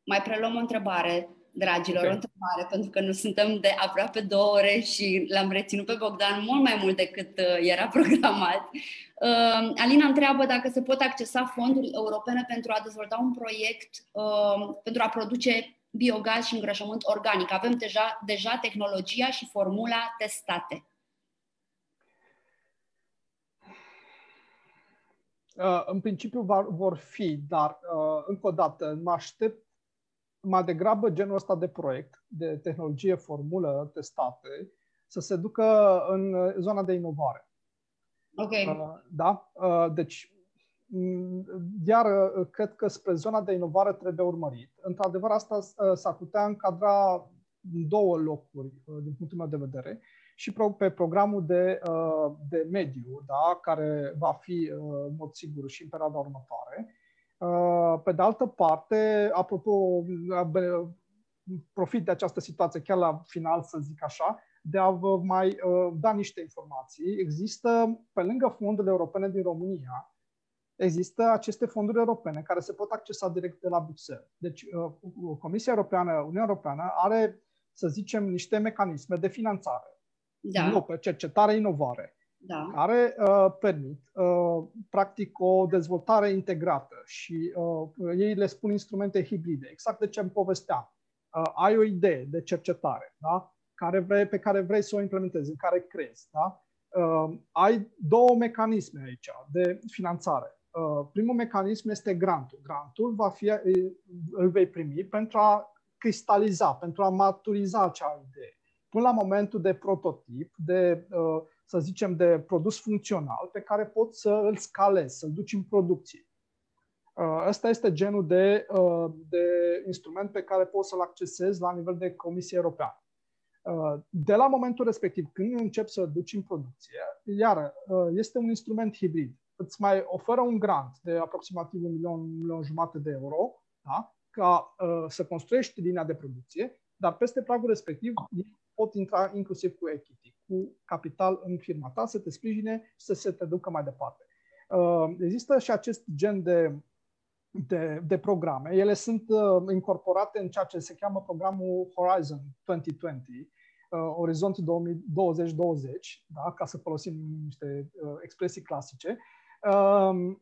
mai preluăm o întrebare dragilor, okay. o întrebare, pentru că nu suntem de aproape două ore și l-am reținut pe Bogdan mult mai mult decât uh, era programat. Uh, Alina întreabă dacă se pot accesa fonduri europene pentru a dezvolta un proiect uh, pentru a produce biogaz și îngrășământ organic. Avem deja, deja tehnologia și formula testate. În principiu vor fi, dar uh, încă o dată mă aștept mai degrabă genul ăsta de proiect, de tehnologie formulă testate, să se ducă în zona de inovare. Ok. Uh, da? Uh, deci, mm, iar uh, cred că spre zona de inovare trebuie urmărit. Într-adevăr, asta s-ar putea încadra în două locuri, din punctul meu de vedere, și pe programul de, de mediu, da? care va fi, în mod sigur, și în perioada următoare, Uh, pe de altă parte, apropo, profit de această situație chiar la final, să zic așa, de a vă mai uh, da niște informații. Există, pe lângă fondurile europene din România, există aceste fonduri europene care se pot accesa direct de la Bruxelles. Deci, uh, Comisia Europeană, Uniunea Europeană are, să zicem, niște mecanisme de finanțare. Da. pe cercetare, inovare da. care uh, permit uh, practic o dezvoltare integrată și uh, ei le spun instrumente hibride. Exact de ce îmi povesteam. Uh, ai o idee de cercetare da? care vrei, pe care vrei să o implementezi, în care crezi. Da? Uh, ai două mecanisme aici de finanțare. Uh, primul mecanism este grantul. Grantul va fi, îl vei primi pentru a cristaliza, pentru a maturiza acea idee. Până la momentul de prototip, de uh, să zicem, de produs funcțional pe care poți să îl scalezi, să-l duci în producție. Uh, ăsta este genul de, uh, de instrument pe care poți să-l accesezi la nivel de Comisie Europeană. Uh, de la momentul respectiv, când începi să duci în producție, iar este un instrument hibrid. Îți mai oferă un grant de aproximativ un milion, un milion jumate de euro, da? ca să construiești linia de producție, dar peste pragul respectiv pot intra inclusiv cu equity cu capital în firma ta, să te sprijine și să se te ducă mai departe. Uh, există și acest gen de, de, de programe. Ele sunt uh, incorporate în ceea ce se cheamă programul Horizon 2020, uh, Orizont 2020, da? ca să folosim niște expresii clasice.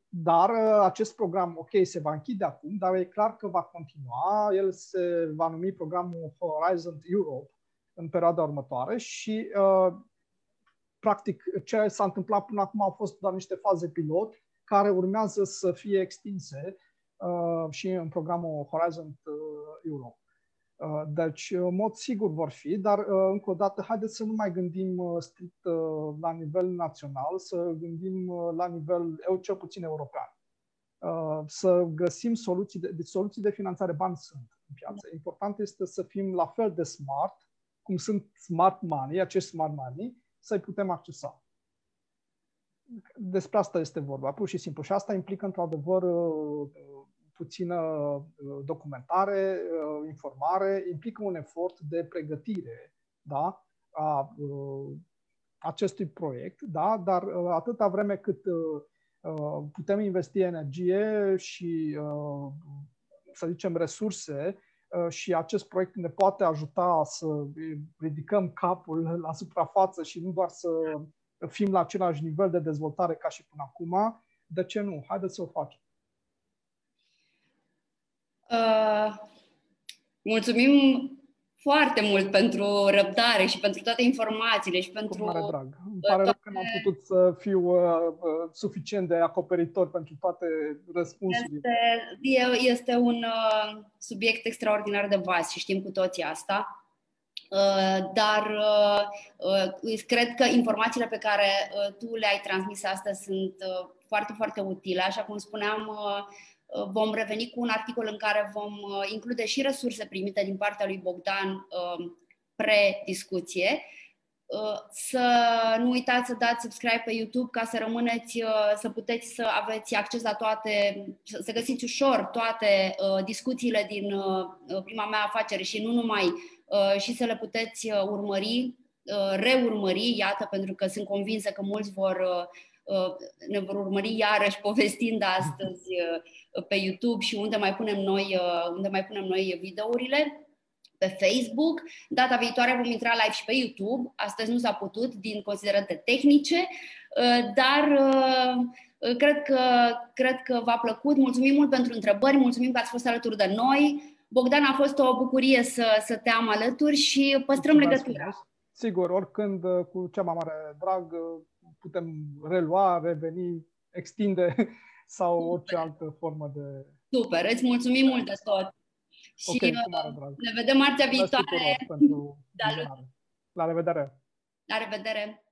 Dar acest program, ok, se va închide acum, dar e clar că va continua. El se va numi programul Horizon Europe în perioada următoare și uh, practic ce s-a întâmplat până acum au fost doar niște faze pilot care urmează să fie extinse uh, și în programul Horizon uh, Europe. Uh, deci, în mod sigur vor fi, dar uh, încă o dată, haideți să nu mai gândim uh, strict la nivel național, să gândim la nivel, eu cel puțin european. Să găsim soluții de, deci soluții de finanțare, bani sunt în piață. Important este să fim la fel de smart cum sunt smart money, acești smart money, să-i putem accesa. Despre asta este vorba, pur și simplu. Și asta implică, într-adevăr, uh, puțină uh, documentare, uh, informare, implică un efort de pregătire da, a acestui proiect, da, dar atâta vreme cât putem investi energie și, să zicem, resurse și acest proiect ne poate ajuta să ridicăm capul la suprafață și nu doar să fim la același nivel de dezvoltare ca și până acum, de ce nu? Haideți să o facem. Uh, mulțumim foarte mult pentru răbdare și pentru toate informațiile și pentru... Cu mare drag. Îmi pare toate... că n-am putut să fiu uh, uh, suficient de acoperitor pentru toate răspunsurile. Este, este un uh, subiect extraordinar de vast și știm cu toții asta. Uh, dar uh, uh, cred că informațiile pe care tu le-ai transmis astăzi sunt foarte, foarte utile. Așa cum spuneam, vom reveni cu un articol în care vom include și resurse primite din partea lui Bogdan pre-discuție. Să nu uitați să dați subscribe pe YouTube ca să rămâneți, să puteți să aveți acces la toate, să găsiți ușor toate discuțiile din prima mea afacere și nu numai Uh, și să le puteți uh, urmări, uh, reurmări, iată, pentru că sunt convinsă că mulți vor ne vor urmări iarăși povestind astăzi pe YouTube și unde mai punem noi, unde mai punem noi videourile pe Facebook. Data viitoare vom intra live și pe YouTube. Astăzi nu s-a putut din considerente tehnice, dar cred că, cred că v-a plăcut. Mulțumim mult pentru întrebări, mulțumim că ați fost alături de noi. Bogdan, a fost o bucurie să, să te am alături și păstrăm Mulțumesc legătura. Frumos. Sigur, oricând, uh, cu cea mai mare drag, uh, putem relua, reveni, extinde sau Super. orice altă formă de... Super, îți mulțumim mult de tot. Și okay, uh, ne vedem marțea viitoare. Pentru da, La revedere! La revedere!